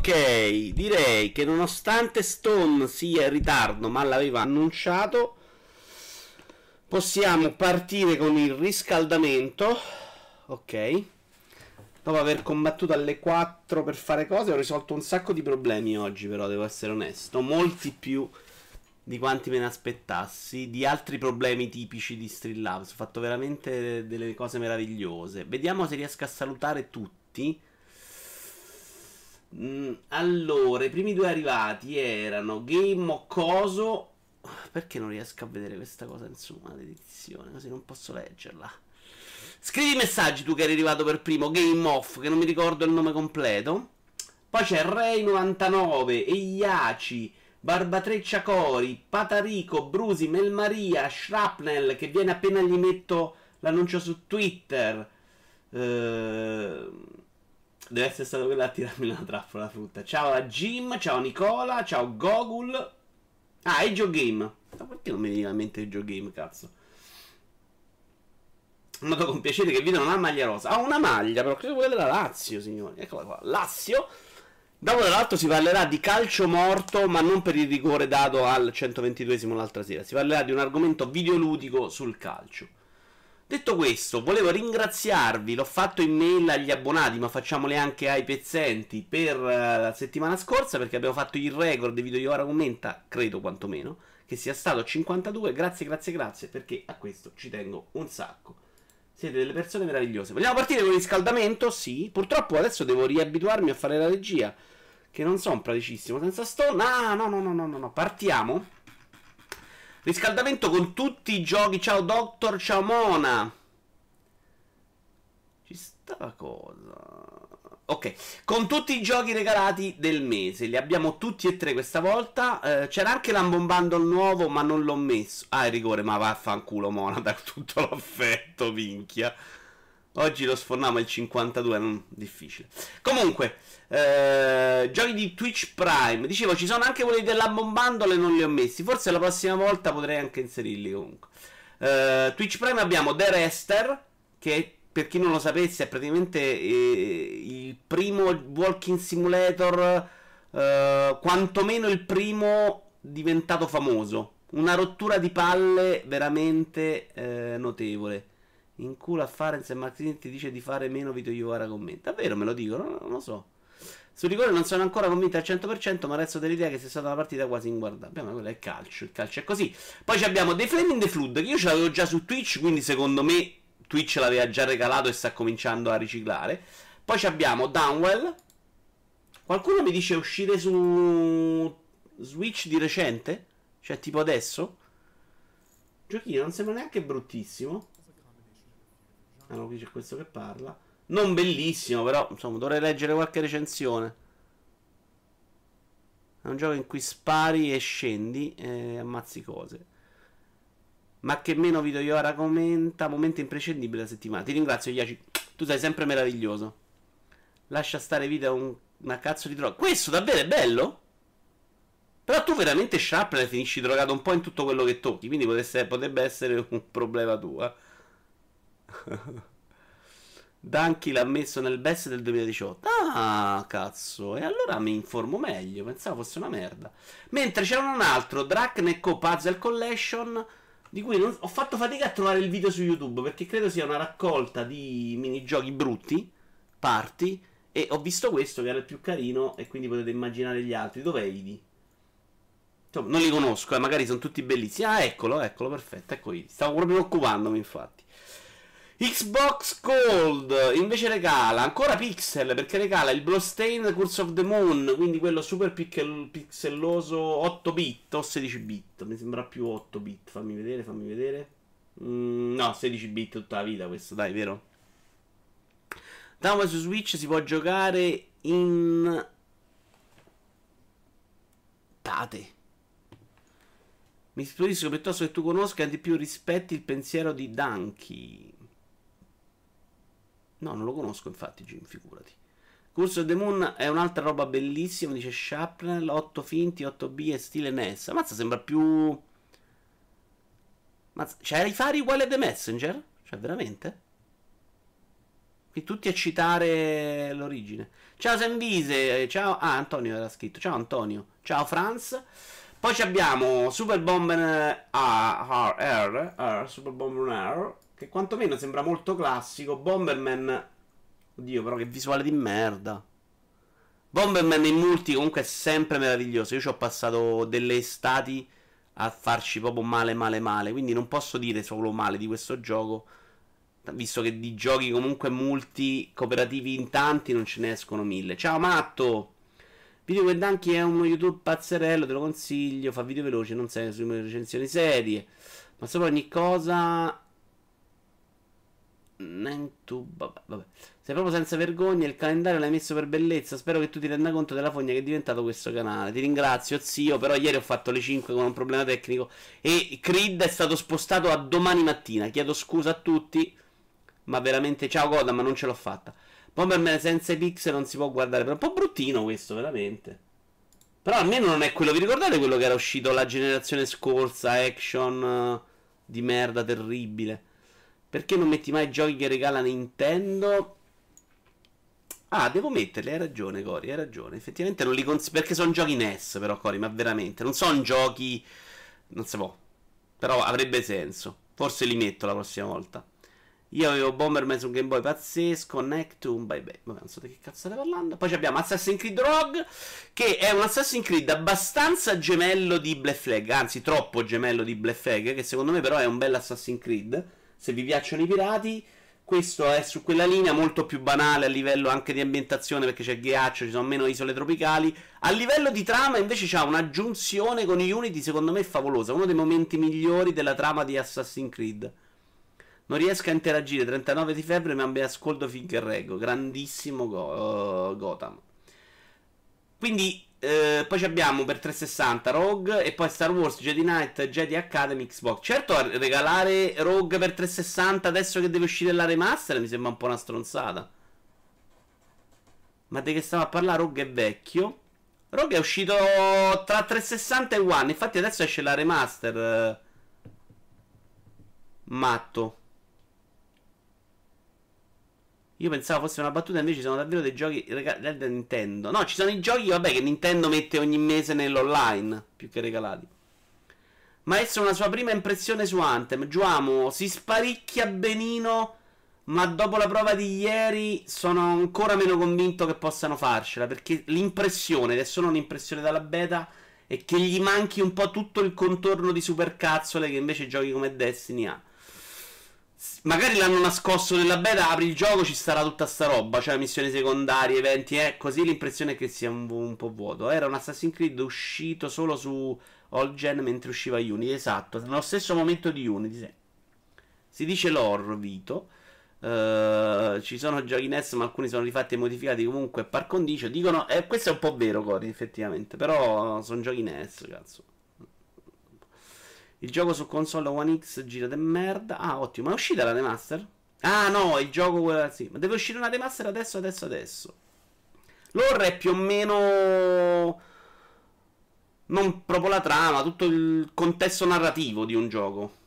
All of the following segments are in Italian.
Ok, direi che nonostante Stone sia in ritardo, ma l'aveva annunciato, possiamo partire con il riscaldamento. Ok. Dopo aver combattuto alle 4 per fare cose, ho risolto un sacco di problemi oggi, però devo essere onesto. Molti più di quanti me ne aspettassi. Di altri problemi tipici di Street Labs. Ho fatto veramente delle cose meravigliose. Vediamo se riesco a salutare tutti. Mm, allora, i primi due arrivati erano Game o Coso. Perché non riesco a vedere questa cosa? Insomma, l'edizione, così non posso leggerla. Scrivi i messaggi tu che eri arrivato per primo, Game Off, che non mi ricordo il nome completo. Poi c'è Ray99, Eiaci, Barbatreccia Cori, Patarico, Brusi, Melmaria, Shrapnel, che viene appena gli metto l'annuncio su Twitter. Ehm... Deve essere stato quello a tirarmi la trappola la frutta. Ciao a Jim, ciao Nicola, ciao Gogul. Ah, Eggio Game. Ma perché non mi viene in mente Eggio Game, cazzo? Noto con piacere che video non ha maglia rosa. Ha una maglia, però credo quella della Lazio, signori. Eccola qua. Lazio. Dopo dall'altro si parlerà di calcio morto, ma non per il rigore dato al 122esimo l'altra sera. Si parlerà di un argomento videoludico sul calcio. Detto questo, volevo ringraziarvi, l'ho fatto in mail agli abbonati, ma facciamole anche ai pezzenti per uh, la settimana scorsa, perché abbiamo fatto il record di video di ora commenta, credo quantomeno, che sia stato 52. Grazie, grazie, grazie, perché a questo ci tengo un sacco. Siete delle persone meravigliose. Vogliamo partire con il riscaldamento? Sì. Purtroppo adesso devo riabituarmi a fare la regia. Che non sono praticissimo. Senza sto. No, no, no, no, no, no. Partiamo. Riscaldamento con tutti i giochi. Ciao Doctor, ciao Mona. Ci sta la cosa. Ok, con tutti i giochi regalati del mese, li abbiamo tutti e tre questa volta. Eh, c'era anche l'ambombandle nuovo, ma non l'ho messo. Ah, il rigore, ma vaffanculo, Mona, da tutto l'affetto, minchia. Oggi lo sforniamo il 52, non difficile. Comunque, eh, giochi di Twitch Prime. Dicevo, ci sono anche quelli dell'ambombandle e non li ho messi. Forse la prossima volta potrei anche inserirli comunque. Eh, Twitch Prime abbiamo The Rester, che per chi non lo sapesse, è praticamente eh, il primo walking simulator, eh, quantomeno il primo diventato famoso. Una rottura di palle veramente eh, notevole. In culo a Farenz e Martini ti dice di fare meno video io ora commenta. Davvero me lo dicono? Non, lo so. Sul rigore non sono ancora convinto al 100%, ma resto dell'idea che sia stata una partita quasi inguardabile. Ma quello è calcio, il calcio è così. Poi abbiamo The Flame in the Flood, che io ce l'avevo già su Twitch, quindi secondo me Twitch l'aveva già regalato e sta cominciando a riciclare. Poi abbiamo Downwell. Qualcuno mi dice uscire su Switch di recente? Cioè tipo adesso? Giochino non sembra neanche bruttissimo. No, qui c'è questo che parla. Non bellissimo, però insomma dovrei leggere qualche recensione. È un gioco in cui spari e scendi e ammazzi cose. Ma che meno video Iora commenta. Momento imprescindibile la settimana. Ti ringrazio, Iaci. Tu sei sempre meraviglioso. Lascia stare video un, una cazzo di droga. Questo davvero è bello? Però tu veramente Sharpner finisci drogato un po' in tutto quello che tocchi. Quindi potesse, potrebbe essere un problema tuo. Eh. Danky l'ha messo nel best del 2018. Ah, cazzo. E allora mi informo meglio. Pensavo fosse una merda. Mentre c'era un altro, Dracneco Puzzle Collection di cui non, ho fatto fatica a trovare il video su YouTube perché credo sia una raccolta di minigiochi brutti, parti, e ho visto questo che era il più carino e quindi potete immaginare gli altri. Dov'è Idi? Insomma, non li conosco, eh, magari sono tutti bellissimi. Ah, eccolo, eccolo, perfetto, ecco Idi. Stavo proprio occupandomi, infatti. Xbox Gold invece regala ancora pixel perché regala il Bloodstain Curse of the Moon, quindi quello super pixel, pixelloso 8 bit o 16 bit. Mi sembra più 8 bit. Fammi vedere, fammi vedere. Mm, no, 16 bit tutta la vita questo, dai, vero? Down su Switch si può giocare in Tate. Mi stupisco piuttosto che tu conosca di più rispetti il pensiero di Danky. No, non lo conosco infatti, Jim, figurati. Curso of the Moon è un'altra roba bellissima, dice Sharpnel, 8 finti, 8B e stile NES. Mazza, sembra più... Mazza, c'hai i fari uguali a The Messenger? Cioè, veramente? Qui tutti a citare l'origine. Ciao Senvise, ciao... Ah, Antonio era scritto. Ciao Antonio. Ciao Franz. Poi abbiamo Super Bomber Air, Super Bomber Air, che quantomeno sembra molto classico. Bomberman... Oddio, però che visuale di merda. Bomberman in multi comunque è sempre meraviglioso. Io ci ho passato delle estati a farci proprio male, male, male. Quindi non posso dire solo male di questo gioco visto che di giochi comunque multi cooperativi in tanti non ce ne escono mille. Ciao Matto! Video Guardanchi è uno YouTube pazzerello, te lo consiglio, fa video veloci, non sei sulle recensioni serie, ma sopra ogni cosa... Tu, vabbè, vabbè. Sei proprio senza vergogna, il calendario l'hai messo per bellezza, spero che tu ti renda conto della fogna che è diventato questo canale. Ti ringrazio, zio, però ieri ho fatto le 5 con un problema tecnico e Creed è stato spostato a domani mattina. Chiedo scusa a tutti ma veramente, ciao Goda, ma non ce l'ho fatta. Bomberman senza i pixel non si può guardare. È un po' bruttino questo, veramente. Però almeno non è quello. Vi ricordate quello che era uscito la generazione scorsa? Action uh, di merda terribile. Perché non metti mai giochi che regala Nintendo? Ah, devo metterli, hai ragione, Cori, hai ragione. Effettivamente non li consiglio. Perché sono giochi NES, però, Cori, ma veramente. Non sono giochi. Non si può. Però avrebbe senso. Forse li metto la prossima volta. Io avevo Bomberman su Game Boy pazzesco, Nectum, bye bye. Vabbè, non so di che cazzo state parlando. Poi abbiamo Assassin's Creed Rogue, che è un Assassin's Creed abbastanza gemello di Black Flag, anzi troppo gemello di Black Flag, che secondo me però è un bel Assassin's Creed. Se vi piacciono i pirati, questo è su quella linea molto più banale a livello anche di ambientazione perché c'è ghiaccio, ci sono meno isole tropicali. A livello di trama invece c'ha una giunzione con Unity secondo me favolosa, uno dei momenti migliori della trama di Assassin's Creed. Non riesco a interagire. 39 di febbre, ma mi ascolto finché reggo. Grandissimo go- uh, Gotham. Quindi, eh, poi abbiamo per 360 Rogue e poi Star Wars, Jedi Knight, Jedi Academy, Xbox. Certo, regalare Rogue per 360 adesso che deve uscire la remaster mi sembra un po' una stronzata. Ma di che stiamo a parlare? Rogue è vecchio. Rogue è uscito tra 360 e One. Infatti adesso esce la remaster. Eh, matto. Io pensavo fosse una battuta, invece sono davvero dei giochi regalati da Nintendo. No, ci sono i giochi, vabbè, che Nintendo mette ogni mese nell'online, più che regalati. Ma è una sua prima impressione su Anthem. Giuamo si sparicchia benino, ma dopo la prova di ieri sono ancora meno convinto che possano farcela, perché l'impressione, ed è solo un'impressione dalla beta, è che gli manchi un po' tutto il contorno di supercazzole che invece giochi come Destiny ha magari l'hanno nascosto nella beta, apri il gioco, ci sarà tutta sta roba, cioè missioni secondarie, eventi, eh, così l'impressione è che sia un, un, po' vuoto. Era un Assassin's Creed uscito solo su All Gen mentre usciva Unity, esatto, nello stesso momento di Unity. Si dice lore, Vito. Uh, ci sono giochi NES, ma alcuni sono rifatti e modificati comunque par condicio. Dicono, eh, questo è un po' vero, Cori, effettivamente, però sono giochi NES, cazzo. Il gioco su console One X gira de merda. Ah, ottimo. Ma è uscita la remaster? Ah, no, il gioco quella sì. Ma deve uscire una remaster adesso, adesso, adesso. L'orre è più o meno. Non proprio la trama, tutto il contesto narrativo di un gioco.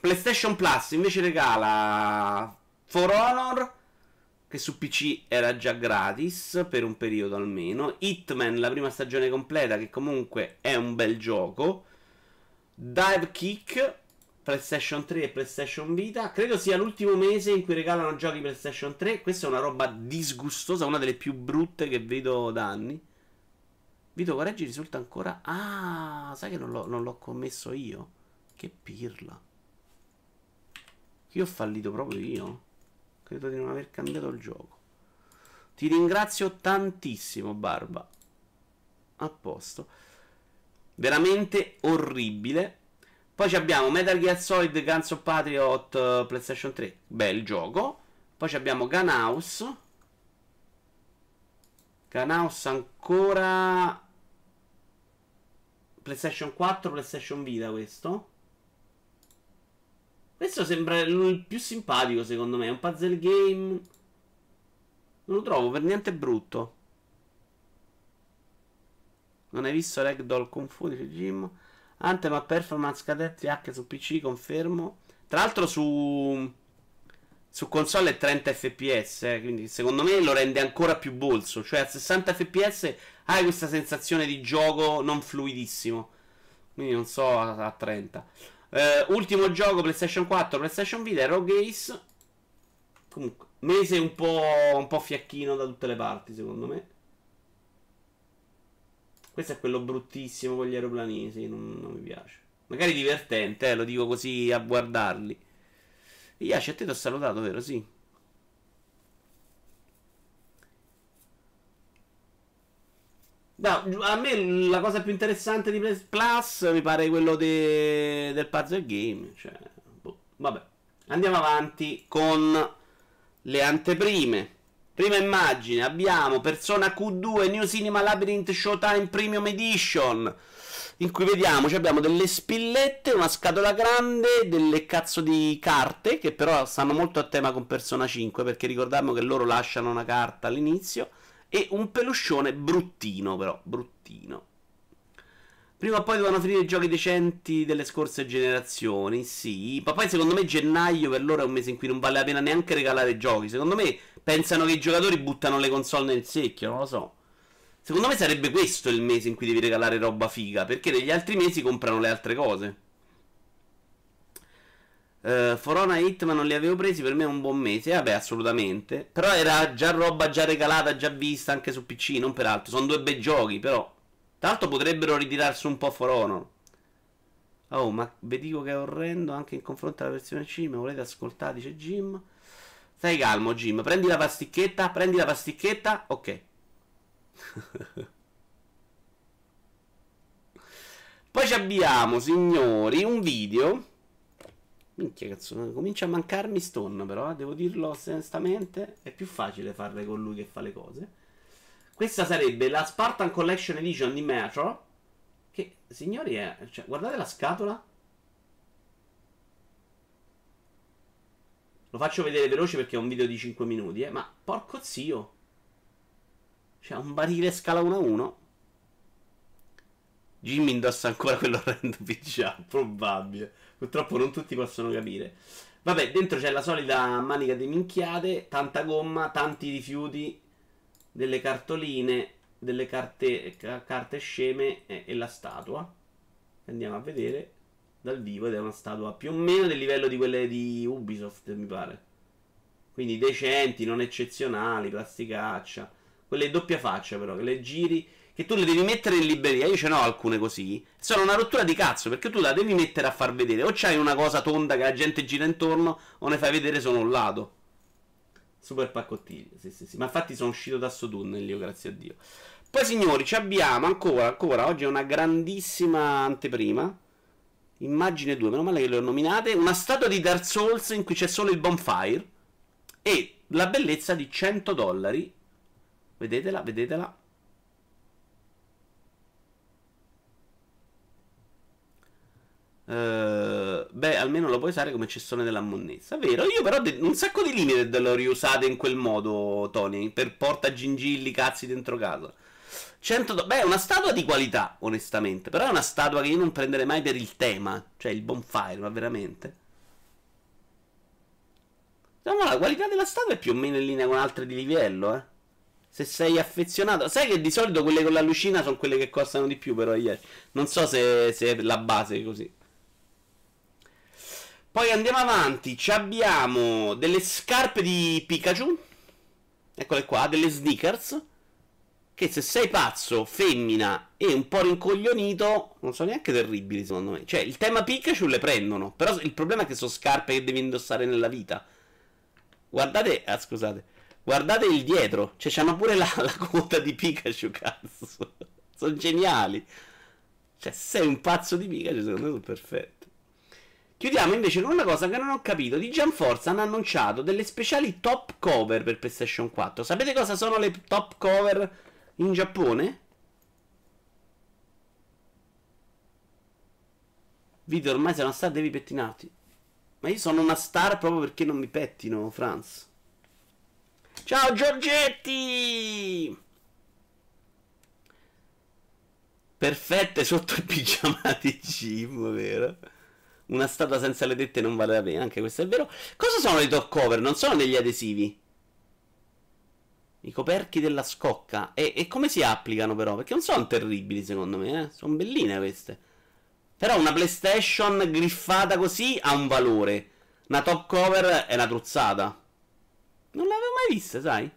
PlayStation Plus invece regala For Honor, che su PC era già gratis per un periodo almeno. Hitman, la prima stagione completa, che comunque è un bel gioco. Dive Kick, PlayStation 3 e PlayStation Vita. Credo sia l'ultimo mese in cui regalano giochi PlayStation 3. Questa è una roba disgustosa, una delle più brutte che vedo da anni. Vito Correggi risulta ancora. Ah, sai che non l'ho, non l'ho commesso io? Che pirla. Io ho fallito proprio io. Credo di non aver cambiato il gioco. Ti ringrazio tantissimo, Barba. A posto veramente orribile. Poi abbiamo Metal Gear Solid Guns of Patriot uh, PlayStation 3, bel gioco. Poi abbiamo Gunhouse. Gunhouse ancora PlayStation 4, PlayStation Vita questo. Questo sembra il più simpatico secondo me, è un puzzle game. Non lo trovo per niente brutto. Non hai visto Ragdoll Fu? Dice Jim. Anthem a performance cadetti H su PC, confermo. Tra l'altro su... su console è 30 fps, eh, quindi secondo me lo rende ancora più bolso. Cioè a 60 fps hai questa sensazione di gioco non fluidissimo. Quindi non so a, a 30. Eh, ultimo gioco PlayStation 4, PlayStation Vita, Rogue Ace. Comunque, mese un po', un po' fiacchino da tutte le parti, secondo me. Questo è quello bruttissimo con gli aeroplanini, sì, non, non mi piace. Magari divertente, eh, lo dico così a guardarli. Iaci, a te ti ho salutato, vero? Sì. No, a me la cosa più interessante di Plus mi pare quello de... del puzzle game. Cioè, boh. vabbè. Andiamo avanti con le anteprime. Prima immagine abbiamo Persona Q2 New Cinema Labyrinth Showtime Premium Edition in cui vediamo, cioè abbiamo delle spillette, una scatola grande, delle cazzo di carte, che però stanno molto a tema con Persona 5, perché ricordiamo che loro lasciano una carta all'inizio, e un peluscione bruttino però, bruttino. Prima o poi dovevano finire i giochi decenti delle scorse generazioni, sì, ma poi secondo me gennaio per loro è un mese in cui non vale la pena neanche regalare giochi, secondo me pensano che i giocatori buttano le console nel secchio, non lo so. Secondo me sarebbe questo il mese in cui devi regalare roba figa, perché negli altri mesi comprano le altre cose. Uh, Forona e Hitman non li avevo presi, per me è un buon mese, vabbè assolutamente. Però era già roba già regalata, già vista anche su PC, non per altro. Sono due bei giochi, però. L'altro potrebbero ritirarsi un po' For Honor. Oh, ma vi dico che è orrendo anche in confronto alla versione C. Mi volete ascoltare? Dice Jim. Stai calmo, Jim. Prendi la pasticchetta, prendi la pasticchetta. Ok. Poi abbiamo, signori, un video. Minchia, cazzo, comincia a mancarmi Stone, però, eh, devo dirlo onestamente. È più facile farle con lui che fa le cose. Questa sarebbe la Spartan Collection Edition di Metro. Che, signori, è. Cioè, guardate la scatola. Lo faccio vedere veloce perché è un video di 5 minuti, eh. Ma porco zio. C'è un barile scala 1 a 1. Jimmy indossa ancora quello random pigiama, probabile. Purtroppo non tutti possono capire. Vabbè, dentro c'è la solita manica di minchiate, tanta gomma, tanti rifiuti, delle cartoline, delle carte, carte sceme e, e la statua. Andiamo a vedere dal vivo ed è una statua più o meno del livello di quelle di Ubisoft, mi pare. Quindi decenti, non eccezionali, plasticaccia. Quelle doppia faccia però, che le giri, che tu le devi mettere in libreria. Io ce n'ho alcune così. Sono una rottura di cazzo perché tu la devi mettere a far vedere. O c'hai una cosa tonda che la gente gira intorno, o ne fai vedere solo un lato. Super paccottiglie, sì, sì, sì. Ma infatti sono uscito da sto tunnel io, grazie a Dio. Poi signori, ci abbiamo ancora, ancora, oggi è una grandissima anteprima. Immagine 2, meno male che le ho nominate. Una statua di Dark Souls in cui c'è solo il bonfire. E la bellezza di 100 dollari Vedetela, vedetela. Uh, beh, almeno lo puoi usare come cestone della monnezza. Vero? Io però de- un sacco di limited l'ho riusate in quel modo, Tony. Per porta gingilli, cazzi dentro casa. 100 do- Beh, è una statua di qualità, onestamente. Però è una statua che io non prenderei mai per il tema. Cioè il bonfire, ma veramente. No, la qualità della statua è più o meno in linea con altre di livello, eh. Se sei affezionato, sai che di solito quelle con la lucina sono quelle che costano di più, però ieri. Non so se, se la base così. Poi andiamo avanti. Ci abbiamo delle scarpe di Pikachu. Eccole qua, delle sneakers. Che se sei pazzo, femmina e un po' rincoglionito, non sono neanche terribili secondo me. Cioè, il tema Pikachu le prendono. Però il problema è che sono scarpe che devi indossare nella vita. Guardate, ah, scusate. Guardate il dietro, cioè c'hanno pure la, la coda di Pikachu, cazzo. sono geniali. Cioè, sei un pazzo di Pikachu, secondo me sono perfetti. Chiudiamo invece con una cosa che non ho capito. Di Jam Force hanno annunciato delle speciali top cover per PlayStation 4. Sapete cosa sono le top cover in Giappone? Video ormai sei una star, devi pettinarti. Ma io sono una star proprio perché non mi pettino, Franz. Ciao Giorgetti! Perfette sotto il pigiama di Jim, vero? Una statua senza le tette non vale la pena, anche questo è vero. Cosa sono i top cover? Non sono degli adesivi. I coperchi della scocca. E, e come si applicano però? Perché non sono terribili secondo me, eh? Sono belline queste. Però una PlayStation griffata così ha un valore. Una top cover è una truzzata. Non l'avevo mai vista, sai?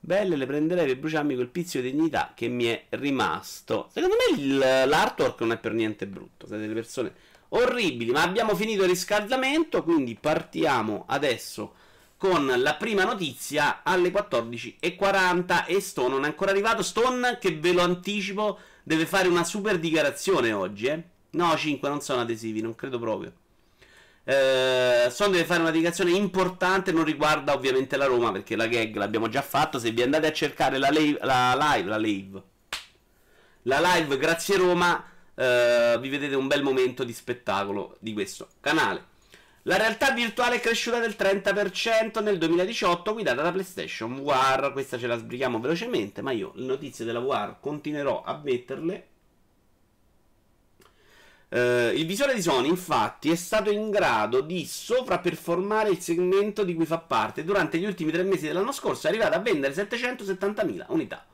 Belle, le prenderei per bruciarmi quel pizzico di dignità che mi è rimasto. Secondo me l'artwork non è per niente brutto. Siete delle persone orribili, ma abbiamo finito il riscaldamento, quindi partiamo adesso con la prima notizia alle 14.40 e Stone non è ancora arrivato. Stone, che ve lo anticipo, deve fare una super dichiarazione oggi, eh? No, 5 non sono adesivi, non credo proprio. Eh, Stone deve fare una dichiarazione importante, non riguarda ovviamente la Roma, perché la gag l'abbiamo già fatto. Se vi andate a cercare la, live, la live, la live, la live grazie Roma, eh, vi vedete un bel momento di spettacolo di questo canale. La realtà virtuale è cresciuta del 30% nel 2018 guidata da PlayStation VR. Questa ce la sbrighiamo velocemente, ma io le notizie della VR continuerò a metterle. Uh, il visore di Sony, infatti, è stato in grado di sovraperformare il segmento di cui fa parte. Durante gli ultimi tre mesi dell'anno scorso è arrivato a vendere 770.000 unità.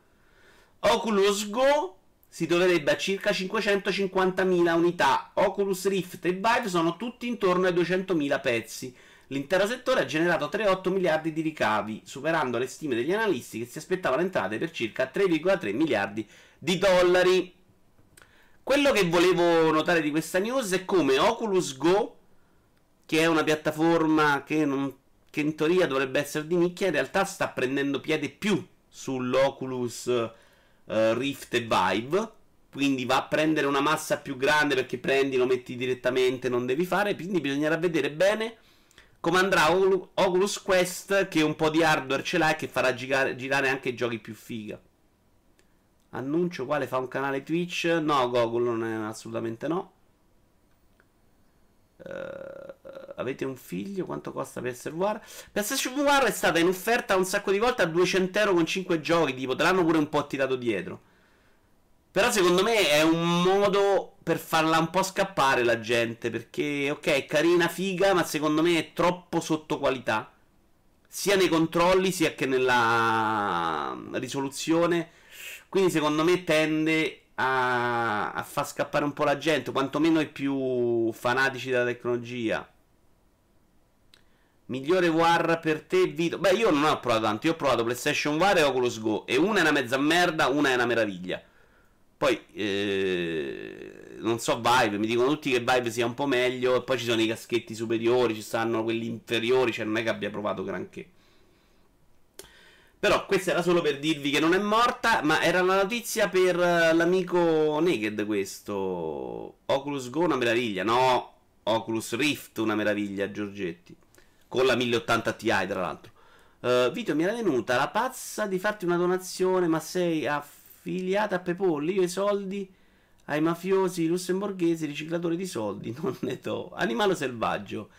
Oculus Go si troverebbe a circa 550.000 unità. Oculus Rift e Vive sono tutti intorno ai 200.000 pezzi. L'intero settore ha generato 3,8 miliardi di ricavi, superando le stime degli analisti che si aspettavano entrate per circa 3,3 miliardi di dollari. Quello che volevo notare di questa news è come Oculus Go, che è una piattaforma che, non, che in teoria dovrebbe essere di nicchia, in realtà sta prendendo piede più sull'Oculus uh, Rift e Vive. Quindi va a prendere una massa più grande perché prendi, lo metti direttamente, non devi fare. Quindi bisognerà vedere bene come andrà Oculus Quest che un po' di hardware ce l'ha e che farà girare, girare anche giochi più figa. Annuncio quale fa un canale Twitch? No, Google non è assolutamente no. Uh, avete un figlio? Quanto costa PSVR? PSVR è stata in offerta un sacco di volte a 200 euro con 5 giochi. Tipo, te l'hanno pure un po' tirato dietro. Però secondo me è un modo per farla un po' scappare la gente. Perché, ok, è carina, figa, ma secondo me è troppo sotto qualità. Sia nei controlli, sia che nella risoluzione. Quindi secondo me tende a, a far scappare un po' la gente, quantomeno i più fanatici della tecnologia. Migliore VR per te, Vito? Beh, io non ho provato tanto. Io ho provato PlayStation VR e Oculus Go. E una è una mezza merda, una è una meraviglia. Poi, eh, non so, Vive. Mi dicono tutti che Vive sia un po' meglio. E poi ci sono i caschetti superiori, ci stanno quelli inferiori. Cioè, non è che abbia provato granché. Però questa era solo per dirvi che non è morta, ma era la notizia per l'amico Naked questo. Oculus Go una meraviglia. No, Oculus Rift una meraviglia, Giorgetti con la 1080 Ti tra l'altro. Uh, Vito mi era venuta la pazza di farti una donazione, ma sei affiliata a Pepol. Io i soldi ai mafiosi lussemburghesi riciclatori di soldi, non ne do. Animale selvaggio.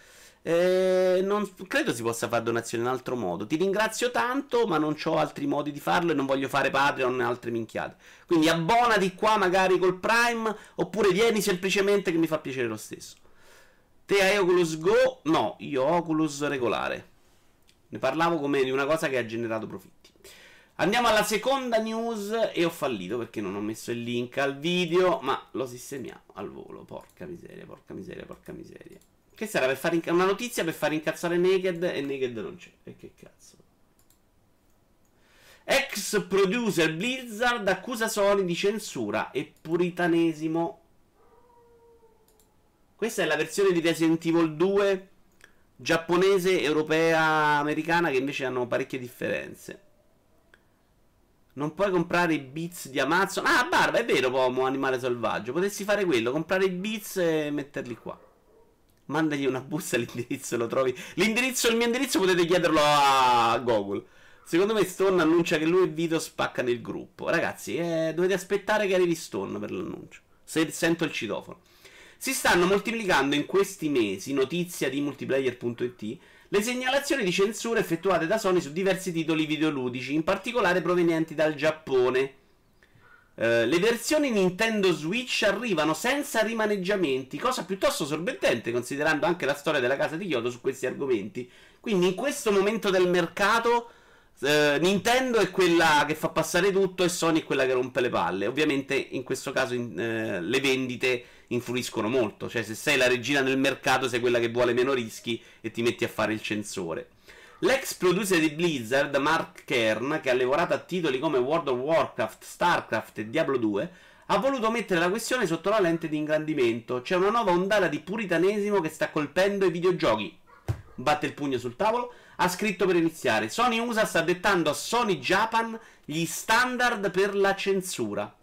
Eh, non credo si possa fare donazione in altro modo. Ti ringrazio tanto, ma non ho altri modi di farlo e non voglio fare Patreon e altre minchiate. Quindi abbonati qua magari col Prime, oppure vieni semplicemente che mi fa piacere lo stesso. Te hai Oculus Go? No, io Oculus regolare. Ne parlavo come di una cosa che ha generato profitti. Andiamo alla seconda news e ho fallito perché non ho messo il link al video, ma lo sistemiamo al volo. Porca miseria, porca miseria, porca miseria. Per fare inca- una notizia per far incazzare Naked e Naked non c'è. E che cazzo. Ex producer Blizzard accusa Sony di censura e puritanesimo questa è la versione di Resident Evil 2 giapponese, europea, americana che invece hanno parecchie differenze. Non puoi comprare i bits di Amazon. Ah, Barba, è vero, Pomo, animale selvaggio. Potessi fare quello, comprare i bits e metterli qua. Mandagli una busta all'indirizzo, lo trovi. L'indirizzo, il mio indirizzo potete chiederlo a Google. Secondo me Stone annuncia che lui e Vito spaccano il gruppo. Ragazzi, eh, dovete aspettare che arrivi Stone per l'annuncio. Se sento il citofono. Si stanno moltiplicando in questi mesi, notizia di multiplayer.it, le segnalazioni di censura effettuate da Sony su diversi titoli videoludici, in particolare provenienti dal Giappone. Uh, le versioni Nintendo Switch arrivano senza rimaneggiamenti, cosa piuttosto sorprendente considerando anche la storia della casa di Kyoto su questi argomenti. Quindi in questo momento del mercato uh, Nintendo è quella che fa passare tutto e Sony è quella che rompe le palle. Ovviamente in questo caso in, uh, le vendite influiscono molto, cioè se sei la regina del mercato sei quella che vuole meno rischi e ti metti a fare il censore. L'ex producer di Blizzard, Mark Kern, che ha lavorato a titoli come World of Warcraft, StarCraft e Diablo 2, ha voluto mettere la questione sotto la lente di ingrandimento. C'è una nuova ondata di puritanesimo che sta colpendo i videogiochi. Batte il pugno sul tavolo. Ha scritto per iniziare: Sony USA sta dettando a Sony Japan gli standard per la censura.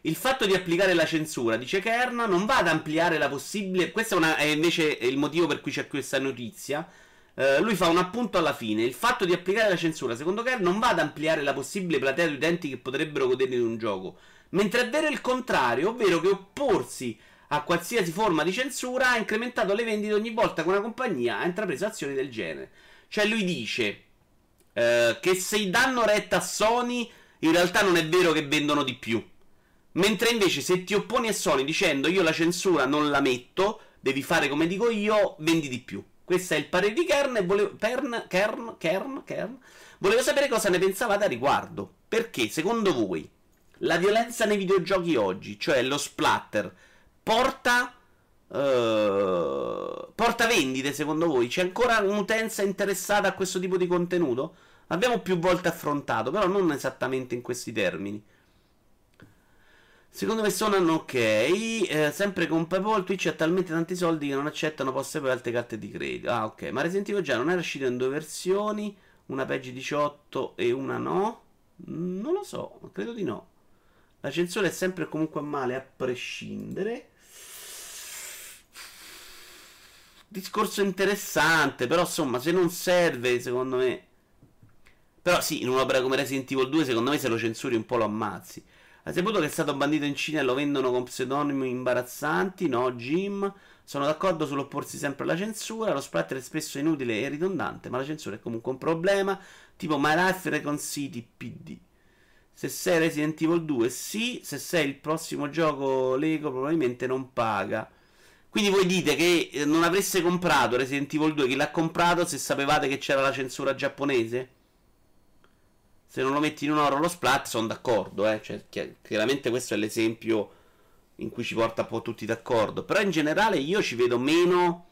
Il fatto di applicare la censura, dice Kern, non va ad ampliare la possibile. Questo è, una, è invece il motivo per cui c'è questa notizia Uh, lui fa un appunto alla fine. Il fatto di applicare la censura, secondo Kerr, non va ad ampliare la possibile platea di utenti che potrebbero godere di un gioco. Mentre è vero il contrario, ovvero che opporsi a qualsiasi forma di censura ha incrementato le vendite ogni volta che una compagnia ha intrapreso azioni del genere. Cioè lui dice uh, che se danno retta a Sony, in realtà non è vero che vendono di più. Mentre invece se ti opponi a Sony dicendo io la censura non la metto, devi fare come dico io, vendi di più. Questo è il parere di Kern e volevo, Pern, Kern, Kern, Kern, volevo sapere cosa ne pensavate a riguardo. Perché, secondo voi, la violenza nei videogiochi oggi, cioè lo splatter, porta... Uh, porta vendite secondo voi? C'è ancora un'utenza interessata a questo tipo di contenuto? Abbiamo più volte affrontato, però non esattamente in questi termini. Secondo me suonano ok. Eh, sempre con PayPal Twitch ha talmente tanti soldi che non accettano poste per altre carte di credito. Ah, ok. Ma Resident Evil già non era uscito in due versioni, una PEGI 18 e una no? Mm, non lo so, credo di no. La censura è sempre comunque male a prescindere. Discorso interessante, però insomma, se non serve, secondo me. Però sì, in un'opera come Resident Evil 2, secondo me se lo censuri un po' lo ammazzi. Hai saputo che è stato bandito in Cina e lo vendono con pseudonimi imbarazzanti? No, Jim. Sono d'accordo sull'opporsi sempre alla censura. Lo splatter è spesso inutile e ridondante, ma la censura è comunque un problema. Tipo My Life Recon City PD. Se sei Resident Evil 2, sì. Se sei il prossimo gioco Lego, probabilmente non paga. Quindi voi dite che eh, non avreste comprato Resident Evil 2, chi l'ha comprato se sapevate che c'era la censura giapponese? Se non lo metti in un oro lo splat, sono d'accordo, eh. Cioè, chiaramente questo è l'esempio in cui ci porta un po' tutti d'accordo. Però in generale io ci vedo meno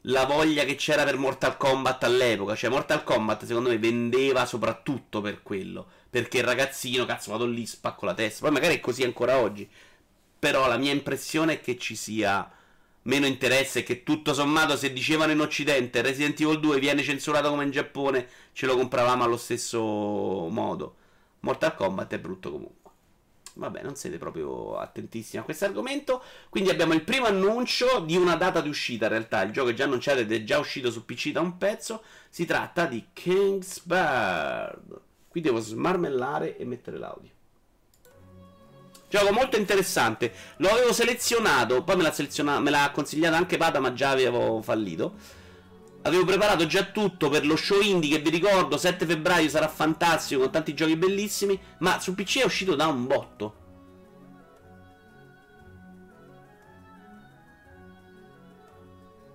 la voglia che c'era per Mortal Kombat all'epoca. Cioè, Mortal Kombat secondo me vendeva soprattutto per quello. Perché il ragazzino, cazzo, vado lì, spacco la testa. Poi magari è così ancora oggi. Però la mia impressione è che ci sia meno interesse che tutto sommato se dicevano in occidente Resident Evil 2 viene censurato come in Giappone ce lo compravamo allo stesso modo Mortal Kombat è brutto comunque Vabbè, non siete proprio attentissimi a questo argomento. Quindi abbiamo il primo annuncio di una data di uscita. In realtà, il gioco è già annunciato ed è già uscito su PC da un pezzo. Si tratta di Kingsbird. Qui devo smarmellare e mettere l'audio. Gioco molto interessante. Lo avevo selezionato, poi me l'ha, selezionato, me l'ha consigliato anche Pada, ma già avevo fallito. Avevo preparato già tutto per lo show indie che vi ricordo, 7 febbraio sarà fantastico con tanti giochi bellissimi, ma su PC è uscito da un botto.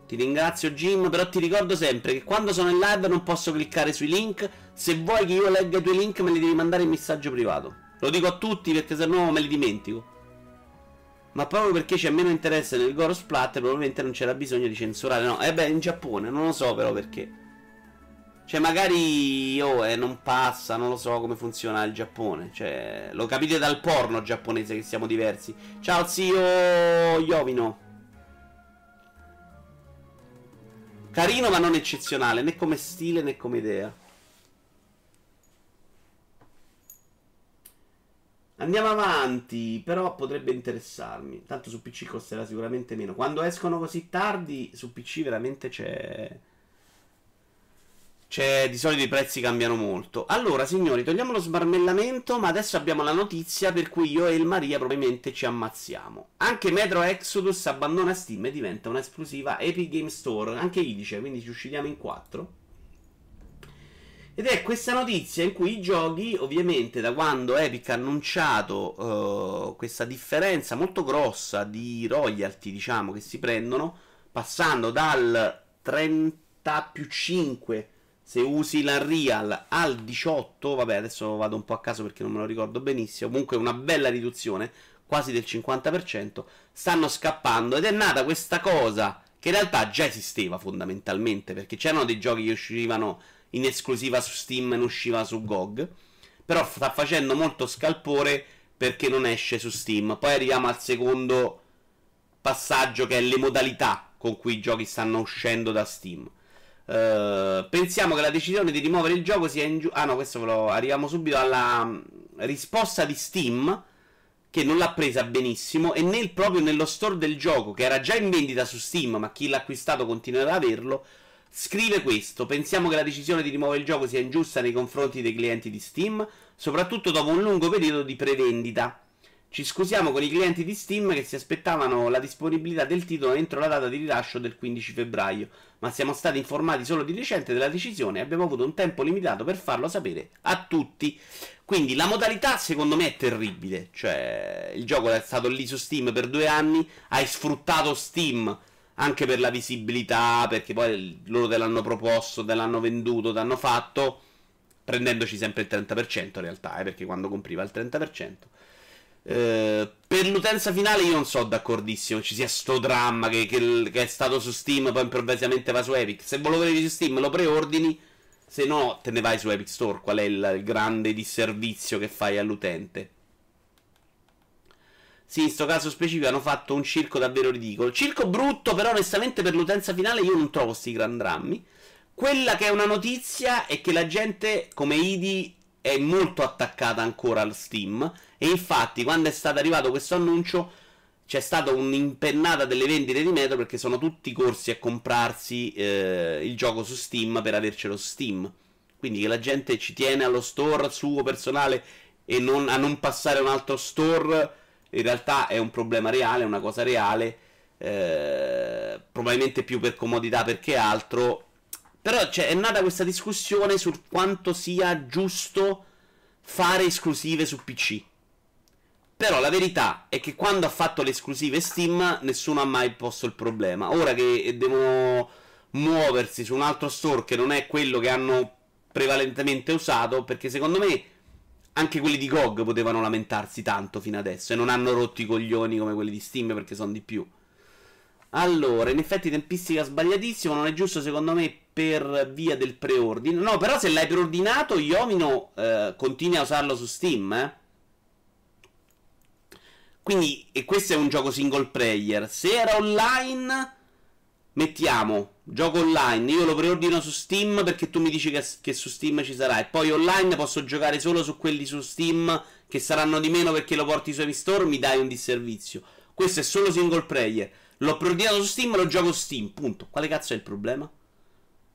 Ti ringrazio Jim, però ti ricordo sempre che quando sono in live non posso cliccare sui link. Se vuoi che io legga i tuoi link me li devi mandare in messaggio privato. Lo dico a tutti perché se no me li dimentico. Ma proprio perché c'è meno interesse nel Goro Splatter, probabilmente non c'era bisogno di censurare. No, eh beh, in Giappone, non lo so però perché. Cioè, magari oh, eh, non passa, non lo so come funziona il Giappone. Cioè, lo capite dal porno giapponese che siamo diversi. Ciao zio Iovino. Carino ma non eccezionale, né come stile né come idea. Andiamo avanti, però potrebbe interessarmi. Tanto su PC costerà sicuramente meno. Quando escono così tardi, su PC veramente c'è. C'è di solito i prezzi cambiano molto. Allora, signori, togliamo lo smarmellamento, ma adesso abbiamo la notizia per cui io e il Maria probabilmente ci ammazziamo. Anche Metro Exodus abbandona Steam e diventa un'esclusiva Epic Game Store, anche Idice, quindi ci usciriamo in quattro. Ed è questa notizia in cui i giochi, ovviamente, da quando Epic ha annunciato uh, questa differenza molto grossa di royalty, diciamo, che si prendono, passando dal 30 più 5 se usi la Real al 18, vabbè, adesso vado un po' a caso perché non me lo ricordo benissimo, comunque una bella riduzione, quasi del 50%, stanno scappando. Ed è nata questa cosa che in realtà già esisteva fondamentalmente, perché c'erano dei giochi che uscivano in esclusiva su Steam non usciva su GOG. Però sta facendo molto scalpore perché non esce su Steam. Poi arriviamo al secondo passaggio che è le modalità con cui i giochi stanno uscendo da Steam. Uh, pensiamo che la decisione di rimuovere il gioco sia ingiusta. Ah no, questo ve lo arriviamo subito alla mm, risposta di Steam che non l'ha presa benissimo e nel, proprio nello store del gioco che era già in vendita su Steam, ma chi l'ha acquistato continuerà ad averlo Scrive questo: Pensiamo che la decisione di rimuovere il gioco sia ingiusta nei confronti dei clienti di Steam, soprattutto dopo un lungo periodo di prevendita. Ci scusiamo con i clienti di Steam che si aspettavano la disponibilità del titolo entro la data di rilascio del 15 febbraio, ma siamo stati informati solo di recente della decisione e abbiamo avuto un tempo limitato per farlo sapere a tutti. Quindi la modalità secondo me è terribile, cioè il gioco è stato lì su Steam per due anni, hai sfruttato Steam anche per la visibilità, perché poi loro te l'hanno proposto, te l'hanno venduto, te l'hanno fatto, prendendoci sempre il 30% in realtà, eh, perché quando compriva il 30%. Eh, per l'utenza finale io non so d'accordissimo ci sia sto dramma che, che, che, è stato su Steam poi improvvisamente va su Epic se lo vedi su Steam lo preordini se no te ne vai su Epic Store qual è il, il grande disservizio che fai all'utente sì, in sto caso specifico hanno fatto un circo davvero ridicolo. Circo brutto, però onestamente per l'utenza finale io non trovo sti gran drammi. Quella che è una notizia è che la gente, come Idi, è molto attaccata ancora al Steam. E infatti, quando è stato arrivato questo annuncio, c'è stata un'impennata delle vendite di Metro perché sono tutti corsi a comprarsi eh, il gioco su Steam per avercelo su Steam. Quindi che la gente ci tiene allo store suo personale e non, a non passare a un altro store in realtà è un problema reale, è una cosa reale, eh, probabilmente più per comodità perché altro. Però cioè, è nata questa discussione su quanto sia giusto fare esclusive su PC. Però la verità è che quando ha fatto le esclusive Steam nessuno ha mai posto il problema. Ora che devono muoversi su un altro store che non è quello che hanno prevalentemente usato, perché secondo me anche quelli di GOG potevano lamentarsi tanto fino adesso e non hanno rotto i coglioni come quelli di Steam perché sono di più. Allora, in effetti tempistica sbagliatissima, non è giusto secondo me per via del preordine. No, però se l'hai preordinato, Yomino eh, continui a usarlo su Steam, eh. Quindi, e questo è un gioco single player. Se era online, mettiamo gioco online, io lo preordino su Steam perché tu mi dici che, che, su Steam ci sarà e poi online posso giocare solo su quelli su Steam che saranno di meno perché lo porti su Epic Store, mi dai un disservizio. Questo è solo single player. L'ho preordinato su Steam, lo gioco su Steam, punto. Quale cazzo è il problema?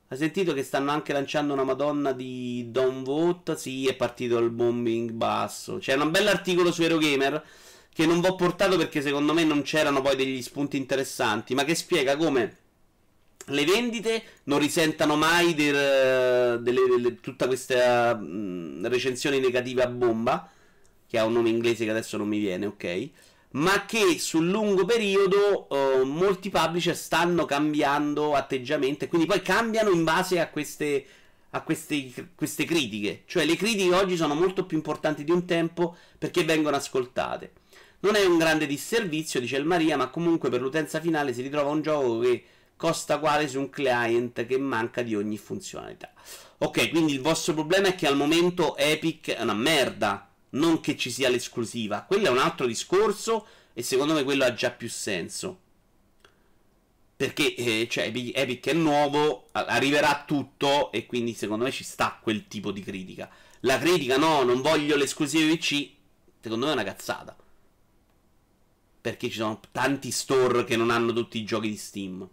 Hai sentito che stanno anche lanciando una madonna di Don't Vote? Sì, è partito il bombing basso. C'è un bell'articolo su Eurogamer che non vi ho portato perché secondo me non c'erano poi degli spunti interessanti, ma che spiega come le vendite non risentano mai delle, tutta questa mh, recensione negativa a bomba, che ha un nome inglese che adesso non mi viene, ok? Ma che sul lungo periodo uh, molti publisher stanno cambiando atteggiamento e quindi poi cambiano in base a queste, a queste, queste critiche. Cioè le critiche oggi sono molto più importanti di un tempo perché vengono ascoltate. Non è un grande disservizio, dice il Maria, ma comunque per l'utenza finale si ritrova un gioco che costa quale su un client che manca di ogni funzionalità. Ok, quindi il vostro problema è che al momento Epic è una merda, non che ci sia l'esclusiva. Quello è un altro discorso e secondo me quello ha già più senso. Perché eh, cioè, Epic è nuovo, arriverà tutto e quindi secondo me ci sta quel tipo di critica. La critica no, non voglio l'esclusiva PC, secondo me è una cazzata. Perché ci sono tanti store che non hanno tutti i giochi di Steam.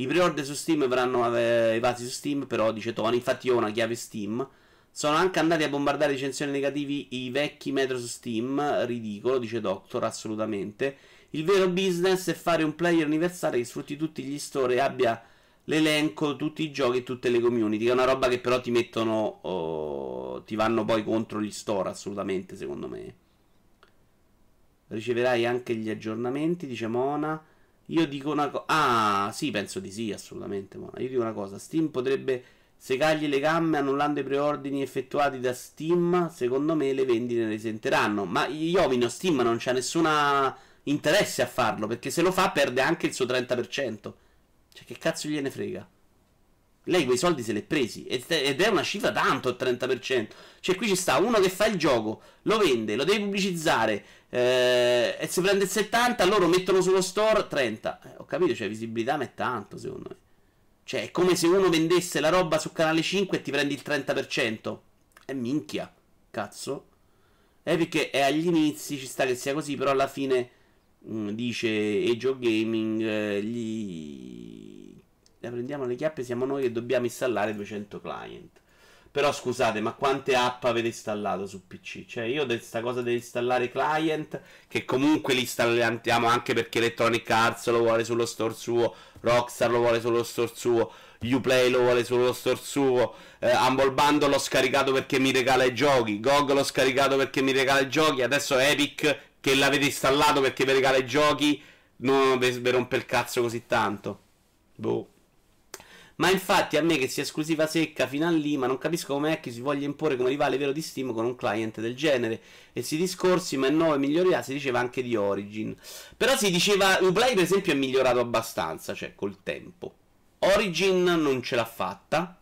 I pre-order su Steam verranno evasi su Steam, però dice Tony, infatti io ho una chiave Steam. Sono anche andati a bombardare recensioni negativi i vecchi metro su Steam, ridicolo, dice Doctor, assolutamente. Il vero business è fare un player universale che sfrutti tutti gli store e abbia l'elenco, tutti i giochi e tutte le community. Che è una roba che però ti mettono. Oh, ti vanno poi contro gli store, assolutamente, secondo me. Riceverai anche gli aggiornamenti, dice Mona. Io dico una cosa. Ah, sì, penso di sì, assolutamente. Mona. Io dico una cosa: Steam potrebbe segargli le gambe annullando i preordini effettuati da Steam. Secondo me le vendite ne risenteranno. Ma Iovino, Steam non c'ha nessuna interesse a farlo. Perché se lo fa, perde anche il suo 30%. Cioè, che cazzo gliene frega? Lei quei soldi se li è presi ed è una cifra tanto il 30%. Cioè, qui ci sta uno che fa il gioco, lo vende, lo deve pubblicizzare eh, e se prende il 70, loro mettono sullo store 30. Eh, ho capito, cioè, visibilità ma è tanto secondo me. Cioè, è come se uno vendesse la roba su canale 5 e ti prendi il 30%. È minchia, cazzo. Epic è agli inizi, ci sta che sia così, però alla fine mh, mm, dice Age Gaming, eh, gli la prendiamo le chiappe, siamo noi che dobbiamo installare 200 client. Però scusate, ma quante app avete installato su PC? Cioè, io questa cosa di installare client, che comunque li installiamo anche perché Electronic Arts lo vuole sullo store suo, Rockstar lo vuole sullo store suo, Uplay lo vuole sullo store suo, eh, Humble Bundle l'ho scaricato perché mi regala i giochi, GOG l'ho scaricato perché mi regala i giochi, adesso Epic che l'avete installato perché vi regala i giochi, non vi rompe il cazzo così tanto. Boh. Ma infatti a me che sia esclusiva secca fino a lì, ma non capisco come è che si voglia imporre come rivale vero di Steam con un client del genere. E si discorsi, ma in 9 miglioria, si diceva anche di Origin. Però si diceva, Uplay per esempio è migliorato abbastanza, cioè col tempo. Origin non ce l'ha fatta,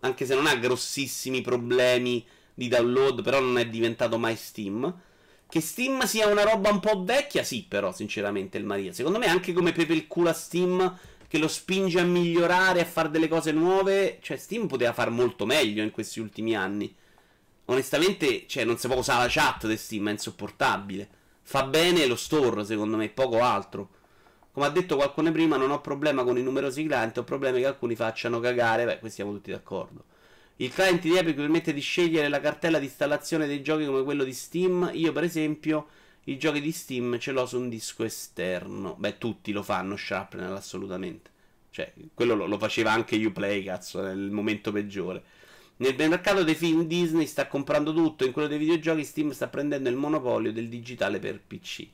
anche se non ha grossissimi problemi di download, però non è diventato mai Steam. Che Steam sia una roba un po' vecchia, sì, però, sinceramente, il Maria. Secondo me, anche come Pepe il culo a Steam che lo spinge a migliorare, a fare delle cose nuove. Cioè, Steam poteva fare molto meglio in questi ultimi anni. Onestamente, cioè, non si può usare la chat di Steam, è insopportabile. Fa bene lo store, secondo me, poco altro. Come ha detto qualcuno prima, non ho problema con i numerosi client, ho problemi che alcuni facciano cagare. Beh, qui siamo tutti d'accordo. Il client di Epic permette di scegliere la cartella di installazione dei giochi come quello di Steam. Io, per esempio, i giochi di Steam ce l'ho su un disco esterno. Beh, tutti lo fanno Sharpnel, assolutamente. Cioè, quello lo, lo faceva anche Uplay, cazzo, nel momento peggiore. Nel mercato dei film Disney sta comprando tutto, in quello dei videogiochi Steam sta prendendo il monopolio del digitale per PC.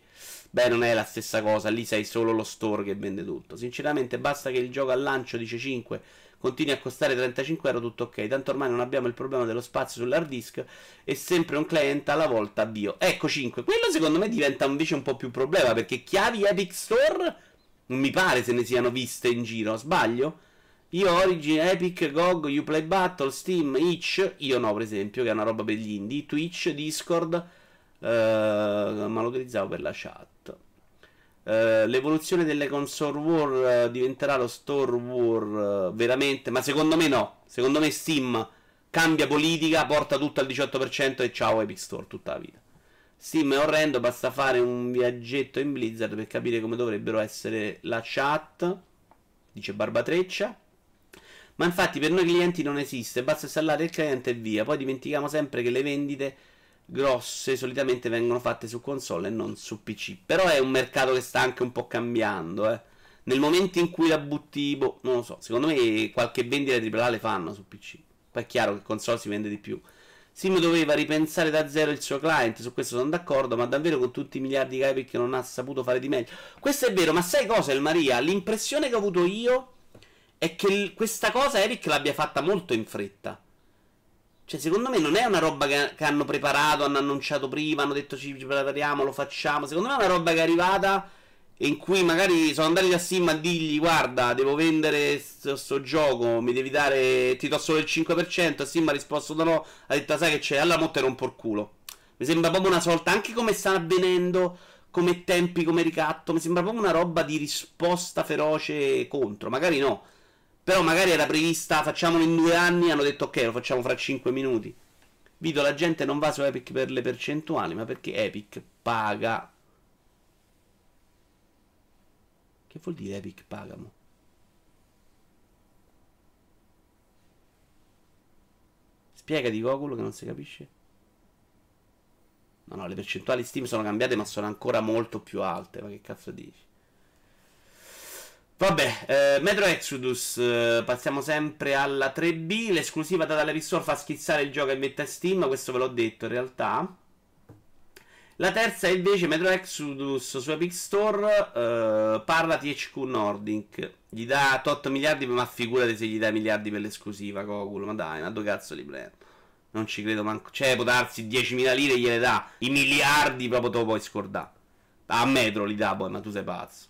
Beh, non è la stessa cosa, lì sei solo lo store che vende tutto. Sinceramente, basta che il gioco al lancio dice 5 continui a costare 35 euro, tutto ok. Tanto ormai non abbiamo il problema dello spazio sull'hard disk e sempre un client alla volta, addio. Ecco 5. Quello secondo me diventa invece un po' più problema perché chiavi Epic Store non mi pare se ne siano viste in giro, sbaglio? Io Origin, Epic, GOG, Uplay Battle, Steam, Itch, io no per esempio, che è una roba per gli indie, Twitch, Discord, uh, ma lo utilizzavo per la chat. Uh, l'evoluzione delle console war uh, diventerà lo store war veramente, ma secondo me no. Secondo me Steam cambia politica, porta tutto al 18% e ciao Epic Store tutta la vita. Steam è orrendo, basta fare un viaggetto in Blizzard per capire come dovrebbero essere la chat, dice Barbatreccia. Ma infatti per noi clienti non esiste, basta installare il cliente e via. Poi dimentichiamo sempre che le vendite grosse solitamente vengono fatte su console e non su PC. Però è un mercato che sta anche un po' cambiando, eh. Nel momento in cui la butti, boh, non lo so, secondo me qualche vendita AAA le fanno su PC. Poi è chiaro che console si vende di più. Sim doveva ripensare da zero il suo client, su questo sono d'accordo, ma davvero con tutti i miliardi che hai perché non ha saputo fare di meglio. Questo è vero, ma sai cosa, El Maria? L'impressione che ho avuto io è che questa cosa Eric l'abbia fatta molto in fretta. Cioè, secondo me non è una roba che, che hanno preparato, hanno annunciato prima, hanno detto ci prepariamo, lo facciamo. Secondo me è una roba che è arrivata in cui magari sono andati da Sim a dirgli guarda devo vendere questo gioco mi devi dare ti do solo il 5% Sim ha risposto no ha detto sai che c'è? Allora mo te rompo il culo mi sembra proprio una sorta anche come sta avvenendo come tempi come ricatto mi sembra proprio una roba di risposta feroce contro. Magari no però magari era prevista facciamolo in due anni hanno detto ok lo facciamo fra 5 minuti Vito la gente non va su Epic per le percentuali ma perché Epic paga Che vuol dire Epic Pagamo? Spiegati Gokulo che non si capisce. No, no, le percentuali Steam sono cambiate ma sono ancora molto più alte. Ma che cazzo dici? Vabbè, eh, Metro Exodus, eh, passiamo sempre alla 3B, l'esclusiva data dalla Store fa schizzare il gioco e mette a Steam, questo ve l'ho detto in realtà. La terza è invece Metro Exodus su Epic Store, eh, parla THQ Nordic, gli dà 8 miliardi, ma figurati se gli dai miliardi per l'esclusiva, Cogul, ma dai, ma dove cazzo li prendo? Non ci credo manco, cioè può darsi 10.000 lire gliele dà, i miliardi proprio te lo puoi scordare. A Metro li dà poi, ma tu sei pazzo.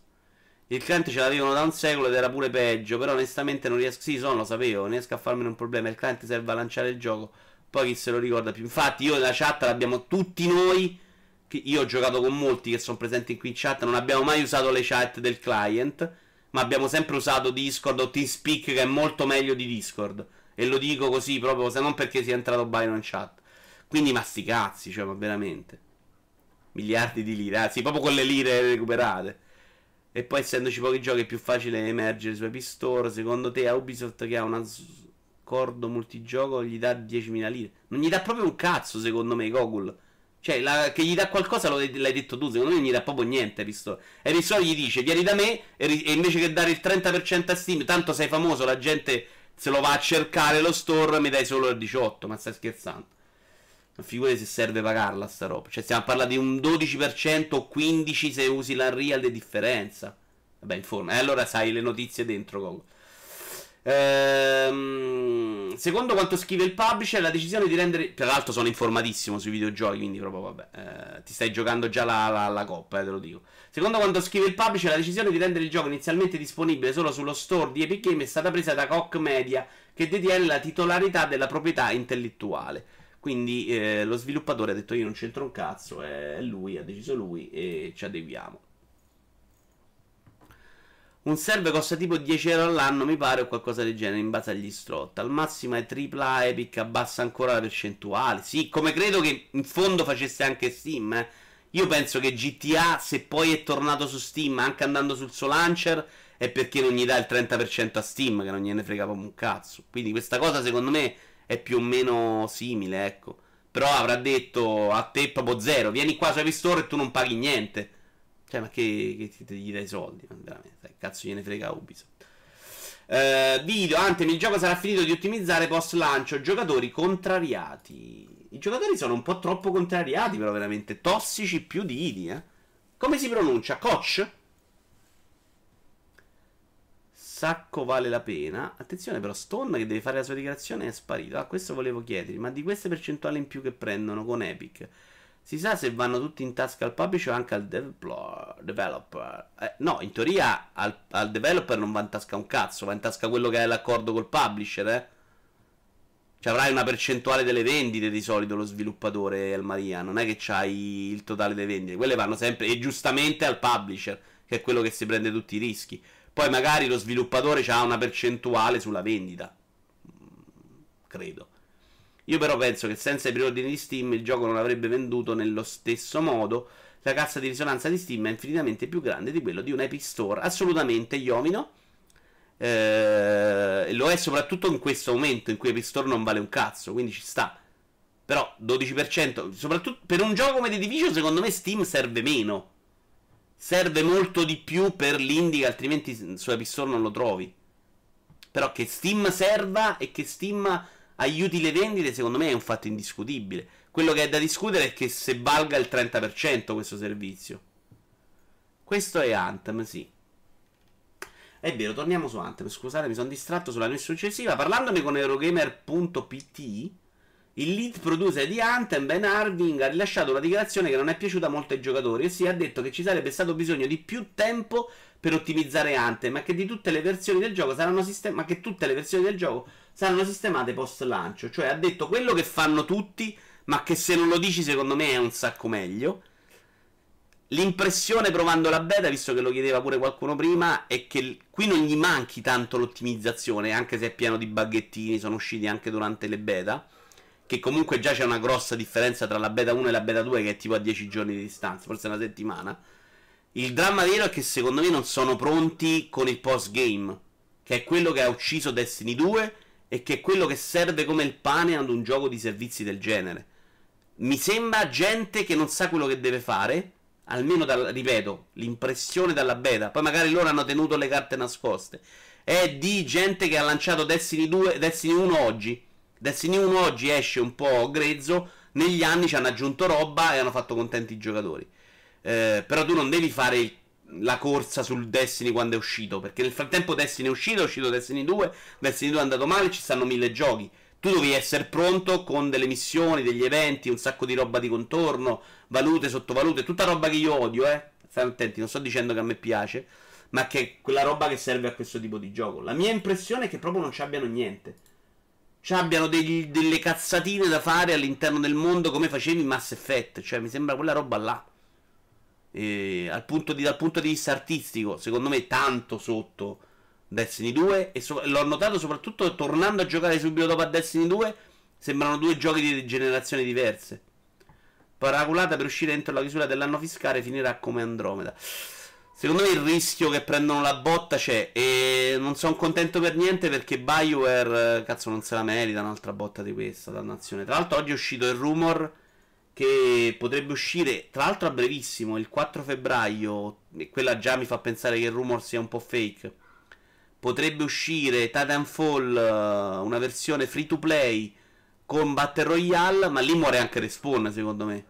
Il cliente ce l'avevano da un secolo ed era pure peggio. Però onestamente non riesco. Sì, sono, lo sapevo. Non riesco a farmene un problema. Il cliente serve a lanciare il gioco. Poi chi se lo ricorda più. Infatti, io nella chat l'abbiamo tutti noi. Io ho giocato con molti che sono presenti qui in chat. Non abbiamo mai usato le chat del client. Ma abbiamo sempre usato Discord o TeamSpeak, che è molto meglio di Discord. E lo dico così proprio, se non perché sia entrato Byron in chat. Quindi, ma sti cazzi, cioè, ma veramente. Miliardi di lire. Anzi, proprio con le lire recuperate. E poi essendoci pochi giochi è più facile emergere su Epic Store. Secondo te a Ubisoft che ha un accordo multigioco gli dà 10.000 lire? Non gli dà proprio un cazzo secondo me Gogol. Cioè, la, che gli dà qualcosa l'hai detto tu, secondo me non gli dà proprio niente Epic Store. Epic Store gli dice vieni da me e, e invece che dare il 30% a Steam, tanto sei famoso, la gente se lo va a cercare lo store, mi dai solo il 18, ma stai scherzando. Figurati se serve pagarla sta roba. Cioè, stiamo a parlare di un 12% o 15% se usi la real di differenza. Vabbè, informa. E allora sai le notizie dentro. Ehm, secondo quanto scrive il publisher, la decisione di rendere. Tra l'altro, sono informatissimo sui videogiochi, quindi proprio vabbè. Eh, ti stai giocando già la, la, la coppa, eh, te lo dico. Secondo quanto scrive il publisher, la decisione di rendere il gioco inizialmente disponibile solo sullo store di Epic Game è stata presa da Koch Media, che detiene la titolarità della proprietà intellettuale. Quindi eh, lo sviluppatore ha detto io non c'entro un cazzo, è lui, ha deciso lui e ci adeguiamo. Un server costa tipo 10 euro all'anno, mi pare, o qualcosa del genere, in base agli slot. Al massimo è AAA, Epic abbassa ancora la percentuale. Sì, come credo che in fondo facesse anche Steam. Eh. Io penso che GTA, se poi è tornato su Steam, anche andando sul suo launcher, è perché non gli dà il 30% a Steam, che non gliene frega proprio un cazzo. Quindi questa cosa, secondo me, è più o meno simile, ecco. Però avrà detto a te proprio zero, vieni qua su App Store e tu non paghi niente. Cioè, ma che, che ti, gli dai soldi? Ma veramente, cazzo gliene frega Ubisoft. Uh, video, Anthem, il gioco sarà finito di ottimizzare post lancio. Giocatori contrariati. I giocatori sono un po' troppo contrariati, però veramente tossici più di Idi, eh. Come si pronuncia? Coach? Sacco vale la pena. Attenzione però, Stone che deve fare la sua dichiarazione è sparito. Ah, questo volevo chiedergli, ma di queste percentuali in più che prendono con Epic, si sa se vanno tutti in tasca al publisher o anche al developer? Eh, no, in teoria al, al, developer non va in tasca un cazzo, va in tasca quello che è l'accordo col publisher, eh. Cioè avrai una percentuale delle vendite di solito lo sviluppatore al Maria, non è che c'hai il totale delle vendite, quelle vanno sempre e giustamente al publisher, che è quello che si prende tutti i rischi. Poi magari lo sviluppatore ha una percentuale sulla vendita. Credo. Io però penso che senza i preordini di Steam il gioco non avrebbe venduto nello stesso modo. La cassa di risonanza di Steam è infinitamente più grande di quello di un Epic Store. Assolutamente, Iomino. Eh, lo è soprattutto in questo momento in cui Epic Store non vale un cazzo, quindi ci sta. Però 12%, soprattutto per un gioco come The Division, secondo me Steam serve meno serve molto di più per l'indie, altrimenti su Epic Store non lo trovi. Però che Steam serva e che Steam aiuti le vendite, secondo me è un fatto indiscutibile. Quello che è da discutere è che se valga il 30% questo servizio. Questo è Anthem, sì. È vero, torniamo su Anthem. Scusate, mi sono distratto sulla news successiva. Parlandone con Eurogamer.pt il lead producer di Anthem, Ben Harving, ha rilasciato una dichiarazione che non è piaciuta molto ai giocatori, ossia ha detto che ci sarebbe stato bisogno di più tempo per ottimizzare Anthem, ma che, di tutte le versioni del gioco saranno sistem- ma che tutte le versioni del gioco saranno sistemate post lancio. Cioè ha detto quello che fanno tutti, ma che se non lo dici secondo me è un sacco meglio. L'impressione provando la beta, visto che lo chiedeva pure qualcuno prima, è che qui non gli manchi tanto l'ottimizzazione, anche se è pieno di baghettini, sono usciti anche durante le beta che comunque già c'è una grossa differenza tra la beta 1 e la beta 2 che è tipo a 10 giorni di distanza, forse una settimana. Il dramma vero è che secondo me non sono pronti con il post game, che è quello che ha ucciso Destiny 2 e che è quello che serve come il pane ad un gioco di servizi del genere. Mi sembra gente che non sa quello che deve fare, almeno dal, ripeto, l'impressione dalla beta, poi magari loro hanno tenuto le carte nascoste, è di gente che ha lanciato Destiny 2, Destiny 1 oggi. Destiny 1 oggi esce un po' grezzo, negli anni ci hanno aggiunto roba e hanno fatto contenti i giocatori. Eh, però tu non devi fare il, la corsa sul Destiny quando è uscito, perché nel frattempo Destiny è uscito, è uscito Destiny 2, Destiny 2 è andato male, ci stanno mille giochi. Tu devi essere pronto con delle missioni, degli eventi, un sacco di roba di contorno, valute, sottovalute, tutta roba che io odio, eh. Stai attenti, non sto dicendo che a me piace, ma che è quella roba che serve a questo tipo di gioco. La mia impressione è che proprio non ci abbiano niente. Ci abbiano degli, delle cazzatine da fare all'interno del mondo come facevi in Mass Effect, cioè mi sembra quella roba là. E, punto di, dal punto di vista artistico, secondo me tanto sotto Destiny 2 e so- l'ho notato soprattutto tornando a giocare subito dopo a Destiny 2, sembrano due giochi di generazioni diverse. Paraculata per uscire entro la chiusura dell'anno fiscale finirà come Andromeda. Secondo me il rischio che prendono la botta c'è e non sono contento per niente perché BioWare, cazzo, non se la merita un'altra botta di questa, dannazione. Tra l'altro oggi è uscito il rumor che potrebbe uscire, tra l'altro a brevissimo, il 4 febbraio, e quella già mi fa pensare che il rumor sia un po' fake. Potrebbe uscire Titanfall, una versione free to play con Battle Royale, ma lì muore anche Respawn, secondo me.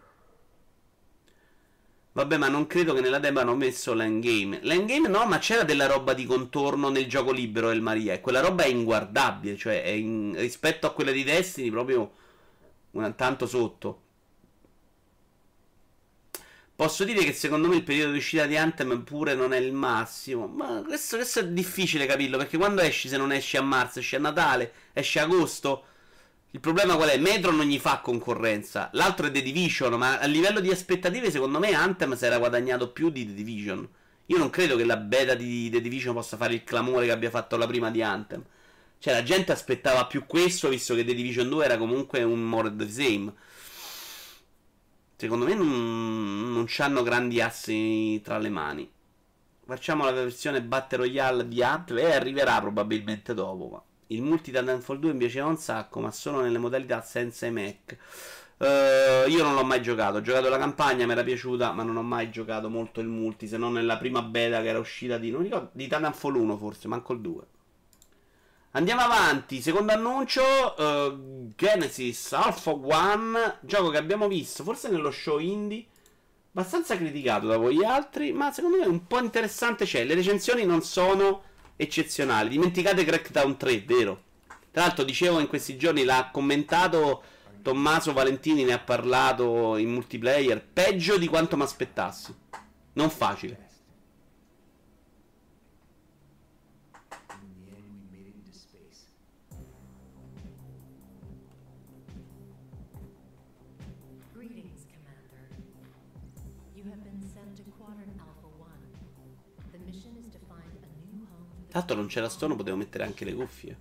Vabbè, ma non credo che nella demo hanno messo l'endgame. L'endgame no, ma c'era della roba di contorno nel gioco libero del Maria. E quella roba è inguardabile, cioè è in... rispetto a quella di Destiny proprio una... tanto sotto. Posso dire che secondo me il periodo di uscita di Anthem pure non è il massimo. Ma questo, questo è difficile capirlo. Perché quando esci, se non esci a marzo, esci a Natale, esci a agosto. Il problema qual è? Metro non gli fa concorrenza. L'altro è The Division, ma a livello di aspettative, secondo me Anthem si era guadagnato più di The Division. Io non credo che la beta di The Division possa fare il clamore che abbia fatto la prima di Anthem. Cioè, la gente aspettava più questo, visto che The Division 2 era comunque un more the same. Secondo me non, non hanno grandi assi tra le mani. Facciamo la versione Battle Royale di Anthem e arriverà probabilmente dopo, ma... Il multi Titanfall 2 mi piaceva un sacco, ma solo nelle modalità senza i Mac. Uh, io non l'ho mai giocato. Ho giocato la campagna, mi era piaciuta, ma non ho mai giocato molto il multi. Se non nella prima beta che era uscita di. Non ricordo, di Titanfall 1, forse, manco il 2. Andiamo avanti. Secondo annuncio: uh, Genesis Alpha One. Gioco che abbiamo visto, forse nello show indie. Abbastanza criticato da voi altri, ma secondo me un po' interessante c'è. Le recensioni non sono eccezionali. Dimenticate Crackdown 3, vero? Tra l'altro, dicevo in questi giorni, l'ha commentato Tommaso Valentini, ne ha parlato in multiplayer. Peggio di quanto mi aspettassi. Non facile. Tanto non c'era stono, potevo mettere anche le cuffie.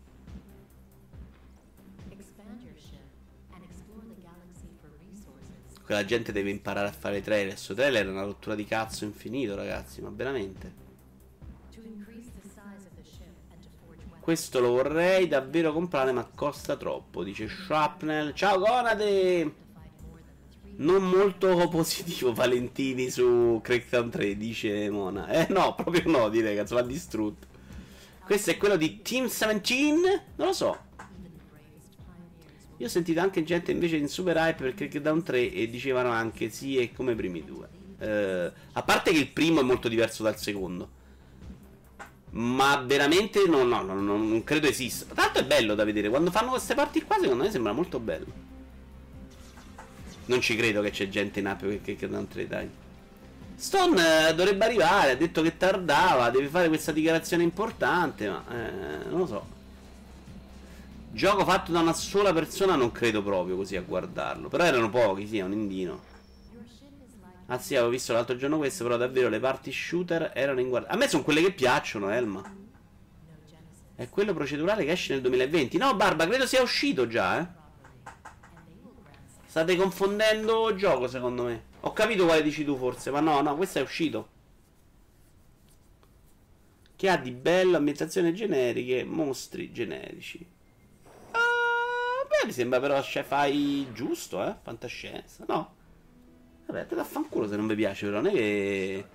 Quella gente deve imparare a fare trailer. Questo trailer è una rottura di cazzo infinito, ragazzi, ma veramente. Questo lo vorrei davvero comprare, ma costa troppo. Dice Shrapnel. Ciao Conade! Non molto positivo Valentini su Crackdown 3, dice Mona. Eh no, proprio no, direi, cazzo, l'ha distrutto. Questo è quello di Team 17? Non lo so. Io ho sentito anche gente invece in super hype per Crackdown 3 e dicevano anche sì, è come i primi due. Uh, a parte che il primo è molto diverso dal secondo. Ma veramente no, no, no, no, non credo esista. Tanto è bello da vedere. Quando fanno queste parti qua, secondo me sembra molto bello. Non ci credo che c'è gente in app per Crackdown 3, dai. Stone eh, dovrebbe arrivare, ha detto che tardava, deve fare questa dichiarazione importante, ma eh, non lo so. Gioco fatto da una sola persona non credo proprio così a guardarlo. Però erano pochi, sì, è un indino. Ah sì, avevo visto l'altro giorno questo, però davvero le parti shooter erano in guardia. A me sono quelle che piacciono, Elma. È quello procedurale che esce nel 2020. No, Barba, credo sia uscito già, eh. State confondendo gioco, secondo me. Ho capito quale dici tu forse, ma no, no, questo è uscito. Che ha di bello ambientazioni generiche, mostri generici. Uh, beh, mi sembra però sci-fi giusto, eh? Fantascienza, no? Vabbè, te la fanculo se non vi piace, però non è che...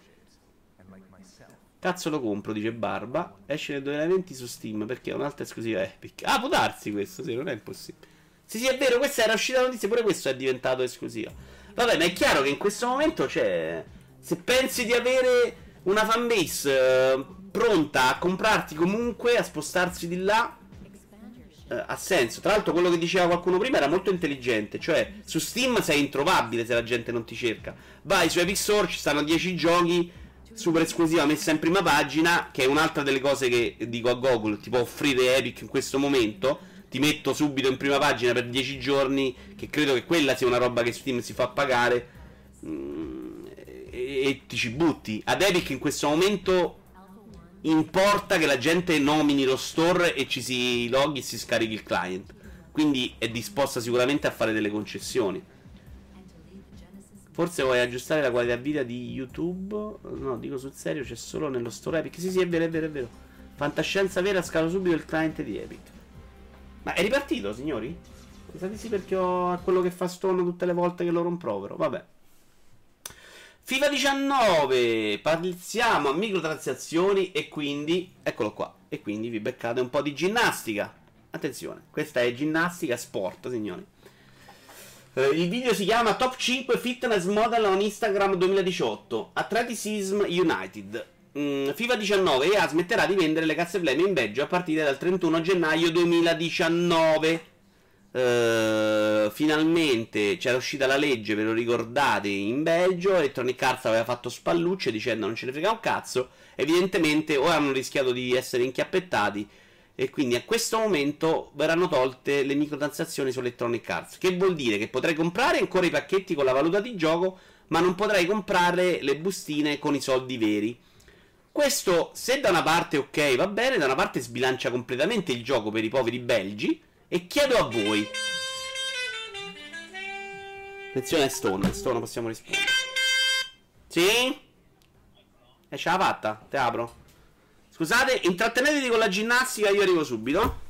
Cazzo lo compro, dice Barba. Esce nel 2020 su Steam perché è un'altra esclusiva Epic. Ah, può darsi questo, sì, non è impossibile. Sì, sì, è vero, questa era uscita la notizia, pure questo è diventato esclusiva. Vabbè, ma è chiaro che in questo momento c'è... Se pensi di avere una fanbase eh, pronta a comprarti comunque, a spostarsi di là, eh, ha senso. Tra l'altro, quello che diceva qualcuno prima era molto intelligente. Cioè, su Steam sei introvabile se la gente non ti cerca. Vai su Epic Store, ci stanno 10 giochi super esclusiva messa in prima pagina. Che è un'altra delle cose che dico a Google: ti può offrire Epic in questo momento. Ti metto subito in prima pagina per 10 giorni. Che credo che quella sia una roba che Steam si fa pagare. Mm, e, e ti ci butti. Ad Epic in questo momento importa che la gente nomini lo store e ci si loghi e si scarichi il client. Quindi è disposta sicuramente a fare delle concessioni. Forse vuoi aggiustare la qualità video di YouTube? No, dico sul serio, c'è solo nello store Epic. Sì, sì, è vero, è vero, è vero. Fantascienza vera, scalo subito il client di Epic. Ma è ripartito, signori? Pensate sì perché ho quello che fa Stone tutte le volte che lo romprovero. Vabbè. FIFA 19, passiamo a microtransazioni e quindi, eccolo qua, e quindi vi beccate un po' di ginnastica. Attenzione, questa è ginnastica sport, signori. Eh, il video si chiama Top 5 Fitness Model on Instagram 2018, Athleticism United. Mm, FIFA 19 EA smetterà di vendere le casse flemme in Belgio a partire dal 31 gennaio 2019. Uh, finalmente c'era uscita la legge, ve lo ricordate, in Belgio. Electronic Arts aveva fatto spallucce dicendo non ce ne frega un cazzo. Evidentemente ora hanno rischiato di essere inchiappettati. E quindi a questo momento verranno tolte le microtransazioni su Electronic Arts. Che vuol dire che potrai comprare ancora i pacchetti con la valuta di gioco, ma non potrai comprare le bustine con i soldi veri. Questo, se da una parte ok, va bene, da una parte sbilancia completamente il gioco per i poveri belgi e chiedo a voi. Attenzione, Stone. Stone possiamo rispondere. Sì? E ce l'ha fatta? Te apro. Scusate, intrattenetevi con la ginnastica, io arrivo subito.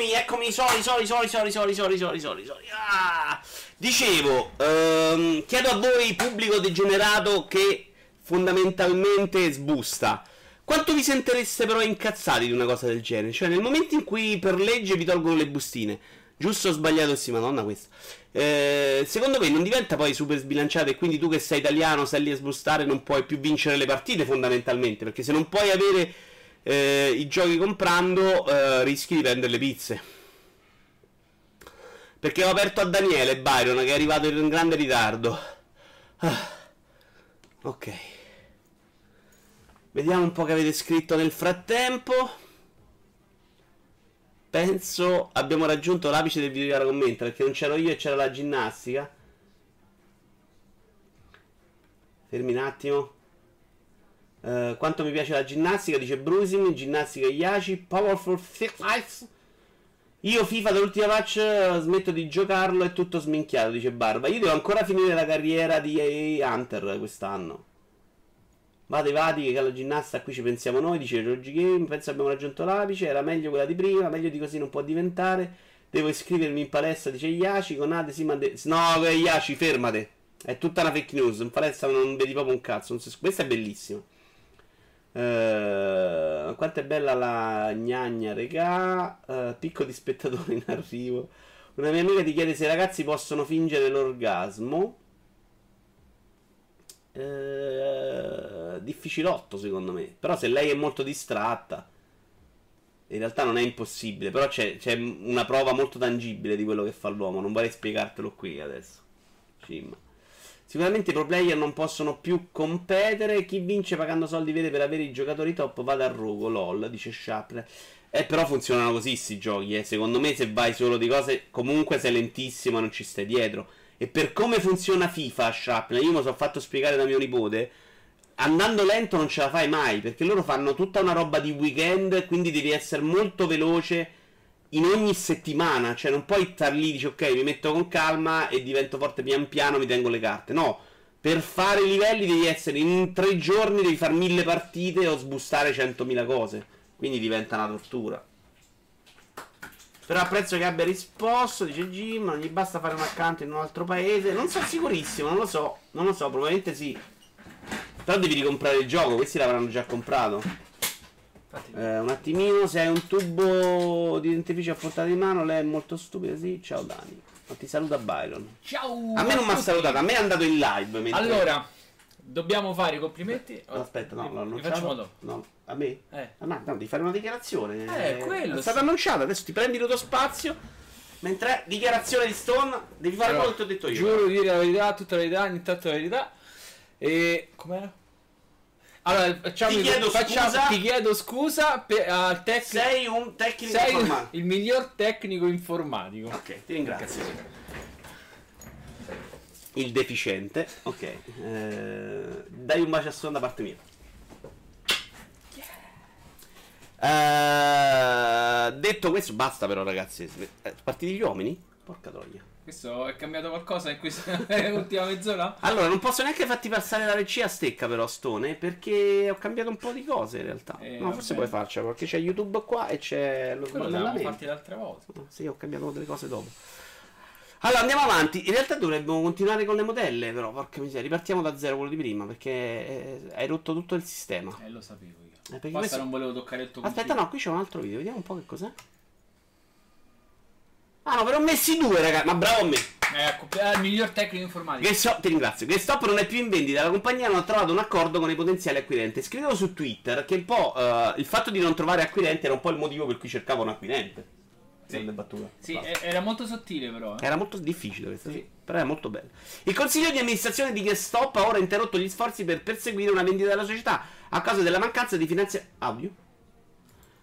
Eccomi, eccomi, soli, soli, soli, soli, soli, soli, soli, soli, soli. Ah! Dicevo, ehm, chiedo a voi, pubblico degenerato, che fondamentalmente sbusta. Quanto vi sentireste però incazzati di una cosa del genere? Cioè, nel momento in cui per legge vi tolgono le bustine, giusto o sbagliato? Sì, madonna questa. Eh, secondo me non diventa poi super sbilanciato e quindi tu che sei italiano, stai lì a sbustare, non puoi più vincere le partite fondamentalmente, perché se non puoi avere eh, i giochi comprando eh, rischi di prendere le pizze. Perché ho aperto a Daniele Byron che è arrivato in grande ritardo. Ah. Ok. Vediamo un po' che avete scritto nel frattempo. Penso abbiamo raggiunto l'apice del video commenta perché non c'ero io e c'era la ginnastica. Fermi un attimo. Uh, quanto mi piace la ginnastica, dice Brusim, ginnastica Iaci, Powerful Life. Io FIFA dall'ultima patch eh, smetto di giocarlo, è tutto sminchiato, dice Barba. Io devo ancora finire la carriera di Hunter quest'anno. Vate vati che alla ginnasta qui ci pensiamo noi, dice Rogi Game, penso abbiamo raggiunto l'apice, era meglio quella di prima, meglio di così non può diventare. Devo iscrivermi in palestra, dice Iaci, con Ade si mande... No, Iaci, fermate. È tutta una fake news, in palestra non vedi proprio un cazzo. Si... Questa è bellissima. Uh, quanto è bella la gnagna, regà. Uh, picco di spettatori in arrivo. Una mia amica ti chiede se i ragazzi possono fingere l'orgasmo. Uh, difficilotto secondo me. Però se lei è molto distratta. In realtà non è impossibile. Però c'è, c'è una prova molto tangibile di quello che fa l'uomo. Non vorrei spiegartelo qui adesso. Cimma. Sicuramente i pro player non possono più competere. Chi vince pagando soldi vere per avere i giocatori top va dal rogo. LOL, dice Sharp. Eh, però funzionano così questi giochi. Eh. Secondo me, se vai solo di cose, comunque sei lentissimo e non ci stai dietro. E per come funziona FIFA, Sharp, io mi sono fatto spiegare da mio nipote. andando lento non ce la fai mai, perché loro fanno tutta una roba di weekend, quindi devi essere molto veloce in ogni settimana, cioè non puoi star lì, dici ok, mi metto con calma e divento forte pian piano, mi tengo le carte. No, per fare i livelli devi essere in tre giorni, devi fare mille partite o sbustare centomila cose, quindi diventa una tortura. Però apprezzo che abbia risposto, dice Jim, non gli basta fare un account in un altro paese. Non sono sicurissimo, non lo so, non lo so, probabilmente sì. Però devi ricomprare il gioco, questi l'avranno già comprato. Eh, un attimino, se hai un tubo di dentifricio a portata di mano, lei è molto stupida, sì. Ciao Dani. Ma ti saluta Byron. Ciao! A me non mi ha salutato, a me è andato in live. mentre- Allora, dobbiamo fare i complimenti. No, aspetta, no, l'ho annunciato. facciamo dopo. No, a me? Eh. Ah, no, no, devi fare una dichiarazione. Eh, quello, È stato sì. annunciato, adesso ti prendi il tuo spazio. Mentre dichiarazione di Stone, devi fare Allora, quello che ti ho detto io. Giuro di dire la verità, tutta la verità, ogni tanto la verità. E com'era? Allora, facciamo Ti chiedo facciamo- scusa. ti chiedo scusa per, al tecnico. Sei un tecnico Sei informatico. il miglior tecnico informatico. Ok, ti ringrazio. Il deficiente. Ok. eh, dai un bacio a Stone da parte mia. Eh, detto questo, basta però ragazzi. Eh, Partiti gli uomini? Porca troia. Questo è cambiato qualcosa in questa ultima mezz'ora? Allora, non posso neanche farti passare la regia a stecca però, Stone, perché ho cambiato un po' di cose in realtà. Eh, no, forse puoi farcela, perché c'è YouTube qua e c'è lo smanellamento. fatti l'altra volta. Sì, ho cambiato delle cose dopo. Allora, andiamo avanti. In realtà dovremmo continuare con le modelle, però, porca miseria. Ripartiamo da zero quello di prima, perché eh, hai rotto tutto il sistema. Eh, lo sapevo io. Eh, Basta questo- non volevo toccare il tuo Aspetta, computer. no, qui c'è un altro video, vediamo un po' che cos'è. Ah, no, ve ne ho messi due, ragazzi, ma bravo a me. Eh, accoppi- ah, il miglior tecnico informatico. GameStop, ti ringrazio. GameStop non è più in vendita. La compagnia non ha trovato un accordo con i potenziali acquirenti. Scrivevo su Twitter che un po' eh, il fatto di non trovare acquirenti era un po' il motivo per cui cercavo un acquirente. Sì. Sì, era molto sottile però. eh. Era molto difficile questa, Sì. Però è molto bello. Il consiglio di amministrazione di GameStop ha ora interrotto gli sforzi per perseguire una vendita della società a causa della mancanza di finanziamenti. Audio?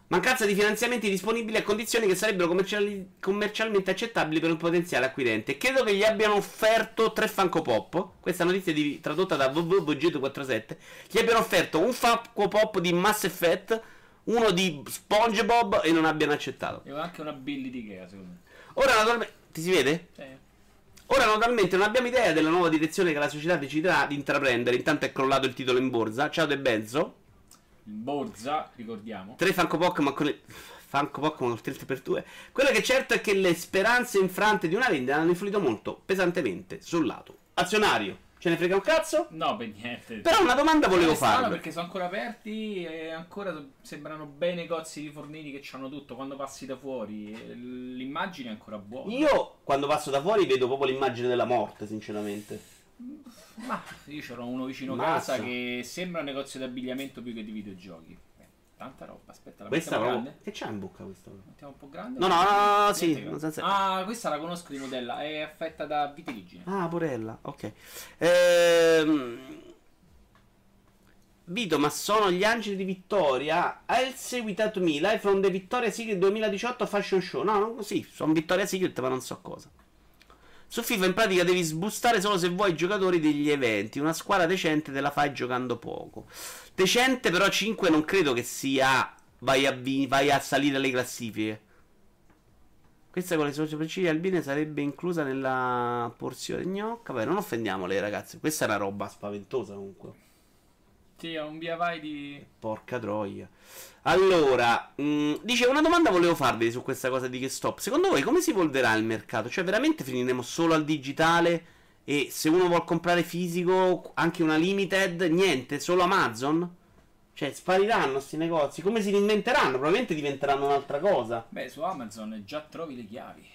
Mancanza di finanziamenti disponibili a condizioni che sarebbero commerciali- commercialmente accettabili per un potenziale acquirente. Credo che gli abbiano offerto tre Funko Pop. Questa notizia è tradotta da www.vegeto47. Gli abbiano offerto un Funko Pop di Mass Effect, uno di SpongeBob e non abbiano accettato. Avevo anche una Billy di Ikea, secondo me. Ora naturalmente. Ti si vede? Sì. Ora naturalmente non abbiamo idea della nuova direzione che la società deciderà di intraprendere. Intanto è crollato il titolo in borsa. Ciao De Benzo. In borsa, ricordiamo. Tre Funko Pokémon con le... Funko Pokémon il 3 per 2 Quello che è certo è che le speranze infrante di una vendita hanno influito molto pesantemente sul lato azionario. Ce ne frega un cazzo? No, per niente. Però una domanda volevo È strano farvi. perché sono ancora aperti e ancora sembrano bei negozi di forniti che hanno tutto. Quando passi da fuori, eh, l'immagine è ancora buona. Io quando passo da fuori vedo proprio l'immagine della morte, sinceramente. Ma io c'ero uno vicino Mazza. casa che sembra un negozio di abbigliamento più che di videogiochi. Beh, tanta roba. Aspetta, la Questa mettiamo grande? Che c'ha in bocca questo? Mettiamo un po' grande? No, no, no, no, sì, non senza- Ah, questa la conosco di modella. È affetta da vitiligine. Ah, Porella, ok. Ehm... Vito, ma sono gli angeli di Vittoria? Else Without Me, live from the Victoria Secret 2018 Fashion Show. No, no, sì, sono Victoria Secret, ma non so cosa. Su FIFA in pratica devi sbustare solo se vuoi giocatori degli eventi. Una squadra decente te la fai giocando poco. Decente, però 5 non credo che sia. Vai a, vi- vai a salire le classifiche. Questa con le sopracciglia albine sarebbe inclusa nella porzione gnocca. Vabbè, non offendiamole, ragazzi. Questa è una roba spaventosa comunque. Sì, è un via vai di. Porca troia. Allora, mh, dicevo, una domanda volevo farvi su questa cosa di GameStop. Secondo voi come si evolverà il mercato? Cioè, veramente finiremo solo al digitale? E se uno vuole comprare fisico, anche una limited, niente, solo Amazon? Cioè, spariranno questi negozi? Come si reinventeranno? Probabilmente diventeranno un'altra cosa. Beh, su Amazon già trovi le chiavi.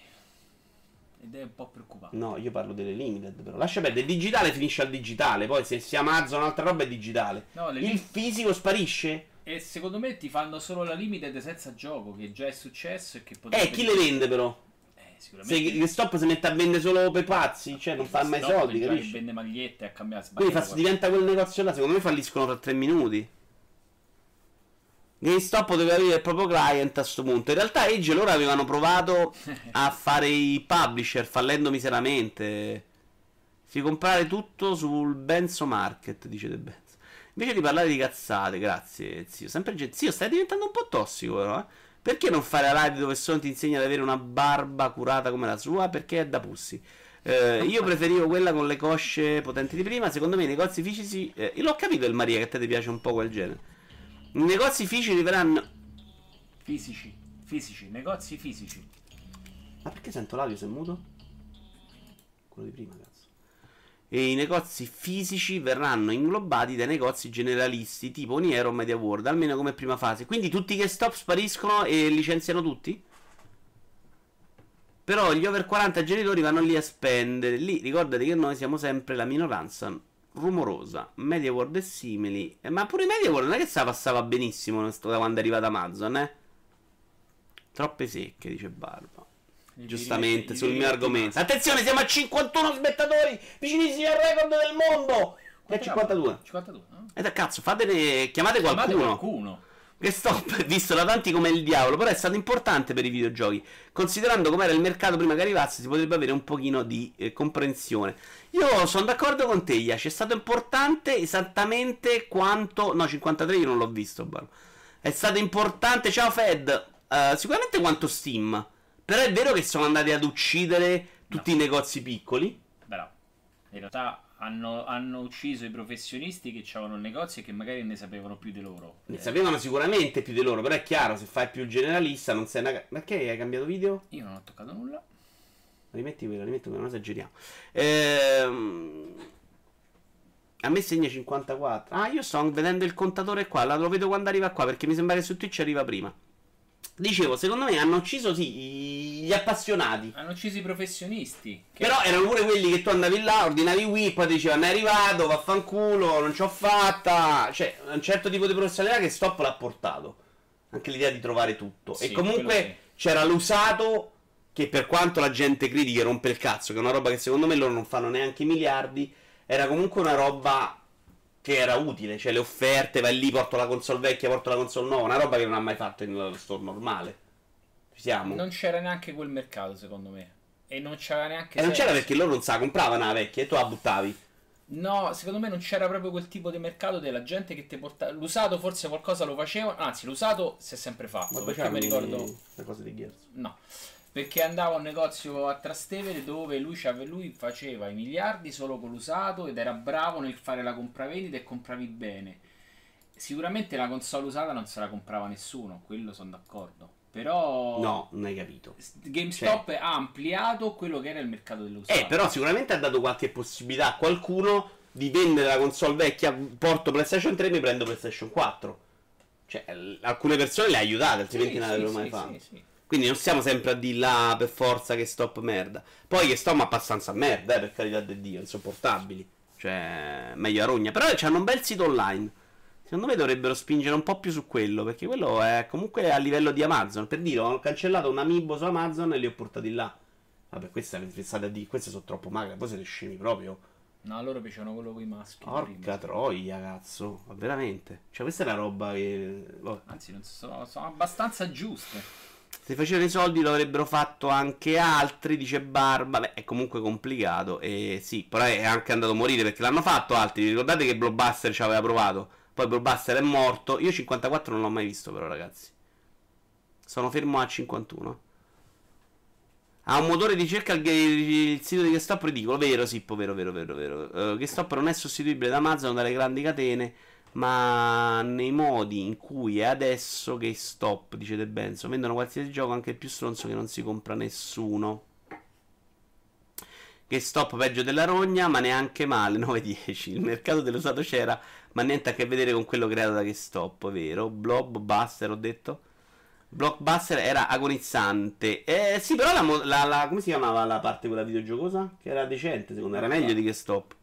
Ed è un po' preoccupante. No, io parlo delle limited, però. Lascia perdere, il digitale finisce al digitale. Poi, se si Amazon un'altra roba è digitale. No, Il lim- fisico sparisce? E secondo me ti fanno solo la limited senza gioco, che già è successo e che potrebbe... Eh, chi le vende però? Eh, Se sicuramente... GameStop si mette a vendere solo per pazzi, cioè non fa mai Stop, soldi, capisci? vende magliette a cambiare Quindi fa- diventa quel negozio là, secondo me falliscono tra tre minuti. GameStop doveva avere il proprio client a sto punto. In realtà Edge loro avevano provato a fare i publisher fallendo miseramente. Si comprare tutto sul Benzo Market, dice De Benzo. Invece di parlare di cazzate, grazie zio. Sempre gen- Zio, stai diventando un po' tossico però, eh? Perché non fare la live dove solo ti insegna ad avere una barba curata come la sua? Perché è da pussi. Eh, io preferivo quella con le cosce potenti di prima. Secondo me i negozi fisici. Eh, l'ho capito il Maria che a te ti piace un po' quel genere. I negozi fisici verranno. Fisici, fisici, negozi fisici. Ma perché sento l'audio se è muto? Quello di prima, cazzo. E i negozi fisici verranno inglobati dai negozi generalisti tipo Niero o Media World, almeno come prima fase. Quindi tutti che stop spariscono e licenziano tutti? Però gli over 40 genitori vanno lì a spendere. Lì ricordati che noi siamo sempre la minoranza rumorosa. Media World e simili. Eh, ma pure Media World non è che se passava benissimo da quando è arrivata Amazon, eh? Troppe secche, dice Barba. Gli Giustamente, sul gli mio argomento. Attenzione, siamo a 51 spettatori, vicinissimi al record del mondo. È 52. 52, no? E da cazzo, fatene, chiamate Chiamate qualcuno. Qualcuno. Che stop è visto da tanti come il diavolo, però è stato importante per i videogiochi. Considerando com'era il mercato prima che arrivasse, si potrebbe avere un pochino di eh, comprensione. Io sono d'accordo con te, Iaci, è stato importante esattamente quanto... No, 53 io non l'ho visto, Barbo. È stato importante, ciao Fed, eh, sicuramente quanto Steam. Però è vero che sono andati ad uccidere tutti i negozi piccoli. Però, in realtà hanno, hanno ucciso i professionisti che avevano negozi e che magari ne sapevano più di loro. Ne Eh, sapevano sicuramente più di loro, però è chiaro, se fai più generalista non sei una... Perché hai cambiato video? Io non ho toccato nulla. Rimetti quello, rimetti quello, non esageriamo. Ehm... A me segna 54. Ah, io sto vedendo il contatore qua, lo vedo quando arriva qua, perché mi sembra che su Twitch arriva prima. Dicevo, secondo me hanno ucciso sì gli appassionati. Hanno ucciso i professionisti. Però erano pure quelli che tu andavi là, ordinavi Wii, poi dicevano è arrivato, vaffanculo, non ce l'ho fatta. Cioè, un certo tipo di professionalità che Stop l'ha portato. Anche l'idea di trovare tutto. Sì, e comunque c'era l'usato che per quanto la gente critica e rompe il cazzo, che è una roba che secondo me loro non fanno neanche i miliardi, era comunque una roba che era utile. Cioè le offerte, vai lì, porto la console vecchia, porto la console nuova, una roba che non ha mai fatto in store normale. Ci siamo? non c'era neanche quel mercato, secondo me. E non c'era neanche. E non c'era perché loro non se la compravano la vecchia e tu la buttavi. No, secondo me non c'era proprio quel tipo di mercato della gente che ti portava. L'usato forse qualcosa lo faceva. Anzi, l'usato si è sempre fatto. Ma perché mi ricordo. le cose di Gears. No. Perché andavo a un negozio a Trastevere dove lui, lui faceva i miliardi solo con l'usato ed era bravo nel fare la compravendita e compravi bene. Sicuramente la console usata non se la comprava nessuno, quello sono d'accordo. Però No, non hai capito. GameStop ha ampliato quello che era il mercato dell'usato. Eh, però sicuramente ha dato qualche possibilità a qualcuno di vendere la console vecchia, porto PlayStation 3 e mi prendo PlayStation 4. Cioè, alcune persone le ha aiutate, altrimenti Sì, non sì, l'avrebbero mai sì, fatto. sì, sì. Quindi non stiamo sempre a dire là per forza che stop merda. Poi che stop abbastanza merda, eh, per carità di Dio, insopportabili. Cioè, meglio a rogna. Però hanno un bel sito online. Secondo me dovrebbero spingere un po' più su quello, perché quello è comunque a livello di Amazon. Per dire, ho cancellato un amiibo su Amazon e li ho portati là. Vabbè, queste a dire, queste sono troppo magre, poi siete scemi proprio. No, loro piacevano quello con i maschi. Porca troia, cazzo. Ma veramente. Cioè, questa è una roba che... boh. Anzi, non sono, sono abbastanza giuste. Se facevano i soldi lo avrebbero fatto anche altri, dice Barba. Beh, è comunque complicato. E sì, però è anche andato a morire perché l'hanno fatto altri. Ricordate che Blockbuster ci aveva provato. Poi Blockbuster è morto. Io 54 non l'ho mai visto, però, ragazzi. Sono fermo a 51. Ha un motore di ricerca il, il sito di GameStop ridicolo, vero Sippo, vero, vero, vero, vero. Uh, GameStop non è sostituibile da Amazon dalle grandi catene, ma nei modi in cui è adesso GameStop, dice De Benzo, vendono qualsiasi gioco, anche il più stronzo che non si compra nessuno. GameStop peggio della rogna, ma neanche male, 9-10. Il mercato dell'usato c'era, ma niente a che vedere con quello creato da GameStop, vero? Blockbuster, ho detto? Blockbuster era agonizzante. Eh, sì, però la, la- la- come si chiamava la parte quella videogiocosa? Che era decente, secondo me. Era meglio di che stop.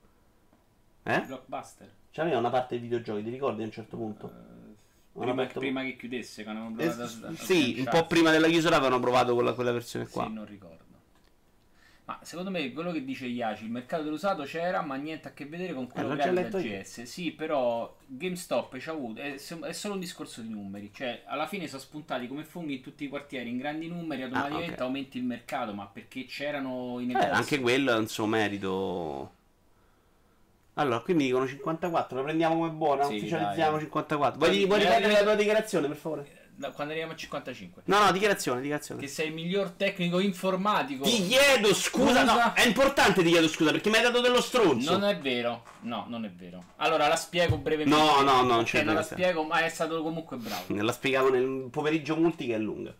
Eh? Blockbuster. C'aveva una parte di videogiochi, ti ricordi a un certo punto? Eh, Una prima, parte- prima che chiudesse, che avevano Eh, provato a, a sì, un po' prima della chiusura avevano provato quella, quella versione qua. Sì, non ricordo. Ma secondo me quello che dice Iaci, il mercato dell'usato c'era, ma niente a che vedere con quello creato già dal letto io. GS. Sì, però GameStop ci ha avuto, è, è solo un discorso di numeri. Cioè, alla fine sono spuntati come funghi in tutti i quartieri in grandi numeri, automaticamente ok. aumenti il mercato, ma perché c'erano i Eh, negozi. anche quello è un suo merito. Allora, qui mi dicono 54, lo prendiamo come buona, Sì, ufficializziamo dai. 54. Vuoi, vuoi eh, ripetere eh, la tua dichiarazione, per favore? Da- Quando arriviamo a 55. No, no, dichiarazione, dichiarazione. Che sei il miglior tecnico informatico. Ti chiedo scusa, no, Scusa. è importante ti chiedo scusa perché mi hai dato dello stronzo. Non è vero, no, non è vero. Allora la spiego brevemente. No, no, no, non c'è non la spiego, ma è stato comunque bravo. La spiegavo nel pomeriggio multi che è lunga.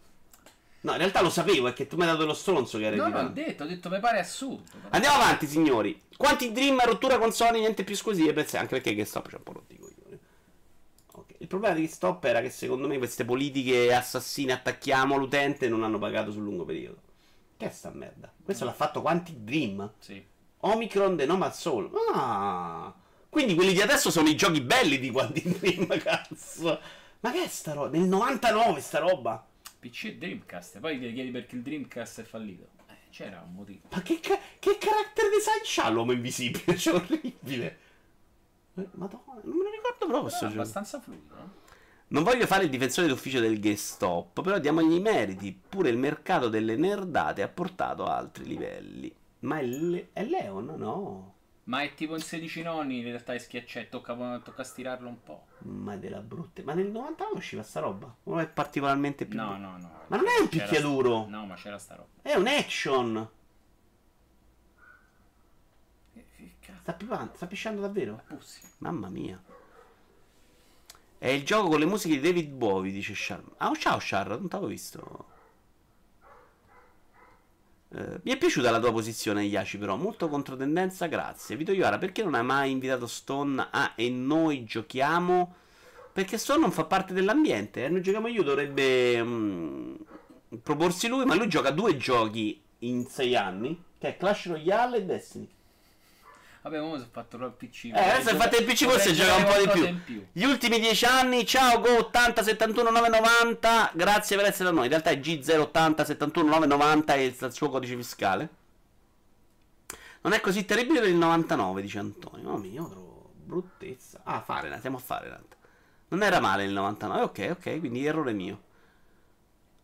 No, in realtà lo sapevo, è che tu mi hai dato dello stronzo che era No, no, ho detto, ho detto, mi pare assurdo. Andiamo avanti, signori. Quanti Dream, rottura con Sony, niente più esclusive, prezzi, anche perché GameStop c'è un po' rotti coglioni. Ok. Il problema di GameStop era che secondo me queste politiche assassine, attacchiamo l'utente, non hanno pagato sul lungo periodo. Che è sta merda? Questo l'ha fatto quanti Dream? Sì. Omicron The Nomad Soul. Ah. Quindi quelli di adesso sono i giochi belli di quanti Dream, cazzo. Ma che è sta roba? Nel 99 sta roba? PC e Dreamcast. Poi ti chiedi perché il Dreamcast è fallito. Eh, c'era un motivo. Ma che, ca- che character design c'ha l'uomo invisibile? C'è orribile. Eh, Madonna, non me lo ricordo proprio Però sto è gioco. abbastanza fluido, no? Non voglio fare il difensore d'ufficio del GameStop, però diamogli i meriti. Pure il mercato delle nerdate ha portato a altri livelli. Ma è, Le- è Leon? No. Ma è tipo in 16 nonni, in realtà è schiaccetto, tocca, tocca stirarlo un po'. Ma è della brutta. Ma nel 99 usciva sta roba? O è particolarmente più... No, no, no. Ma non è un picchiaduro. No, ma c'era sta roba. È un action. Che, che cazzo, Sta pipando, sta pisciando davvero? pussi. Mamma mia. È il gioco con le musiche di David Bowie, dice Char. Ah, ciao Char, non t'avevo visto. Eh, mi è piaciuta la tua posizione, Yaci, però. Molto controtendenza, grazie. Vito Iora, perché non hai mai invitato Stone a e noi giochiamo? Perché Stone non fa parte dell'ambiente. E noi giochiamo io, dovrebbe mm, proporsi lui, ma lui gioca due giochi in sei anni, che è Clash Royale e Destiny. Vabbè, ora si è fatto il PC. Eh, adesso hai fatto il PC, forse gioca un po' di più. Gli ultimi 10 anni, ciao Go 80 71 990, grazie per essere da noi. In realtà è G080 71 990 è il suo codice fiscale. Non è così terribile per il 99, dice Antonio. Mamma mia, io trovo bruttezza. Ah, Fahrenheit, siamo a Fahrenheit. Non era male il 99, ok, ok, quindi errore mio.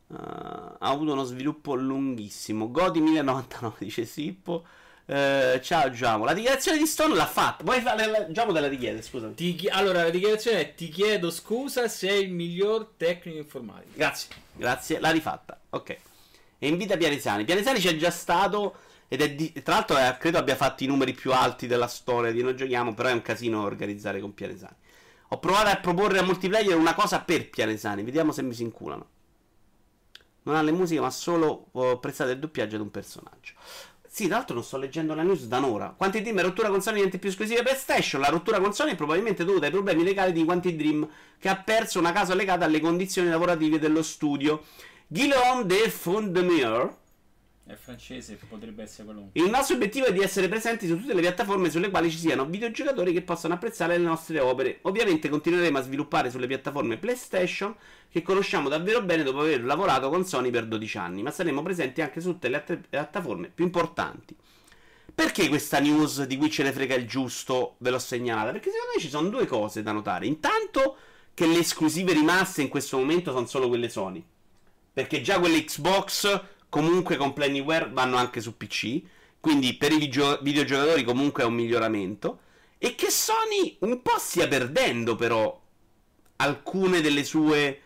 Uh, ha avuto uno sviluppo lunghissimo. Godi 1099, dice Sippo. Eh, ciao Giamo. La dichiarazione di Stone l'ha fatta. Vuoi fare la... Giamo te la richiede, scusami. Ti chi- allora, la dichiarazione è: Ti chiedo scusa se è il miglior tecnico informatico. Grazie, grazie, l'ha rifatta. Ok. E invita Pianesani. Pianesani c'è già stato. Ed è di... tra l'altro eh, credo abbia fatto i numeri più alti della storia di Noi Giochiamo. Però è un casino organizzare con Pianesani. Ho provato a proporre a multiplayer una cosa per Pianesani. Vediamo se mi si inculano. Non ha le musiche, ma solo ho prestato il doppiaggio ad un personaggio. Sì, tra l'altro non sto leggendo la news da un'ora. Quanti Dream e rottura con Sony niente più esclusive PlayStation. La rottura con Sony è probabilmente dovuta ai problemi legali di Quanti Dream, che ha perso una casa legata alle condizioni lavorative dello studio. Guillaume de Fondemure. È francese, potrebbe essere quello. Il nostro obiettivo è di essere presenti su tutte le piattaforme sulle quali ci siano videogiocatori che possano apprezzare le nostre opere. Ovviamente continueremo a sviluppare sulle piattaforme PlayStation, che conosciamo davvero bene dopo aver lavorato con Sony per 12 anni, ma saremo presenti anche su tutte le altre piattaforme più importanti. Perché questa news di cui ce ne frega il giusto ve l'ho segnalata? Perché secondo me ci sono due cose da notare. Intanto che le esclusive rimaste in questo momento sono solo quelle Sony. Perché già quelle Xbox comunque con Planyware vanno anche su PC. Quindi per i vigio- videogiocatori comunque è un miglioramento. E che Sony un po' stia perdendo però alcune delle sue...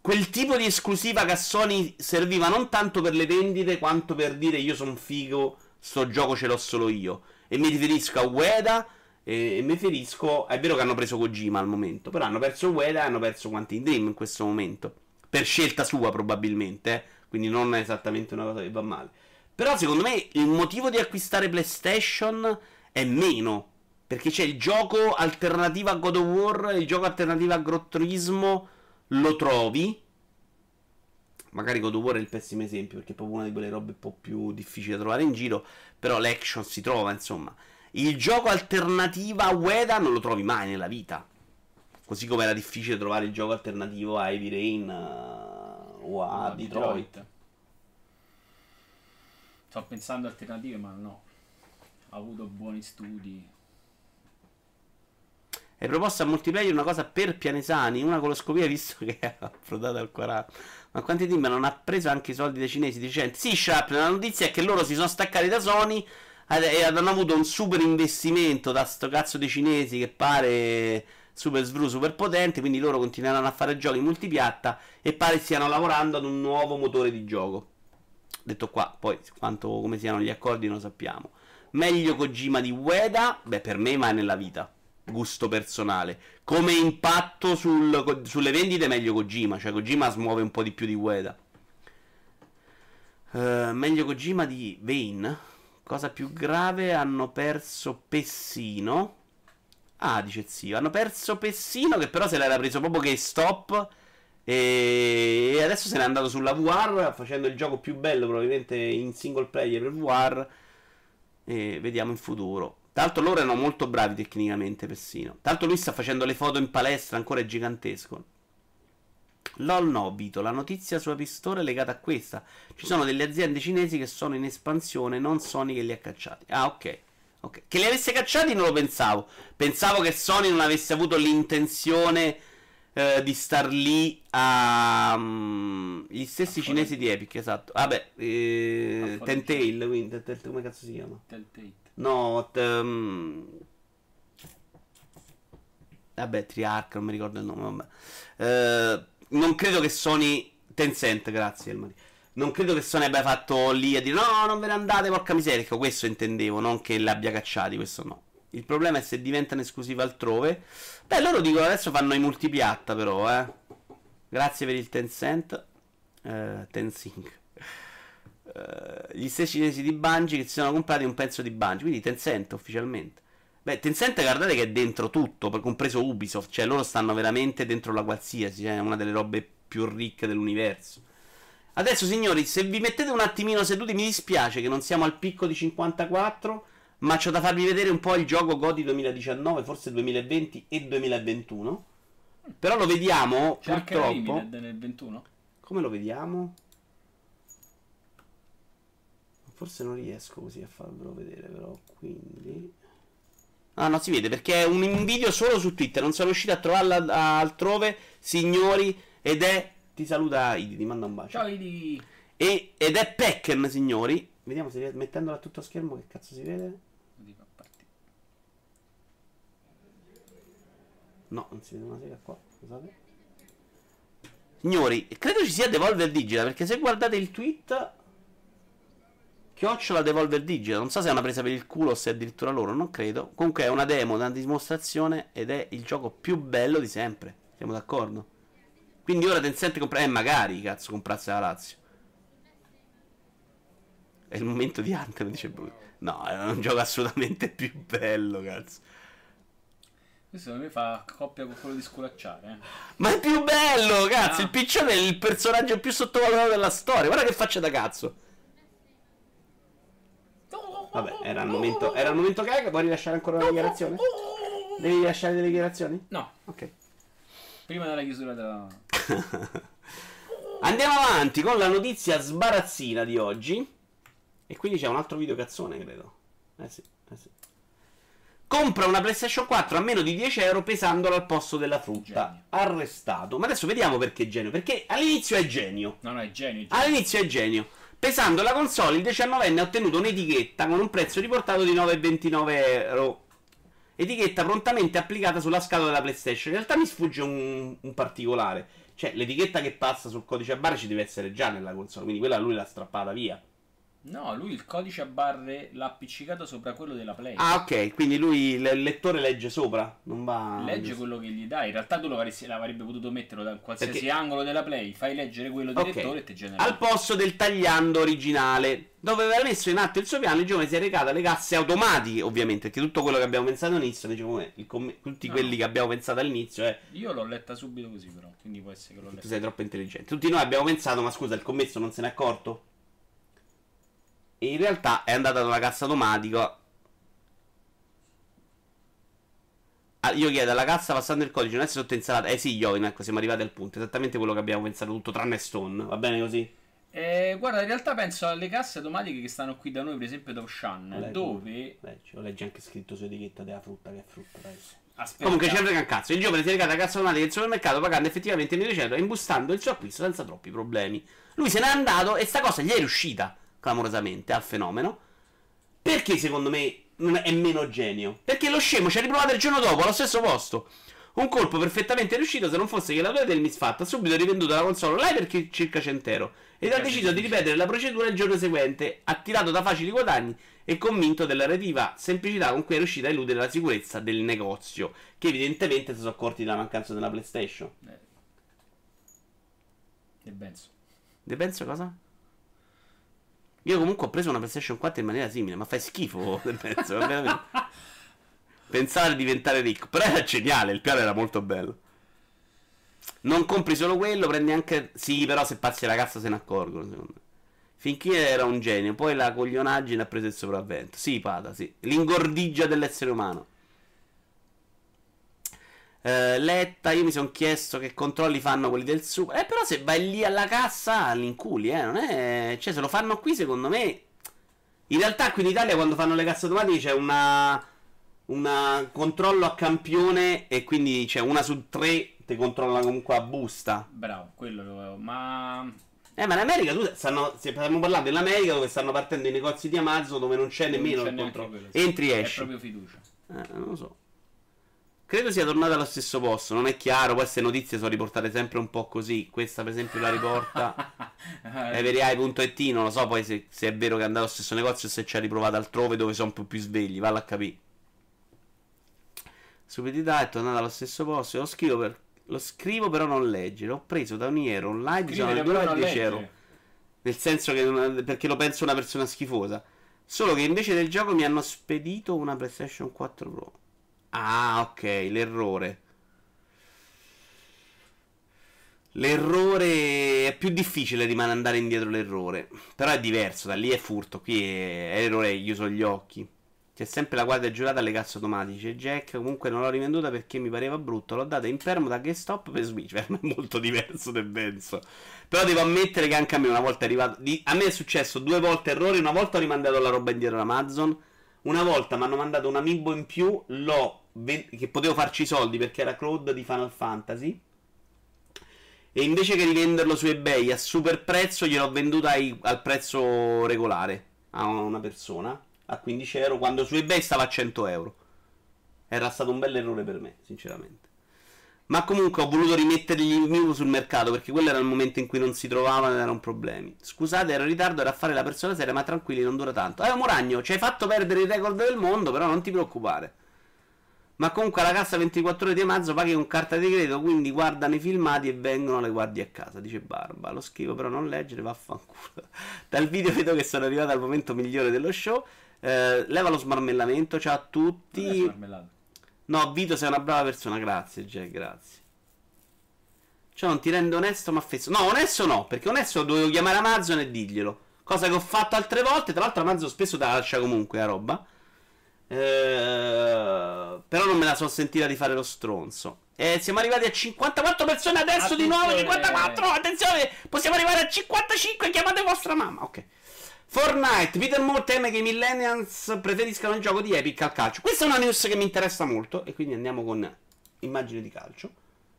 Quel tipo di esclusiva che a Sony serviva non tanto per le vendite quanto per dire io sono figo, sto gioco ce l'ho solo io. E mi riferisco a Ueda e, mi riferisco... È vero che hanno preso Kojima al momento, però hanno perso Ueda e hanno perso Quantum Dream in questo momento. Per scelta sua probabilmente, eh. Quindi non è esattamente una cosa che va male. Però secondo me il motivo di acquistare PlayStation è meno. Perché c'è il gioco alternativo a God of War, il gioco alternativo a Gran Turismo, lo trovi. Magari God of War è il pessimo esempio, perché è proprio una di quelle robe un po' più difficili da trovare in giro. Però l'action si trova, insomma. Il gioco alternativo a Ueda non lo trovi mai nella vita. Così come era difficile trovare il gioco alternativo a Heavy Rain eh, o a No, Detroit. Sto pensando a alternative, ma no. Ha avuto buoni studi. È proposta a multiplayer una cosa per pianesani, una coloscopia visto che è approdata al 40. Ma quanti team non ha preso anche i soldi dei cinesi decenti? Sì, Sharp, la notizia è che loro si sono staccati da Sony, E hanno avuto un super investimento da sto cazzo dei cinesi che pare super svru, super potente. Quindi loro continueranno a fare giochi multipiatta e pare stiano lavorando ad un nuovo motore di gioco. Detto qua, poi quanto come siano gli accordi non sappiamo. Meglio Kojima di Ueda? Beh, per me mai nella vita. Gusto personale. Come impatto sul, sulle vendite, meglio Kojima. Cioè, Kojima smuove un po' di più di Ueda. Uh, meglio Kojima di Vane? Cosa più grave, hanno perso Pessino. Ah, dice zio. Hanno perso Pessino, che però se l'era preso proprio che stop. E adesso se n'è andato sulla VR facendo il gioco più bello probabilmente in single player per VR. E vediamo in futuro. L'altro loro erano molto bravi tecnicamente, Pessino. L'altro lui sta facendo le foto in palestra, ancora è gigantesco. LOL no, Vito, la notizia sulla pistola è legata a questa. Ci sono delle aziende cinesi che sono in espansione, non Sony che li ha cacciati. Ah, ok. Okay. Che li avesse cacciati non lo pensavo. Pensavo che Sony non avesse avuto l'intenzione eh, di star lì a... Um, gli stessi cinesi di Epic, esatto. Vabbè, eh, Tentail, quindi, come cazzo si chiama? Telltale. No, t- um... Vabbè, Triarch, non mi ricordo il nome, vabbè. Eh non credo che Sony. Tencent, grazie Elmari. Non credo che Sony abbia fatto lì a dire no, non ve ne andate, porca miseria. Ecco, questo intendevo, non che l'abbia cacciati, questo no. Il problema è se diventano esclusive altrove. Beh, loro dicono adesso fanno i multipiatta, però, eh. Grazie per il Tencent. Uh, Tensync. Uh, gli stessi cinesi di Bungie che si sono comprati un pezzo di Bungie. Quindi Tencent ufficialmente. Beh, Tencent guardate che è dentro tutto, compreso Ubisoft, cioè loro stanno veramente dentro la qualsiasi, cioè è una delle robe più ricche dell'universo. Adesso signori, se vi mettete un attimino seduti, mi dispiace che non siamo al picco di 54, ma c'ho da farvi vedere un po' il gioco Godi 2019, forse 2020 e 2021. Però lo vediamo C'è purtroppo. Anche nel 21? Come lo vediamo? Forse non riesco così a farvelo vedere, però quindi Ah, no, si vede perché è un video solo su Twitter. Non sono riuscito a trovarla altrove, signori. Ed è. Ti saluta Idi, ti manda un bacio. Ciao Idi. E, ed è Pecken, signori. Vediamo se mettendola a tutto schermo che cazzo si vede. No, non si vede una sega qua. Scusate. Signori, credo ci sia Devolver Digital perché se guardate il tweet Chiocciola Devolver Digital. Non so se è una presa per il culo o se è addirittura loro, non credo. Comunque è una demo, una dimostrazione ed è il gioco più bello di sempre. Siamo d'accordo? Quindi ora Tencent compra... Eh, magari, cazzo, comprasse la Lazio. È il momento di Anthem, dice Bruno. No, è un gioco assolutamente più bello, cazzo. Questo secondo me fa coppia con quello di sculacciare. Eh. Ma è più bello, cazzo! Ah. Il piccione è il personaggio più sottovalutato della storia. Guarda che faccia da cazzo. Vabbè, era il momento, era il momento gag. Vuoi rilasciare ancora una dichiarazione? Devi rilasciare delle dichiarazioni? No. Ok. Prima della chiusura della... Andiamo avanti con la notizia sbarazzina di oggi. E quindi c'è un altro video cazzone, credo. Eh sì, eh sì. Compra una PlayStation 4 a meno di 10 euro pesandola al posto della frutta. Genio. Arrestato. Ma adesso vediamo perché è genio. Perché all'inizio è genio. No, no, è genio. È genio. All'inizio è genio. Pesando la console, il 19enne ha ottenuto un'etichetta con un prezzo riportato di 9,29 euro. Etichetta prontamente applicata sulla scatola della PlayStation. In realtà mi sfugge un, un particolare. Cioè, l'etichetta che passa sul codice a barre ci deve essere già nella console, quindi quella lui l'ha strappata via. No, lui il codice a barre l'ha appiccicato sopra quello della Play. Ah, ok, quindi lui il lettore legge sopra, non va... Legge quello che gli dai. In realtà tu l'avrebbe potuto mettere da qualsiasi Perché... angolo della Play, fai leggere quello del okay. lettore e ti genera... Al posto del tagliando originale, dove aveva messo in atto il suo piano, il giovane si è recato alle casse automatiche, ovviamente, perché tutto quello che abbiamo pensato all'inizio, diciamo, com- tutti no. quelli che abbiamo pensato all'inizio è... Io l'ho letta subito così, però, quindi può essere che l'ho letta. Tu sei troppo intelligente. Tutti noi abbiamo pensato, ma scusa, il commesso non se n'è accorto? E in realtà è andata da una cassa automatica. Ah, io chiedo alla cassa passando il codice, non è sotto insalata. Eh sì, Jovin, ecco, siamo arrivati al punto. Esattamente quello che abbiamo pensato tutto, tranne Stone. Va bene così? Eh, guarda, in realtà penso alle casse automatiche che stanno qui da noi, per esempio da Ocean, leggi, dove... Leggi, lo leggi anche scritto su etichetta della frutta, che è frutta, dai. Aspetta. Comunque c'è frega un cazzo. Il giovane si è recato alla cassa automatica del supermercato pagando effettivamente 1.200 e imbustando il suo acquisto senza troppi problemi. Lui se n'è andato e sta cosa gli è riuscita clamorosamente al fenomeno. Perché secondo me è meno genio? Perché lo scemo ci ha riprovato il giorno dopo, allo stesso posto. Un colpo perfettamente riuscito se non fosse che l'autore del misfatto ha subito rivenduto la console online per circa 100 euro ed ha deciso di ripetere la procedura il giorno seguente, attirato da facili guadagni e convinto della relativa semplicità con cui è riuscito a eludere la sicurezza del negozio, che evidentemente si sono accorti della mancanza della PlayStation. Eh. De Benzo. De Benzo cosa? Io comunque ho preso una PlayStation 4 in maniera simile, ma fai schifo Benzo, veramente. Pensare di diventare ricco. Però era geniale, il piano era molto bello. Non compri solo quello, prendi anche... Sì, però se passi la cassa se ne accorgono, secondo me. Finché era un genio, poi la coglionaggine ha preso il sopravvento. Sì, Pada, sì. L'ingordigia dell'essere umano. Uh, Letta, io mi sono chiesto che controlli fanno quelli del super. Eh, però se vai lì alla cassa, l'inculi, eh. Non è. Cioè, se lo fanno qui, secondo me. In realtà, qui in Italia, quando fanno le casse automatiche, c'è una un controllo a campione e quindi c'è una su tre ti controlla comunque a busta. Bravo, quello lo avevo, ma... Eh, ma in America tu stanno, stiamo parlando dell'America dove stanno partendo i negozi di Amazon dove non c'è non nemmeno c'è il controllo. Quello, sì. Entri e esci. È proprio fiducia. Eh, non lo so. Credo sia tornata allo stesso posto, non è chiaro, queste notizie sono riportate sempre un po' così. Questa per esempio la riporta everai.it, non lo so poi se, se, è vero che è andato allo stesso negozio o se ci ha riprovato altrove dove sono un po' più svegli, valla a capire. Stupidità è tornata allo stesso posto. Lo scrivo, per... lo scrivo però non leggere. L'ho preso da un iero online. Diciamo 2,10 euro. Nel senso che non... perché lo penso una persona schifosa. Solo che invece del gioco mi hanno spedito una PlayStation 4 Pro. Ah, ok, l'errore. L'errore è più difficile di mandare indietro l'errore. Però è diverso, da lì è furto, qui è, errore, chiuso gli occhi. C'è sempre la guardia giurata alle casse automatiche. Jack, comunque non l'ho rivenduta perché mi pareva brutto. L'ho data in permo da GameStop per Switch. Per me è molto diverso del Benzo. Però devo ammettere che anche a me una volta è arrivato. Di... A me è successo due volte errori. Una volta ho rimandato la roba indietro da Amazon. Una volta mi hanno mandato un amiibo in più. L'ho. che potevo farci i soldi perché era Claude di Final Fantasy. E invece che rivenderlo su eBay a super prezzo, gliel'ho venduta ai... al prezzo regolare a una persona a 15 euro quando su eBay stava a 100 euro. Era stato un bel errore per me, sinceramente. Ma comunque ho voluto rimettergli il mio sul mercato perché quello era il momento in cui non si trovavano ed erano problemi. Scusate, ero in ritardo, era a fare la persona seria, ma tranquilli, non dura tanto. Eh, Moragno, ci hai fatto perdere il record del mondo, però non ti preoccupare. Ma comunque alla cassa 24 ore di Amazon paghi con carta di credito, quindi guardano i filmati e vengono le guardie a casa, dice Barba. Lo scrivo però non leggere, vaffanculo. Dal video vedo che sono arrivato al momento migliore dello show. Eh, leva lo smarmellamento, ciao a tutti. No, Vito sei una brava persona, grazie Jack, grazie. Cioè non ti rende onesto ma fesso. No, onesto no, perché onesto dovevo chiamare Amazon e dirglielo. Cosa che ho fatto altre volte, tra l'altro Amazon spesso te la lascia comunque la roba. Eh, però non me la sono sentita di fare lo stronzo. Eh, siamo arrivati a 54 persone adesso attenzione. di nuovo 54. Attenzione, possiamo arrivare a 55. Chiamate vostra mamma. Ok. Fortnite, Peter Moore teme che i millennials preferiscano il gioco di Epic al calcio. Questa è una news che mi interessa molto e quindi andiamo con immagini di calcio.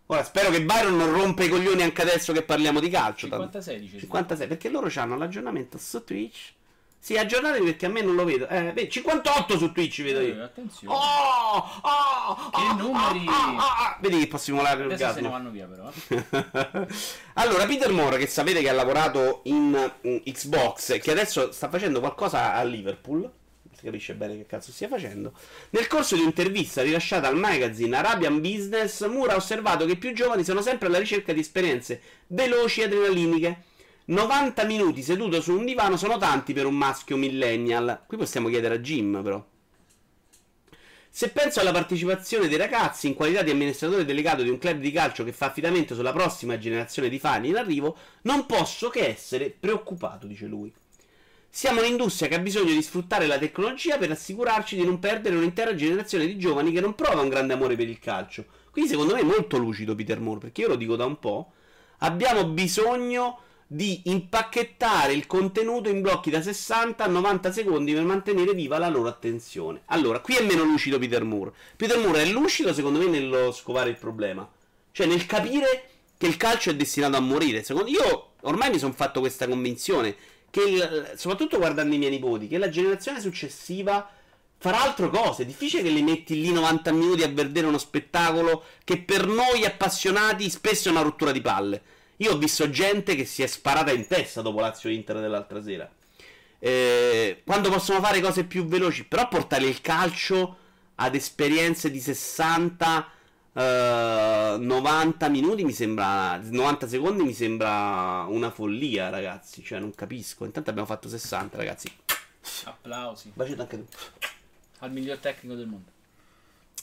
Ora spero che Byron non rompe i coglioni anche adesso che parliamo di calcio. 56 dice 56 perché loro hanno l'aggiornamento su Twitch sì, aggiornatevi perché a me non lo vedo. Eh, beh, 58 su Twitch vedo io. Eh, attenzione. Oh, oh, che oh, numeri. Oh, oh, Vedi che posso simulare il gas. se ne vanno via però. allora, Peter Moore che sapete che ha lavorato in, in Xbox che adesso sta facendo qualcosa a Liverpool. Si capisce bene che cazzo stia facendo. Nel corso di un'intervista rilasciata al magazine Arabian Business, Moore ha osservato che i più giovani sono sempre alla ricerca di esperienze veloci e adrenaliniche 90 minuti seduto su un divano sono tanti per un maschio millennial. Qui possiamo chiedere a Jim, però. Se penso alla partecipazione dei ragazzi in qualità di amministratore delegato di un club di calcio che fa affidamento sulla prossima generazione di fani in arrivo, non posso che essere preoccupato, dice lui. Siamo un'industria che ha bisogno di sfruttare la tecnologia per assicurarci di non perdere un'intera generazione di giovani che non prova un grande amore per il calcio. Quindi secondo me è molto lucido Peter Moore, perché io lo dico da un po'. Abbiamo bisogno di impacchettare il contenuto in blocchi da 60 a 90 secondi per mantenere viva la loro attenzione. Allora, qui è meno lucido Peter Moore. Peter Moore è lucido secondo me nello scovare il problema. Cioè nel capire che il calcio è destinato a morire. Secondo io ormai mi sono fatto questa convinzione che il- soprattutto guardando i miei nipoti, che la generazione successiva farà altre cose. È difficile che li metti lì 90 minuti a vedere uno spettacolo che per noi appassionati spesso è una rottura di palle. Io ho visto gente che si è sparata in testa dopo Lazio Inter dell'altra sera. Eh, quando possono fare cose più veloci, però portare il calcio ad esperienze di 60 eh, 90 minuti mi sembra 90 secondi mi sembra una follia, ragazzi, cioè non capisco. Intanto abbiamo fatto 60, ragazzi. Applausi. Bacetto anche tu. Al miglior tecnico del mondo.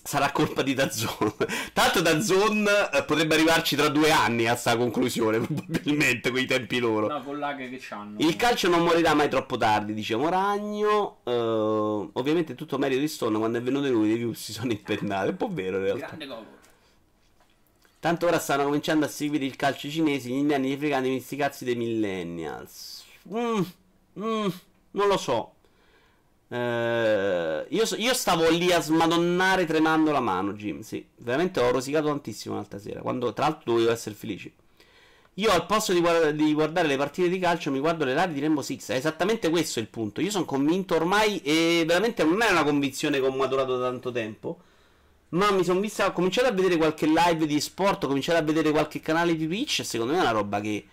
Sarà colpa di Dazon. Tanto Dazon eh, potrebbe arrivarci tra due anni a sta conclusione, probabilmente, con i tempi loro. No, con lag che c'hanno. Il calcio non morirà mai troppo tardi, dice Moragno. Eh, ovviamente tutto merito di Stone quando è venuto lui, i views si sono impennati. È un po' vero in realtà. Grande Gogo. Tanto ora stanno cominciando a seguire il calcio cinese, gli indiani, gli africani, questi cazzi dei millennials. Mm, mm, non lo so. Eh, io, io stavo lì a smadonnare tremando la mano, Jim. Sì, veramente ho rosicato tantissimo l'altra sera. Quando tra l'altro dovevo essere felice. Io al posto di, guarda- di guardare le partite di calcio mi guardo le live di Rainbow Six. È esattamente questo il punto. Io sono convinto ormai, e veramente non è una convinzione che ho maturato da tanto tempo. Ma mi sono vista, ho cominciato a vedere qualche live di sport, ho cominciato a vedere qualche canale di Twitch. Secondo me è una roba che,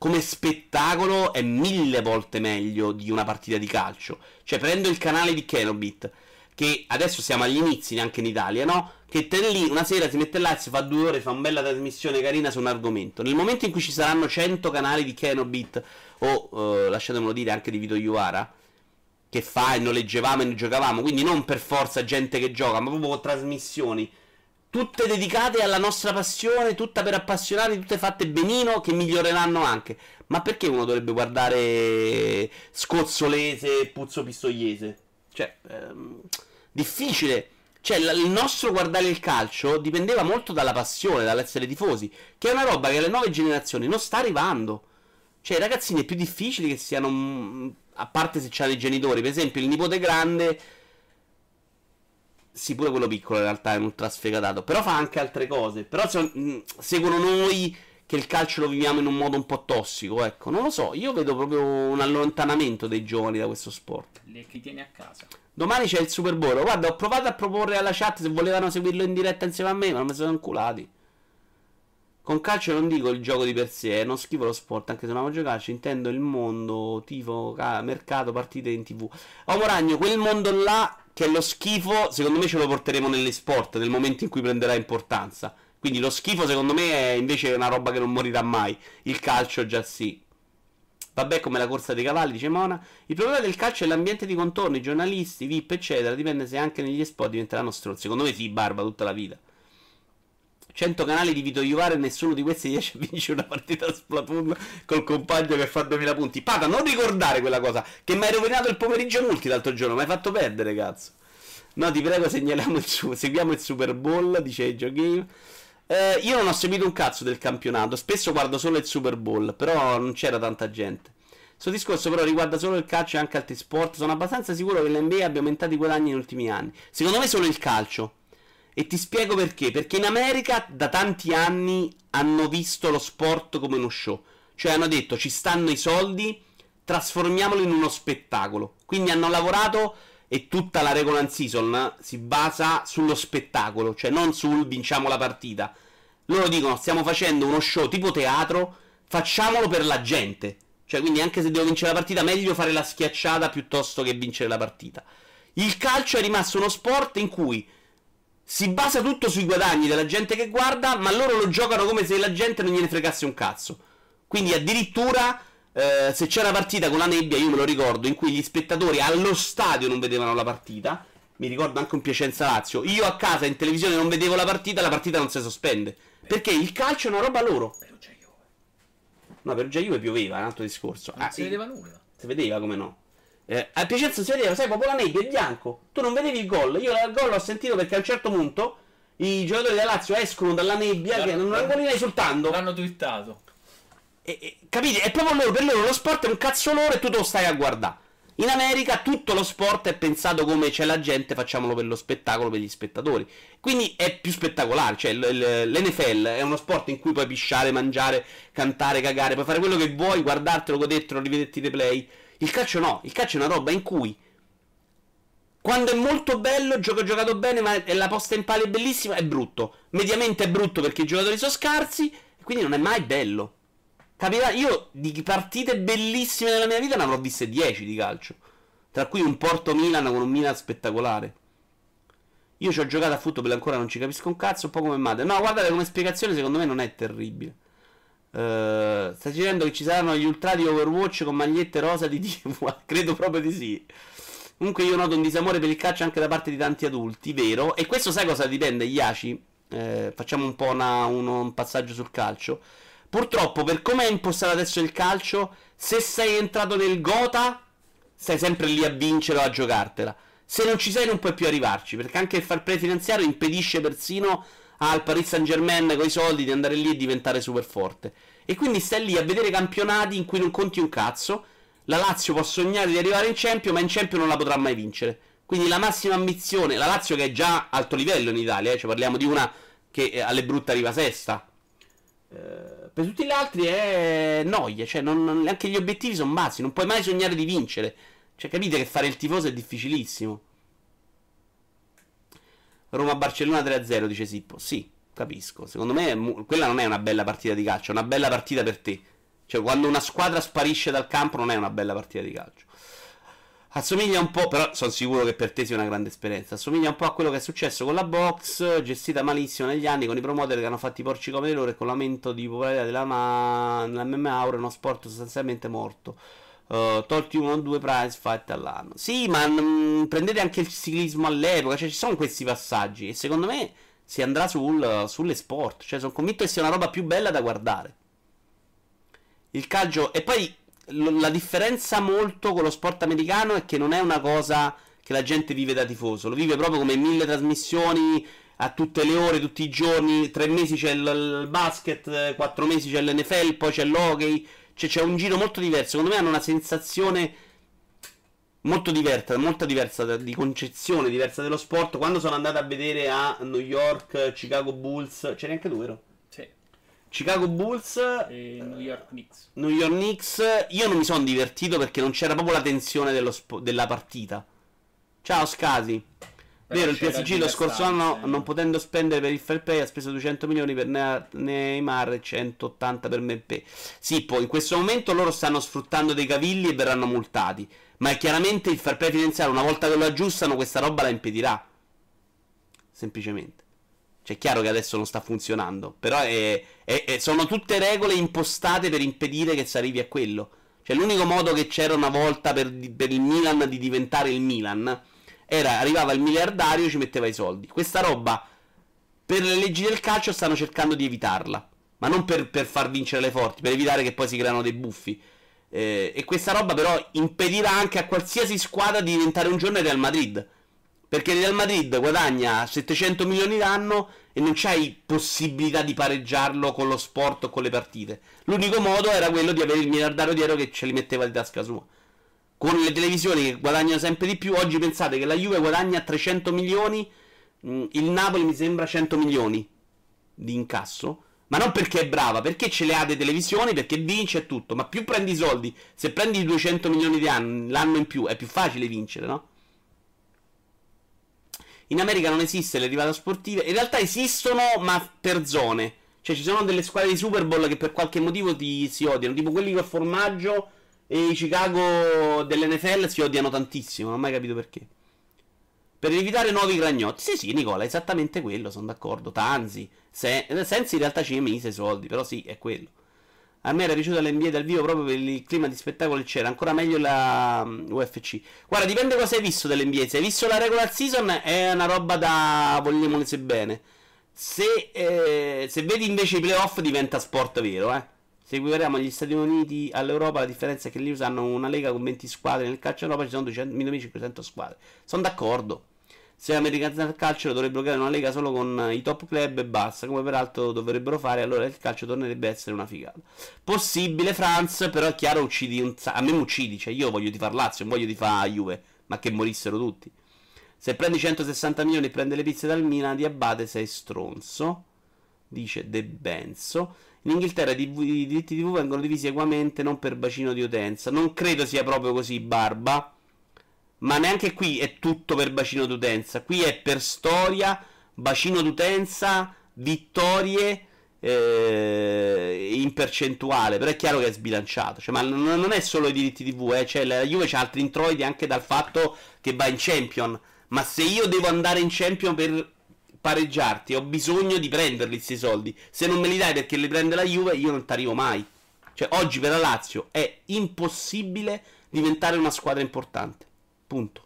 come spettacolo, è mille volte meglio di una partita di calcio. Cioè, prendo il canale di Kenobit, che adesso siamo agli inizi neanche in Italia, no? Che te lì una sera si mette là e si fa due ore, fa una bella trasmissione carina su un argomento. Nel momento in cui ci saranno 100 canali di Kenobit, o eh, lasciatemelo dire anche di Vito Iuara, che fa e noleggevamo e ne giocavamo, quindi non per forza gente che gioca, ma proprio con trasmissioni tutte dedicate alla nostra passione, tutta per appassionati, tutte fatte benino, che miglioreranno anche. Ma perché uno dovrebbe guardare Scozzolese Puzzo Pistoiese? Cioè, ehm, difficile. Cioè, il nostro guardare il calcio dipendeva molto dalla passione, dall'essere tifosi, che è una roba che alle nuove generazioni non sta arrivando. Cioè, i ragazzini è più difficile che siano. mm, A parte se c'hanno i genitori, per esempio, il nipote grande. Sì, pure quello piccolo in realtà è un ultra sfegatato. Però fa anche altre cose. Però se- mh, seguono noi che il calcio lo viviamo in un modo un po' tossico. Ecco, non lo so. Io vedo proprio un allontanamento dei giovani da questo sport. Le che tieni a casa. Domani c'è il Super Bowl. Guarda, ho provato a proporre alla chat se volevano seguirlo in diretta insieme a me, ma mi sono inculati. Con calcio non dico il gioco di per sé, eh, non schifo lo sport, anche se non amo calcio, intendo il mondo, tifo, ca- mercato, partite in tv. Oh Moragno, quel mondo là che lo schifo, secondo me ce lo porteremo negli sport nel momento in cui prenderà importanza. Quindi lo schifo secondo me è invece una roba che non morirà mai. Il calcio già sì. Vabbè, come la corsa dei cavalli, dice Mona. Il problema del calcio è l'ambiente di contorno, i giornalisti, VIP, eccetera. Dipende se anche negli sport diventeranno stronzi. Secondo me sì, barba tutta la vita. 100 canali di Vito Iuvara e nessuno di questi riesce a vincere una partita a Splatoon col compagno che fa 2000 punti. Pata, non ricordare quella cosa, che mi hai rovinato il pomeriggio multi l'altro giorno, mi hai fatto perdere, cazzo. No, ti prego, segnaliamo il su- seguiamo il Super Bowl, dice Joe Game. Eh, io non ho seguito un cazzo del campionato, spesso guardo solo il Super Bowl, però non c'era tanta gente. Questo discorso però riguarda solo il calcio e anche altri sport. Sono abbastanza sicuro che l'NBA abbia aumentato i guadagni negli ultimi anni. Secondo me solo il calcio. E ti spiego perché. Perché in America da tanti anni hanno visto lo sport come uno show. Cioè hanno detto ci stanno i soldi, trasformiamolo in uno spettacolo. Quindi hanno lavorato e tutta la regular season si basa sullo spettacolo, cioè non sul vinciamo la partita. Loro dicono stiamo facendo uno show tipo teatro, facciamolo per la gente. Cioè quindi anche se devo vincere la partita meglio fare la schiacciata piuttosto che vincere la partita. Il calcio è rimasto uno sport in cui si basa tutto sui guadagni della gente che guarda, ma loro lo giocano come se la gente non gliene fregasse un cazzo. Quindi addirittura eh, se c'era partita con la nebbia, io me lo ricordo, in cui gli spettatori allo stadio non vedevano la partita. Mi ricordo anche un Piacenza Lazio. Io a casa in televisione non vedevo la partita, la partita non si sospende. Perché il calcio è una roba loro. Perugia Juve. No, per Già Juve pioveva, è un altro discorso. Non Ah, si vedeva nulla. si vedeva come no. Eh, a Piacenza si vedeva, sai, proprio la nebbia, è bianco. Tu non vedevi il gol. Io il gol l'ho sentito perché a un certo punto i giocatori della Lazio escono dalla nebbia che non lì esultando. L'hanno twittato. E, e- capite? È proprio loro, per loro lo sport è un cazzo loro e tu te lo stai a guardare. In America tutto lo sport è pensato come c'è la gente, facciamolo per lo spettacolo, per gli spettatori. Quindi è più spettacolare. Cioè, l'NFL è uno sport in cui puoi pisciare, mangiare, cantare, cagare, puoi fare quello che vuoi, guardartelo, godertelo, rivederti i replay. Il calcio no, il calcio è una roba in cui quando è molto bello, gioco giocato bene, ma la posta in pali è bellissima, è brutto. Mediamente è brutto perché i giocatori sono scarsi, quindi non è mai bello. Capirà, io di partite bellissime nella mia vita ne avrò viste 10 di calcio. Tra cui un Porto Milan con un Milan spettacolare. Io ci ho giocato a football ancora non ci capisco un cazzo, un po' come madre. No, guardate, come spiegazione secondo me non è terribile. Uh, stai dicendo che ci saranno gli ultra di Overwatch con magliette rosa di TV? Credo proprio di sì. Comunque io noto un disamore per il calcio anche da parte di tanti adulti, vero? E questo sai cosa dipende, Iaci? Eh, facciamo un po' una, uno, un passaggio sul calcio. Purtroppo, per come è impostato adesso il calcio, se sei entrato nel Gota, stai sempre lì a vincere o a giocartela. Se non ci sei non puoi più arrivarci, perché anche il far play finanziario impedisce persino al Paris Saint Germain con i soldi di andare lì e diventare super forte. E quindi stai lì a vedere campionati in cui non conti un cazzo la Lazio può sognare di arrivare in Champions, ma in Champions non la potrà mai vincere. Quindi la massima ambizione, la Lazio che è già alto livello in Italia, eh, cioè parliamo di una che eh, alle brutte arriva sesta. Eh, per tutti gli altri è noia, cioè non, non, anche gli obiettivi sono bassi, non puoi mai sognare di vincere. Cioè capite che fare il tifoso è difficilissimo. Roma-Barcellona 3-0, dice Sippo. Sì, capisco. Secondo me quella non è una bella partita di calcio, è una bella partita per te. Cioè, quando una squadra sparisce dal campo non è una bella partita di calcio. Assomiglia un po', però sono sicuro che per te sia una grande esperienza. Assomiglia un po' a quello che è successo con la box, gestita malissimo negli anni, con i promoter che hanno fatto i porci come loro e con l'aumento di popolarità della, ma... MMA ora è uno sport sostanzialmente morto. Uh, tolti uno o due prize fight all'anno. Sì, ma mh, mm, prendete anche il ciclismo all'epoca, cioè ci sono questi passaggi e secondo me si andrà sul, sulle sport, cioè sono convinto che sia una roba più bella da guardare. Il calcio. E poi la differenza molto con lo sport americano è che non è una cosa che la gente vive da tifoso, lo vive proprio come mille trasmissioni a tutte le ore, tutti i giorni. Tre mesi c'è il, basket, quattro mesi c'è l'NFL, poi c'è l'hockey. Cioè c'è un giro molto diverso. Secondo me hanno una sensazione molto diversa, molto diversa di concezione, diversa dello sport. Quando sono andato a vedere a New York, Chicago Bulls, c'è neanche tu, vero? Chicago Bulls e New York Knicks. New York Knicks. Io non mi sono divertito perché non c'era proprio la tensione spo- della partita. Ciao Scasi. Vero, il PSG lo scorso anno, non potendo spendere per il fair play, ha speso 200 milioni per Neymar e 180 per Mbappé. Sì, poi in questo momento loro stanno sfruttando dei cavilli e verranno multati. Ma chiaramente il fair play finanziario, una volta che lo aggiustano, questa roba la impedirà. Semplicemente. Cioè, è chiaro che adesso non sta funzionando. Però è, è, è, sono tutte regole impostate per impedire che si arrivi a quello. Cioè, l'unico modo che c'era una volta per, per il Milan di diventare il Milan era arrivava il miliardario e ci metteva i soldi. Questa roba, per le leggi del calcio, stanno cercando di evitarla. Ma non per, per far vincere le forti, per evitare che poi si creano dei buffi. Eh, e questa roba, però, impedirà anche a qualsiasi squadra di diventare un giorno Real Madrid. Perché Real Madrid guadagna 700 milioni l'anno e non c'hai possibilità di pareggiarlo con lo sport o con le partite. L'unico modo era quello di avere il miliardario dietro che ce li metteva in tasca sua. Con le televisioni che guadagnano sempre di più, oggi pensate che la Juve guadagna 300 milioni, mm, il Napoli mi sembra 100 milioni di incasso. Ma non perché è brava, perché ce le ha le televisioni, perché vince e tutto. Ma più prendi i soldi, se prendi 200 milioni di anni, l'anno in più, è più facile vincere, no? In America non esiste le rivalità sportive. In realtà esistono, ma per zone. Cioè, ci sono delle squadre di Super Bowl che per qualche motivo ti, si odiano. Tipo quelli col formaggio e i Chicago dell'NFL si odiano tantissimo. Non ho mai capito perché. Per evitare nuovi gragnotti. Sì, sì, Nicola, esattamente quello, sono d'accordo. Tanzi. Se, Sensi in realtà ci mise i soldi, però sì, è quello. A me era piaciuta l'NBA dal vivo proprio per il clima di spettacolo c'era. Ancora meglio la mm, UFC. Guarda, dipende cosa hai visto dell'NBA. Se hai visto la regular season è una roba da vogliamole se bene. Se, eh, se vedi invece i playoff diventa sport vero, eh. Se equipariamo gli Stati Uniti all'Europa, la differenza è che lì usano una lega con 20 squadre. Nel calcio Europa ci sono 200, 1500 squadre. Sono d'accordo. Se americanizzare il calcio dovrebbero creare una lega solo con i top club e basta, come peraltro dovrebbero fare, allora il calcio tornerebbe a essere una figata. Possibile Franz, però è chiaro uccidi un a me mi uccidi, cioè io voglio di far Lazio, non voglio di fare Juve, ma che morissero tutti. Se prendi 160 milioni e prende le pizze dal Milan di Abate sei stronzo, dice De Benzo. In Inghilterra i diritti TV vengono divisi equamente, non per bacino di utenza. Non credo sia proprio così, Barba. Ma neanche qui è tutto per bacino d'utenza. Qui è per storia, bacino d'utenza, vittorie eh, in percentuale. Però è chiaro che è sbilanciato. Cioè, ma non è solo i diritti TV, eh. cioè, la Juve c'ha altri introiti anche dal fatto che va in Champion. Ma se io devo andare in Champion per pareggiarti, ho bisogno di prenderli questi soldi. Se non me li dai perché li prende la Juve, io non ti arrivo mai. Cioè, oggi per la Lazio è impossibile diventare una squadra importante. Punto.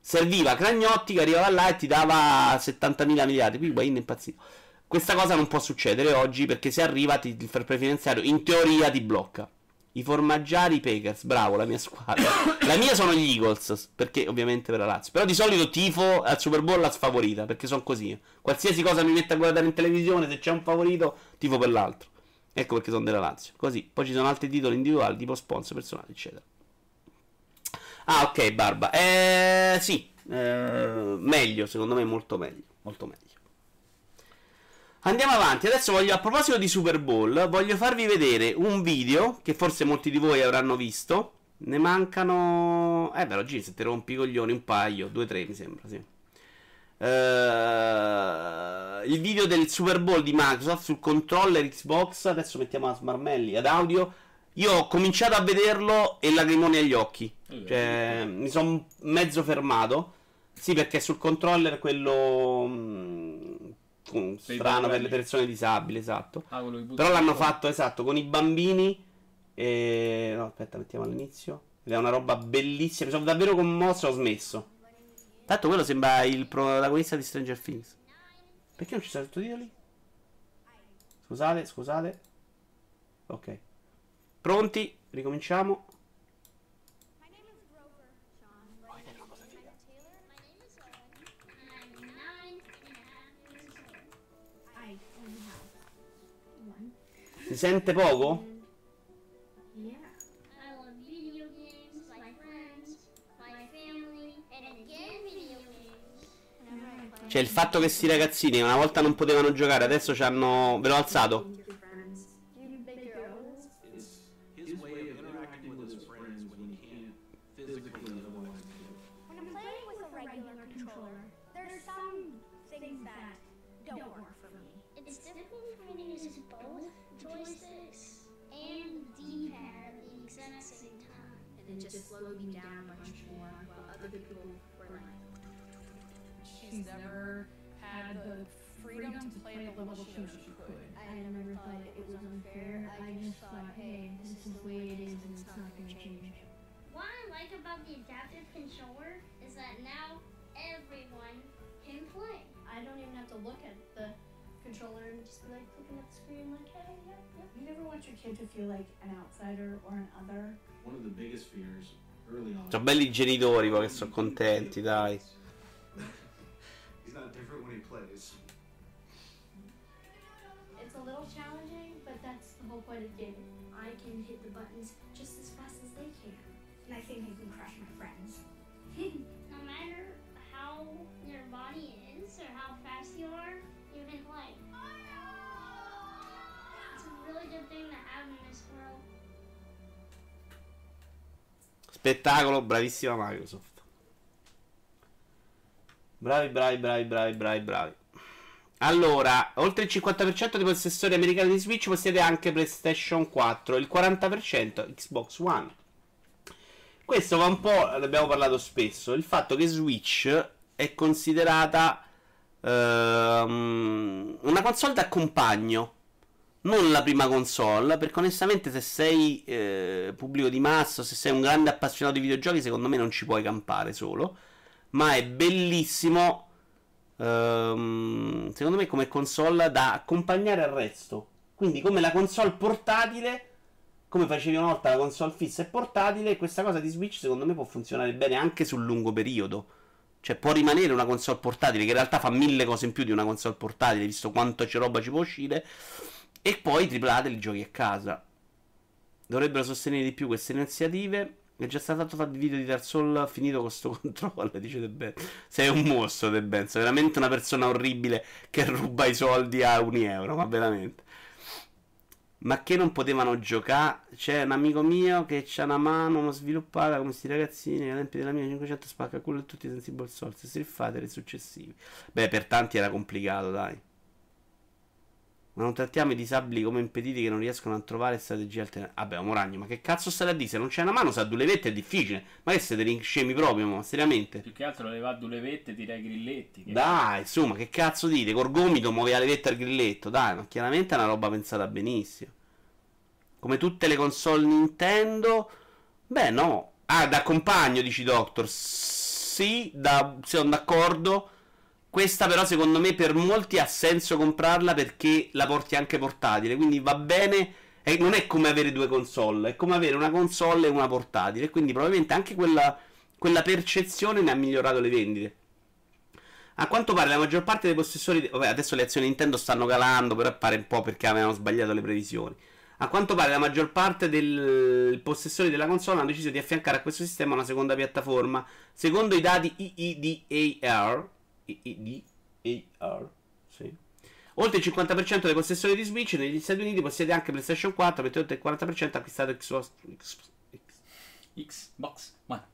Serviva Cragnotti che arrivava là e ti dava 70.000 miliardi. Qui Guain è impazzito. Questa cosa non può succedere oggi perché se arriva ti, il fair play finanziario in teoria ti blocca. I formaggiari Packers, bravo, la mia squadra. la mia sono gli Eagles, perché ovviamente per la Lazio. Però di solito tifo al Super Bowl la sfavorita, perché sono così. Qualsiasi cosa mi mette a guardare in televisione, se c'è un favorito, tifo per l'altro. Ecco perché sono della Lazio. Così. Poi ci sono altri titoli individuali, tipo sponsor personali, eccetera. Ah, ok, Barba. Eh, sì. Eh, meglio, secondo me, molto meglio. Molto meglio. Andiamo avanti. Adesso voglio, a proposito di Super Bowl, voglio farvi vedere un video che forse molti di voi avranno visto. Ne mancano. Eh, però, G, se ti rompi i coglioni, un paio, due, tre, mi sembra, sì. Uh, il video del Super Bowl di Microsoft sul controller Xbox. Adesso mettiamo a smarmelli ad audio. Io ho cominciato a vederlo e lagrimoni agli occhi. Cioè, mi sono mezzo fermato. Sì, perché sul controller quello. Mh, mm, strano per le persone disabili, esatto. Ah, Però l'hanno fatto esatto con i bambini. E... No, aspetta, mettiamo all'inizio. Ed è una roba bellissima. Mi sono davvero commosso. Ho smesso. Tanto quello sembra il protagonista di Stranger Things. Perché non ci sono sottotitoli? Scusate, scusate. Ok. Pronti? Ricominciamo. Si sente poco? Cioè il fatto che sti ragazzini una volta non potevano giocare, adesso ci hanno... Ve l'ho alzato? To look at the controller and just be like looking at the screen like, hey, yep, yep. You never want your kid to feel like an outsider or an other. One of the biggest fears early on. sono belli i genitori poi che sono contenti, dai. He's not different when he plays. It's a little challenging, but that's the whole point of gaming. I can hit the buttons just as fast as they can. And I think I can crush my friends. no matter how your body is or how fast you are, you can play. It's a really good thing to have in this world. Spettacolo, bravissima Microsoft. Bravi, bravi, bravi, bravi, bravi, bravi. Allora, oltre il 50% dei possessori americani di Switch possiede anche PlayStation 4, il 40% Xbox One. Questo va un po', ne abbiamo parlato spesso, il fatto che Switch è considerata ehm, una console da compagno non la prima console, perché onestamente se sei eh, pubblico di massa, se sei un grande appassionato di videogiochi, secondo me non ci puoi campare solo, ma è bellissimo, ehm, secondo me come console da accompagnare al resto. Quindi come la console portatile, come facevi una volta la console fissa e portatile, questa cosa di Switch secondo me può funzionare bene anche sul lungo periodo. Cioè può rimanere una console portatile che in realtà fa mille cose in più di una console portatile, visto quanto c'è roba ci può uscire. E poi triplate li giochi a casa. Dovrebbero sostenere di più queste iniziative. È già stato fatto video di Dark Souls finito con sto controllo, dice De Ben. Sei un mostro, De Ben. Sei veramente una persona orribile che ruba i soldi a un euro, ma veramente. Ma che non potevano giocare? C'è un amico mio che c'ha una mano sviluppata come questi ragazzini. Ai tempi della mia 500 spacca culo e tutti i Sensible Souls. Street Fighter e successivi. Beh, per tanti era complicato, dai. Ma non trattiamo i disabili come impediti che non riescono a trovare strategie alternative. Vabbè, Moragno, ma che cazzo state a dire? Se non c'è una mano, sa due levette è difficile. Ma che siete rinscemi proprio, ma seriamente? Più che altro leva due levette e direi grilletti. Che... Dai, insomma, che cazzo dite? Col gomito muove la levetta al grilletto. Dai, ma chiaramente è una roba pensata benissimo. Come tutte le console Nintendo. Beh, no. Ah, da compagno, dici Doctor. Sì, da... sono d'accordo. Questa però secondo me per molti ha senso comprarla perché la porti anche portatile, quindi va bene, e non è come avere due console, è come avere una console e una portatile, quindi probabilmente anche quella, quella percezione ne ha migliorato le vendite. A quanto pare la maggior parte dei possessori, vabbè adesso le azioni Nintendo stanno calando, però pare un po' perché avevano sbagliato le previsioni. A quanto pare la maggior parte dei possessori della console hanno deciso di affiancare a questo sistema una seconda piattaforma. Secondo i dati IIDAR, EDAR. Sì. Oltre il 50% dei possessori di Switch negli Stati Uniti possiede anche PlayStation 4, mentre oltre il 40% ha acquistato Xbox, Xbox One.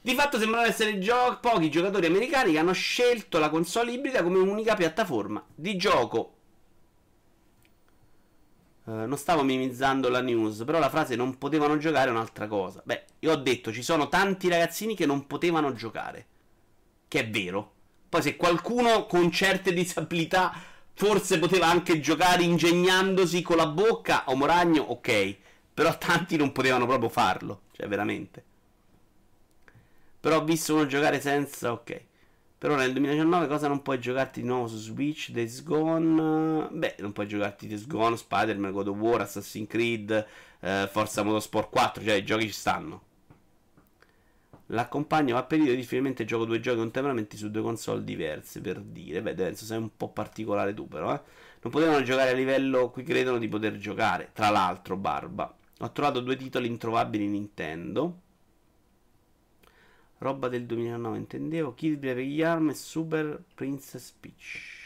Di fatto sembrano essere gio- pochi giocatori americani che hanno scelto la console ibrida come unica piattaforma di gioco. Uh, non stavo minimizzando la news, però la frase non potevano giocare è un'altra cosa. Beh, io ho detto ci sono tanti ragazzini che non potevano giocare. Che è vero. Poi se qualcuno con certe disabilità forse poteva anche giocare ingegnandosi con la bocca o Moragno, ok. Però tanti non potevano proprio farlo, cioè veramente. Però ho visto uno giocare senza, ok. Però nel 2019 cosa non puoi giocarti di nuovo su Switch? Days Gone? Beh, non puoi giocarti Days Gone, Spider-Man, God of War, Assassin's Creed, eh, Forza Motorsport 4, cioè i giochi ci stanno. L'accompagno a periodi, finalmente gioco due giochi contemporaneamente su due console diverse, per dire. Beh, penso sei un po' particolare tu, però, eh. Non potevano giocare a livello qui credono di poter giocare. Tra l'altro, Barba. Ho trovato due titoli introvabili Nintendo. Roba del 2009, intendevo. Kill Brave Yarm e Super Princess Peach.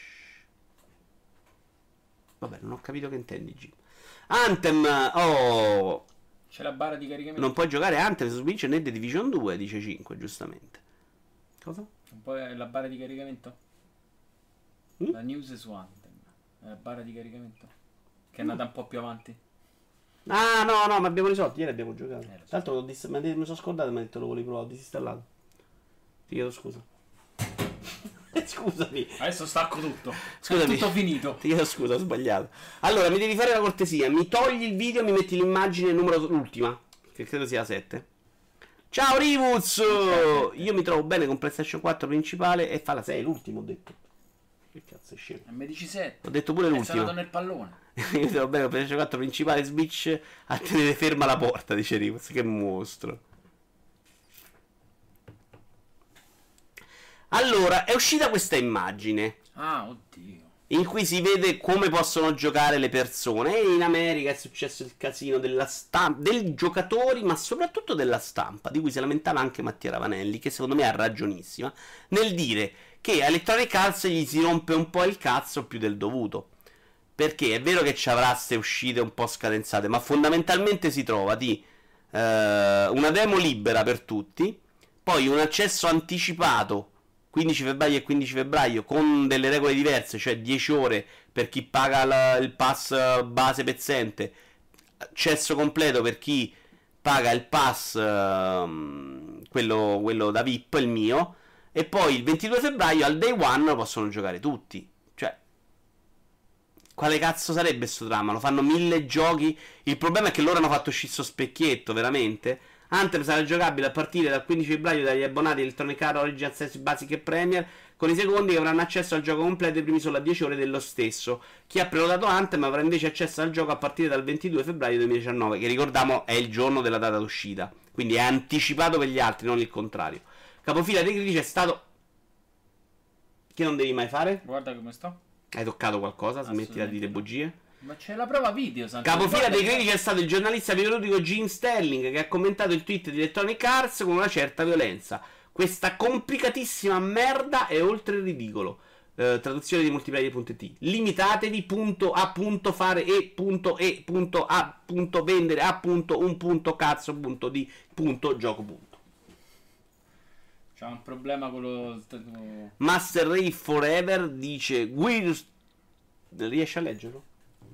Vabbè, non ho capito che intendi, Jim. Anthem, oh, c'è la barra di caricamento. Non puoi giocare Anthem su Switch né The Division 2, dice 5, giustamente. Cosa? Non puoi la barra di caricamento? Mm? La news su Anthem. La barra di caricamento. Che è andata mm. un po' più avanti. Ah, no, no, ma abbiamo risolto. Ieri abbiamo giocato. Eh, Tra l'altro, dis- mi sono scordato e mi ha detto lo volevi provare. Ho disinstallato. Ti chiedo scusa. Scusami. Adesso stacco tutto. Scusami. È tutto finito. Ti chiedo scusa, ho sbagliato. Allora, mi devi fare la cortesia. Mi togli il video, mi metti l'immagine numero l'ultima. Che credo sia 7. Ciao Rivuz! Io mi trovo bene con PlayStation 4 principale e fa la 6, l'ultimo ho detto. Che cazzo è scemo? Mi dici 7. Ho detto pure l'ultimo. Sono nel pallone. Io trovo bene con PlayStation 4 principale Switch a tenere ferma la porta, dice Rivuz. Che mostro. Allora, è uscita questa immagine. Ah, oddio. In cui si vede come possono giocare le persone. E in America è successo il casino della stampa, dei giocatori, ma soprattutto della stampa, di cui si lamentava anche Mattia Ravanelli, che secondo me ha ragionissima, nel dire che a Electronic Arts gli si rompe un po' il cazzo più del dovuto. Perché è vero che ci avrà queste uscite un po' scadenzate, ma fondamentalmente si trova di eh, una demo libera per tutti, poi un accesso anticipato 15 febbraio e 15 febbraio con delle regole diverse, cioè 10 ore per chi paga la, il pass base pezzente, accesso completo per chi paga il pass, uh, quello, quello, da VIP, il mio, e poi il 22 febbraio al day one possono giocare tutti. Cioè, quale cazzo sarebbe sto dramma? Lo fanno mille giochi. Il problema è che loro hanno fatto uscire sto specchietto, veramente. Anthem sarà giocabile a partire dal 15 febbraio dagli abbonati Electronic Arts Origin Access Basic e Premier, con i secondi che avranno accesso al gioco completo i primi solo a 10 ore dello stesso. Chi ha prenotato Anthem avrà invece accesso al gioco a partire dal 22 febbraio 2019, che ricordiamo è il giorno della data d'uscita, quindi è anticipato per gli altri, non il contrario. Capofila dei critici è stato. Che non devi mai fare? Guarda come sto. Hai toccato qualcosa? Smettila di dire bugie. Ma c'è la prova video, Santo. Capofila dei critici è stato il giornalista videoludico Jim Sterling che ha commentato il tweet di Electronic Arts con una certa violenza. Questa complicatissima merda è oltre il ridicolo. Eh, traduzione di multiplayer.it limitatevi punto a punto fare e punto e punto a punto vendere a punto un punto cazzo punto di punto gioco punto C'ha un problema con lo. Master Ray Forever dice Will riesci a leggerlo?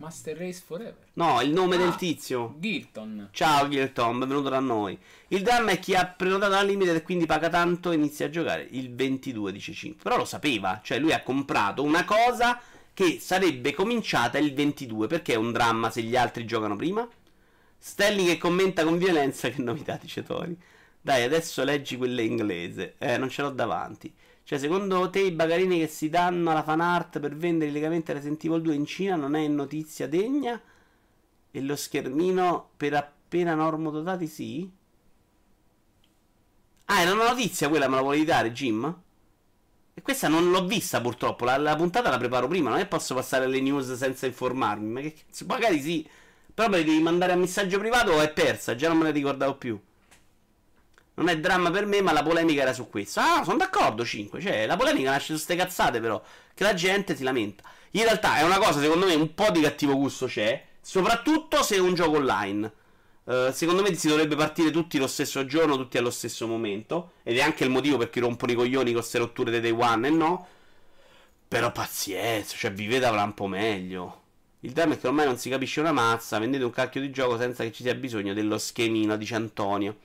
Master Race Forever. no il nome Ah. del tizio Gilton. Ciao Gilton, benvenuto da noi. Il dramma è chi ha prenotato la limited e quindi paga tanto e inizia a giocare il 22, dice 5. Però lo sapeva, cioè lui ha comprato una cosa che sarebbe cominciata il 22. Perché è un dramma se gli altri giocano prima? Stelli che commenta con violenza, che novità, dice Tori. Dai, adesso leggi quelle inglese. Eh, non ce l'ho davanti. Cioè, secondo te i bagarini che si danno alla fan art per vendere illegamente Resident Evil 2 in Cina non è notizia degna? E lo schermino per appena normodotati sì? Ah, era una notizia quella, me la volevi dare, Jim? E questa non l'ho vista purtroppo, la, la puntata la preparo prima, non è che posso passare le news senza informarmi, ma che cazzo, magari sì, però me le devi mandare a messaggio privato o è persa, già non me ne ricordavo più. Non è dramma per me, ma la polemica era su questo. Ah, sono d'accordo, 5. Cioè, la polemica nasce su ste cazzate, però. Che la gente si lamenta. In realtà è una cosa, secondo me, un po' di cattivo gusto c'è. Soprattutto se è un gioco online. Eh, secondo me si dovrebbe partire tutti lo stesso giorno, tutti allo stesso momento. Ed è anche il motivo per cui rompono i coglioni con queste rotture dei day one e no. Però pazienza, cioè vivetevela un po' meglio. Il dramma è che ormai non si capisce una mazza. Vendete un cacchio di gioco senza che ci sia bisogno dello schemino, dice Antonio.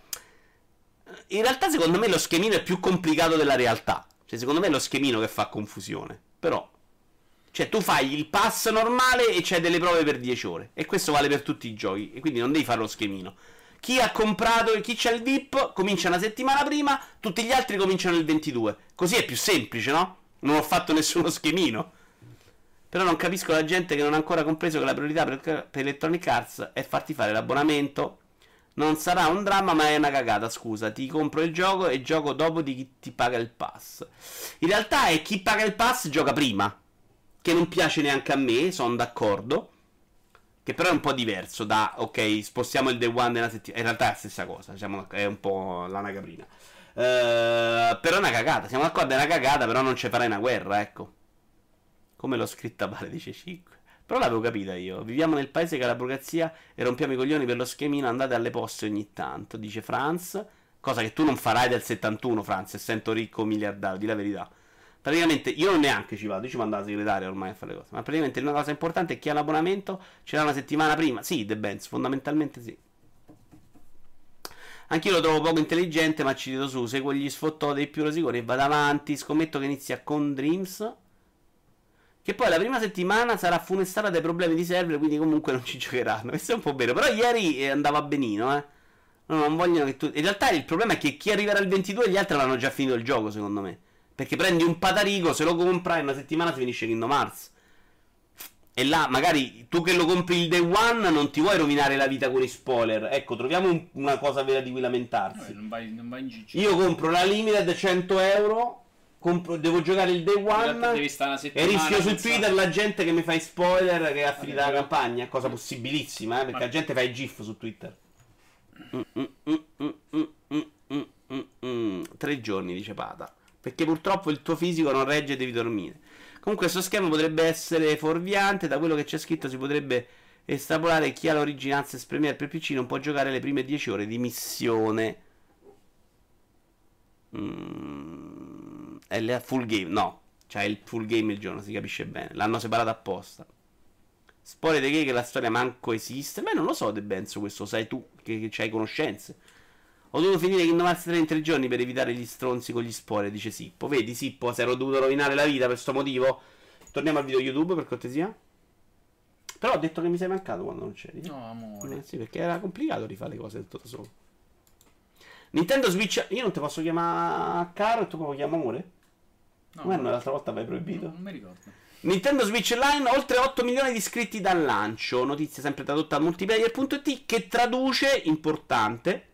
In realtà, secondo me, lo schemino è più complicato della realtà. Cioè, secondo me è lo schemino che fa confusione. Però, cioè, tu fai il pass normale e c'è delle prove per 10 ore. E questo vale per tutti i giochi. E quindi non devi fare lo schemino. Chi ha comprato, chi c'ha il VIP, comincia una settimana prima, tutti gli altri cominciano il 22. Così è più semplice, no? Non ho fatto nessuno schemino. Però non capisco la gente che non ha ancora compreso che la priorità per Electronic Arts è farti fare l'abbonamento. Non sarà un dramma, ma è una cagata. Scusa, ti compro il gioco e gioco dopo di chi ti paga il pass. In realtà è chi paga il pass gioca prima. Che non piace neanche a me, sono d'accordo. Che però è un po' diverso da, ok, spostiamo il day one della settimana. In realtà è la stessa cosa, diciamo, è un po' l'ana caprina. Eh, però è una cagata, siamo d'accordo, è una cagata, però non ci farai una guerra, ecco. Come l'ho scritta male, dice 5. Però l'avevo capita io. Viviamo nel paese che ha la burocrazia e rompiamo i coglioni per lo schemino. Andate alle poste ogni tanto, dice Franz. Cosa che tu non farai del 71, Franz, essendo ricco miliardario, di la verità. Praticamente io non neanche ci vado, io ci mando la segretaria ormai a fare le cose. Ma praticamente una cosa importante è chi ha l'abbonamento ce l'ha una settimana prima. Sì, The Benz, fondamentalmente sì. Anch'io lo trovo poco intelligente, ma ci rido su. Seguo gli sfottò dei più rosiconi e vado avanti. Scommetto che inizia con Dreams. Che poi la prima settimana sarà funestata dai problemi di server, quindi comunque non ci giocheranno. Questo è un po' vero. Però ieri eh, andava benino, eh. No, non vogliono che tu. In realtà il problema è che chi arriverà al 22 gli altri avranno già finito il gioco, secondo me. Perché prendi un patarico, se lo compra in una settimana si finisce Kingdom Hearts. E là, magari tu che lo compri il day one non ti vuoi rovinare la vita con i spoiler. Ecco, troviamo un- una cosa vera di cui lamentarsi. Eh, non vai, non vai. Io compro la limited 100 euro compro, devo giocare il day one e rischio su Twitter la gente che mi fa i spoiler che ha finito la campagna, cosa possibilissima, eh, perché la gente fa i GIF su Twitter. Mm, mm, mm, Tre giorni, dice Pata. Perché purtroppo il tuo fisico non regge e devi dormire. Comunque questo schema potrebbe essere fuorviante, da quello che c'è scritto si potrebbe estrapolare chi ha l'originanza Premier per PC non può giocare le prime 10 ore di missione. Mm è la full game, no. C'è il full game il giorno, si capisce bene. L'hanno separato apposta. Spoiler di che che la storia manco esiste. Beh, non lo so, De Benzo, questo sai tu che, che hai conoscenze. Ho dovuto finire Kingdom Hearts 3 in tre giorni per evitare gli stronzi con gli spoiler, dice Sippo. Vedi, Sippo, se ero dovuto rovinare la vita per questo motivo. Torniamo al video YouTube, per cortesia. Però ho detto che mi sei mancato quando non c'eri. No, amore. Eh, sì, perché era complicato rifare le cose tutto da solo. Nintendo Switch. Io non ti posso chiamare caro e tu come lo chiamo amore? No, Come no, l'altra volta vai proibito? non mi ricordo. Nintendo Switch Online, oltre 8 milioni di iscritti dal lancio. Notizia sempre tradotta a multiplayer.it che traduce, importante,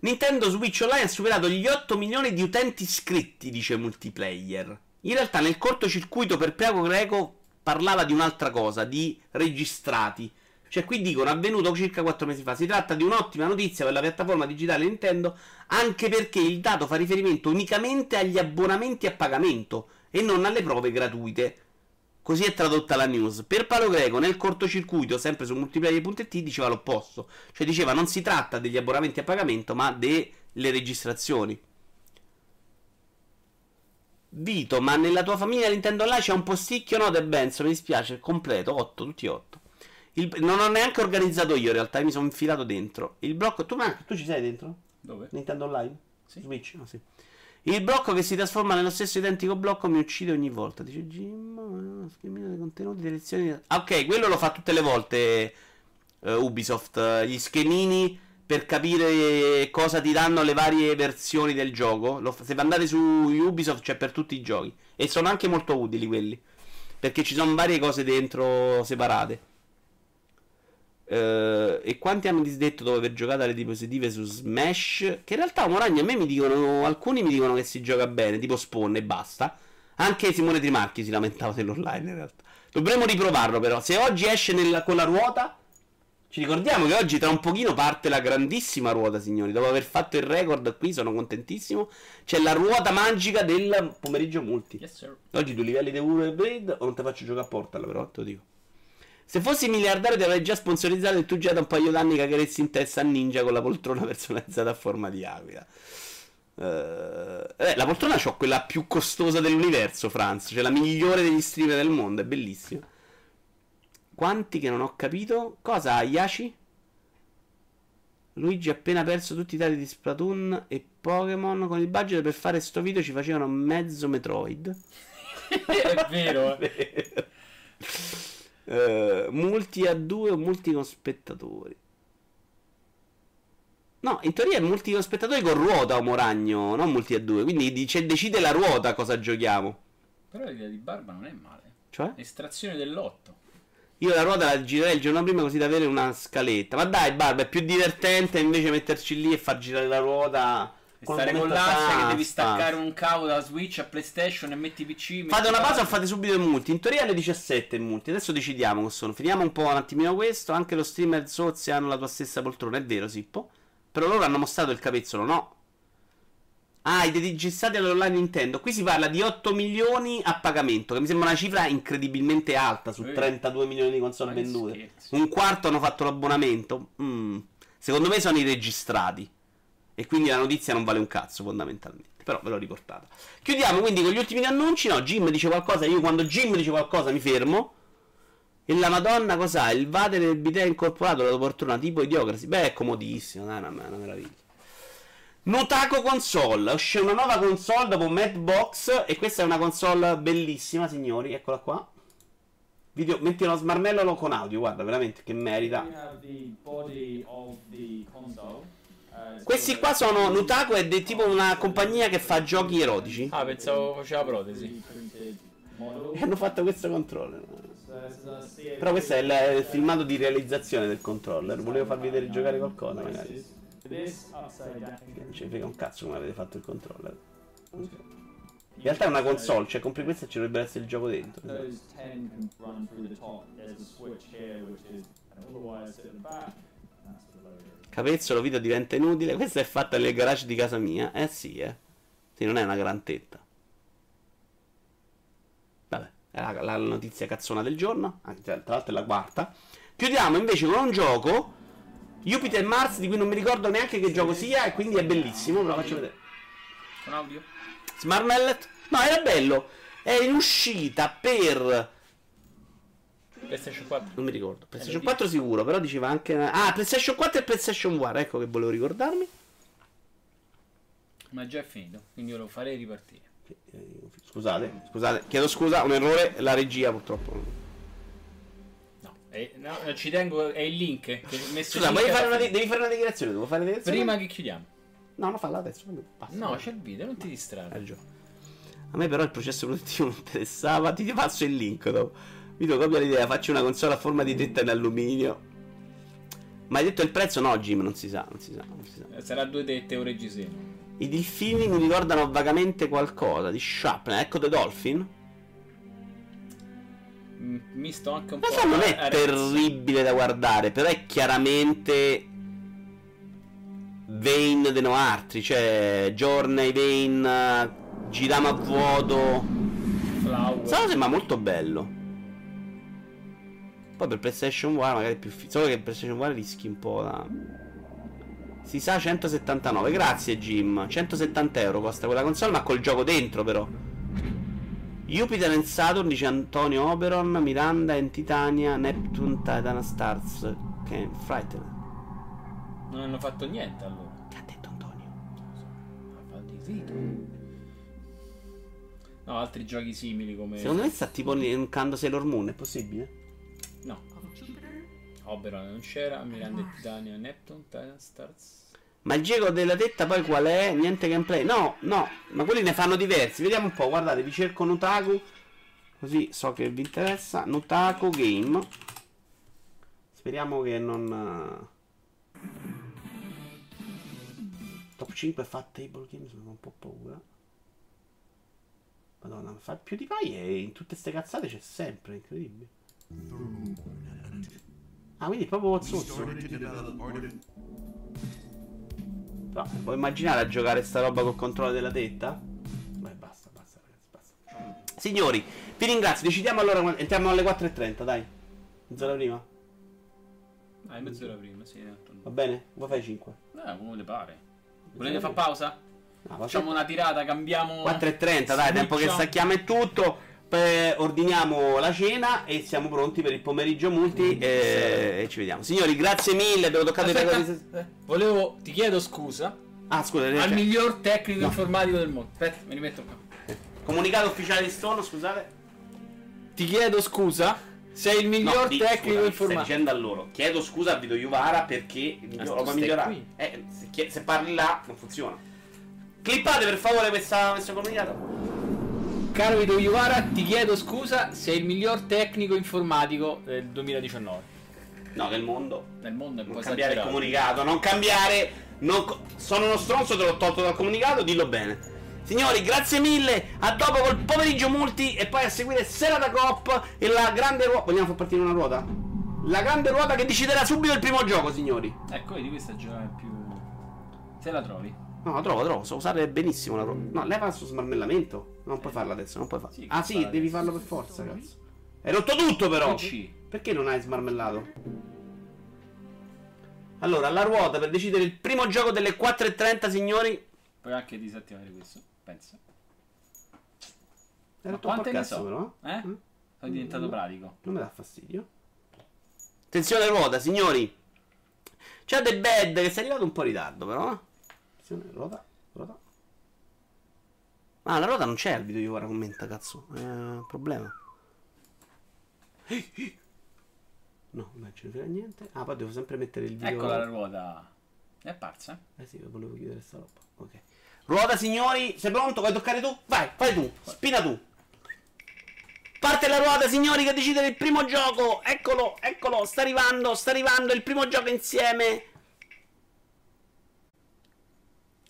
Nintendo Switch Online ha superato gli 8 milioni di utenti iscritti, dice multiplayer. In realtà nel cortocircuito per Piago Greco parlava di un'altra cosa, di registrati. Cioè qui dicono avvenuto circa 4 mesi fa. Si tratta di un'ottima notizia per la piattaforma digitale Nintendo, anche perché il dato fa riferimento unicamente agli abbonamenti a pagamento e non alle prove gratuite. Così è tradotta la news. Per Palo Greco, nel cortocircuito, sempre su multiplayer.it, diceva l'opposto. Cioè diceva non si tratta degli abbonamenti a pagamento, ma delle registrazioni. Vito, ma nella tua famiglia Nintendo Online c'è un posticchio? No, De Benzo, mi dispiace, completo, 8, tutti 8. Il, non ho neanche organizzato io in realtà, mi sono infilato dentro. Il blocco, tu, ma, tu ci sei dentro? Dove? Nintendo Online? Sì. Switch? No, sì. Il blocco che si trasforma nello stesso identico blocco mi uccide ogni volta. Dice Jim. Schermino dei contenuti, delle lezioni. Ah, ok, quello lo fa tutte le volte uh, Ubisoft. Gli schemini per capire cosa ti danno le varie versioni del gioco. Lo, se andate su Ubisoft c'è per tutti i giochi. E sono anche molto utili quelli. Perché ci sono varie cose dentro separate. Uh, e quanti hanno disdetto dopo aver giocato alle diapositive su Smash? Che in realtà Moragno a me mi dicono. Alcuni mi dicono che si gioca bene, tipo Spawn e basta. Anche Simone Trimarchi si lamentava dell'online in realtà. Dovremmo riprovarlo però. Se oggi esce nella, con la ruota. Ci ricordiamo che oggi tra un pochino parte la grandissima ruota, signori. Dopo aver fatto il record qui, sono contentissimo. C'è la ruota magica del pomeriggio multi. Yes. Oggi due livelli di Euro e Blade. O non ti faccio giocare a Portal, però te lo dico. Se fossi miliardario ti avrei già sponsorizzato e tu già da un paio d'anni cagheresti in testa a Ninja con la poltrona personalizzata a forma di aquila. Uh, eh, la poltrona c'ho quella più costosa dell'universo, Franz. Cioè la migliore degli streamer del mondo, è bellissima. Quanti che non ho capito? Cosa, Yashi? Luigi ha appena perso tutti i dati di Splatoon e Pokémon. Con il budget per fare sto video ci facevano mezzo Metroid. è vero. È vero. Uh, multi a due o multi con spettatori? No, in teoria è multi con spettatori con ruota o moragno, non multi a due. Quindi dice, decide la ruota cosa giochiamo. Però l'idea di Barba non è male. Cioè? Estrazione dell'otto. Io la ruota la girerei il giorno prima così da avere una scaletta. Ma dai, Barba, è più divertente invece metterci lì e far girare la ruota. E stare con l'ansia che devi staccare un cavo da Switch a PlayStation e metti PC. Fate metti una la- pausa o fate subito il multi. In teoria alle 17 il multi. Adesso decidiamo che sono. Finiamo un po' un attimino questo. Anche lo streamer Sozzi hanno la tua stessa poltrona. È vero, Sippo. Però loro hanno mostrato il capezzolo, no? Ah, i registrati all'online Nintendo. Qui si parla di 8 milioni a pagamento. Che mi sembra una cifra incredibilmente alta su Eh. 32 milioni di console vendute. scherzi. Un quarto hanno fatto l'abbonamento. Mm. Secondo me sono i registrati. E quindi la notizia non vale un cazzo, fondamentalmente. Però ve l'ho riportata. Chiudiamo quindi con gli ultimi annunci. No, Jim dice qualcosa. Io quando Jim dice qualcosa mi fermo. E la Madonna cos'ha? Il vader del bidet incorporato la tua poltrona tipo idiocrasi. Beh, è comodissimo, dai, una, una meraviglia. Nutaco console. Uscì una nuova console dopo Madbox. E questa è una console bellissima, signori. Eccola qua. Video, metti uno smarmello con audio, guarda, veramente che merita. Questi got qua sono Nutaco è di tipo una compagnia che fa giochi erotici. Ah, pensavo faceva protesi. 3D printed model. E hanno fatto questo controller. Però questo è il, il filmato di realizzazione del controller. Volevo farvi vedere giocare qualcosa, magari. Non ci frega un cazzo come avete fatto il controller. In realtà è una console, cioè compri questa e ci dovrebbe essere il gioco dentro. Those loader. Capezzolo, vita diventa inutile. Questa è fatta nel garage di casa mia. Eh sì, eh. Sì, non è una gran tetta. Vabbè, è la, la notizia cazzona del giorno. Anzi, tra l'altro è la quarta. Chiudiamo invece con un gioco. Jupiter Mars, di cui non mi ricordo neanche che gioco sia, e quindi è bellissimo. Ve lo faccio vedere. Con audio? Smart Mallet? No, era bello. È in uscita per. PlayStation 4. Non mi ricordo. PlayStation 4 sicuro, però diceva anche. Ah, PlayStation 4 e PlayStation 1. Ecco che volevo ricordarmi. Ma già è finito, quindi io lo farei ripartire. Scusate, scusate, chiedo scusa, un errore, la regia purtroppo. No, eh, no, ci tengo, è il link. che ho messo Scusa, link fare una, devi fare una dichiarazione? Devo fare una dichiarazione? Prima che chiudiamo. No, no, falla adesso. Basta. No, c'è il video, non ti distrarre. Ragione. A me però il processo produttivo mi interessava. Ti passo il link dopo. Vito copia l'idea, faccio una console a forma di tetta in alluminio. Ma hai detto il prezzo? No, Jim, non si sa, non si sa, non si sa. Eh, Sarà 2 dette ore G6. I delfini mi ricordano vagamente qualcosa di Chaplin. Ecco The Dolphin. Mm, Misto anche un Ma po'. so, non è terribile da guardare, però è chiaramente Vane de Noartri, cioè Journey, Vane, giriamo a vuoto. Flower. Solo sembra molto bello. Poi per PlayStation 1 magari è più fi- Solo che PlayStation 1 rischi un po' da... Si sa 179, grazie Jim. 170 euro costa quella console, ma col gioco dentro però. Jupiter and Saturn dice Antonio Oberon, Miranda and Titania, Neptune, Titan Stars, che Frightened. Non hanno fatto niente allora. Che ha detto Antonio? Ha fatto il rito. No, altri giochi simili come. Secondo me sta tipo linkando Sailor Moon, è possibile? No. Oberon non c'era. Miranda e Titania, Neptune, Titan Stars. Ma il gioco della tetta poi qual è? Niente gameplay. No, no, ma quelli ne fanno diversi. Vediamo un po', guardate, vi cerco Nutaku. Così so che vi interessa. Nutaku Game. Speriamo che non... eh, Top 5 fa table game, sono un po' paura. Madonna, fa più di pai e in tutte ste cazzate c'è sempre, incredibile. Ah, quindi è proprio Zozzo. No, puoi immaginare a giocare sta roba col controllo della tetta? Beh, basta, basta, ragazzi, basta. Signori, vi ringrazio. Decidiamo allora. Entriamo alle 4.30, dai. Mezz'ora prima. Ah, è mezz'ora prima, sì. Va bene? Vuoi fai 5? Eh, come le pare. Volete fare pausa? No, Facciamo una tirata, cambiamo. 4.30, dai, tempo che stacchiamo e tutto. Poi ordiniamo la cena e siamo pronti per il pomeriggio multi e, e ci vediamo. Signori, grazie mille, abbiamo toccato Aspetta, di... eh, volevo, ti chiedo scusa Ah, scusa, al miglior tecnico No. informatico del mondo. Aspetta, me li metto qua. comunicato ufficiale di Stone, scusate. Ti chiedo scusa, sei il miglior No, di- tecnico Stai informatico. dicendo a loro, chiedo scusa a Vito Juvara perché il roba migliorata. Eh, se, se parli là non funziona. Clippate per favore questa, questo comunicato. Caro Vito Iuvara, ti chiedo scusa, sei il miglior tecnico informatico del 2019. No, del mondo. Nel mondo è un Non cambiare il esagerato. comunicato, non cambiare. non co- sono uno stronzo, te l'ho tolto dal comunicato, dillo bene. Signori, grazie mille. A dopo col pomeriggio multi e poi a seguire Serata Cop e la grande ruota. Vogliamo far partire una ruota? La grande ruota che deciderà subito il primo gioco, signori. Ecco, vedi questa giocata più... Se la trovi. No, la trovo, la trovo, so usare benissimo la ruota. No, leva sto smarmellamento. Non puoi farla adesso, non puoi farla. Sì, ah sì, fa devi farlo per forza, cazzo. Hai rotto tutto però. PC. Perché non hai smarmellato? Allora, la ruota per decidere il primo gioco delle 4.30, signori. Puoi anche disattivare questo, pensa. Hai rotto un po' cazzo so? però. Eh? Mm? Sono diventato pratico. Non mi dà fastidio. Attenzione ruota, signori. C'è The Bad che sei arrivato un po' in ritardo, però. eh. Attenzione, ruota. Ah, la ruota non c'è al video di ora commenta, cazzo. È un problema. No, non ce ne frega niente. Ah, poi devo sempre mettere il video. Eccola la ruota. È apparsa? Eh sì, volevo chiudere sta roba. Ok. Ruota, signori, sei pronto? Vuoi toccare tu? Vai, fai tu. Spina tu. Parte la ruota, signori, che decidere il primo gioco. Eccolo, eccolo, sta arrivando, sta arrivando il primo gioco insieme.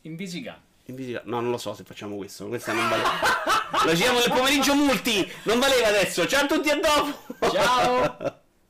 Invisica. No, non lo so se facciamo questo. Questa non valeva. Lo giriamo nel pomeriggio multi. Non valeva adesso. Ciao a tutti e dopo. Ciao.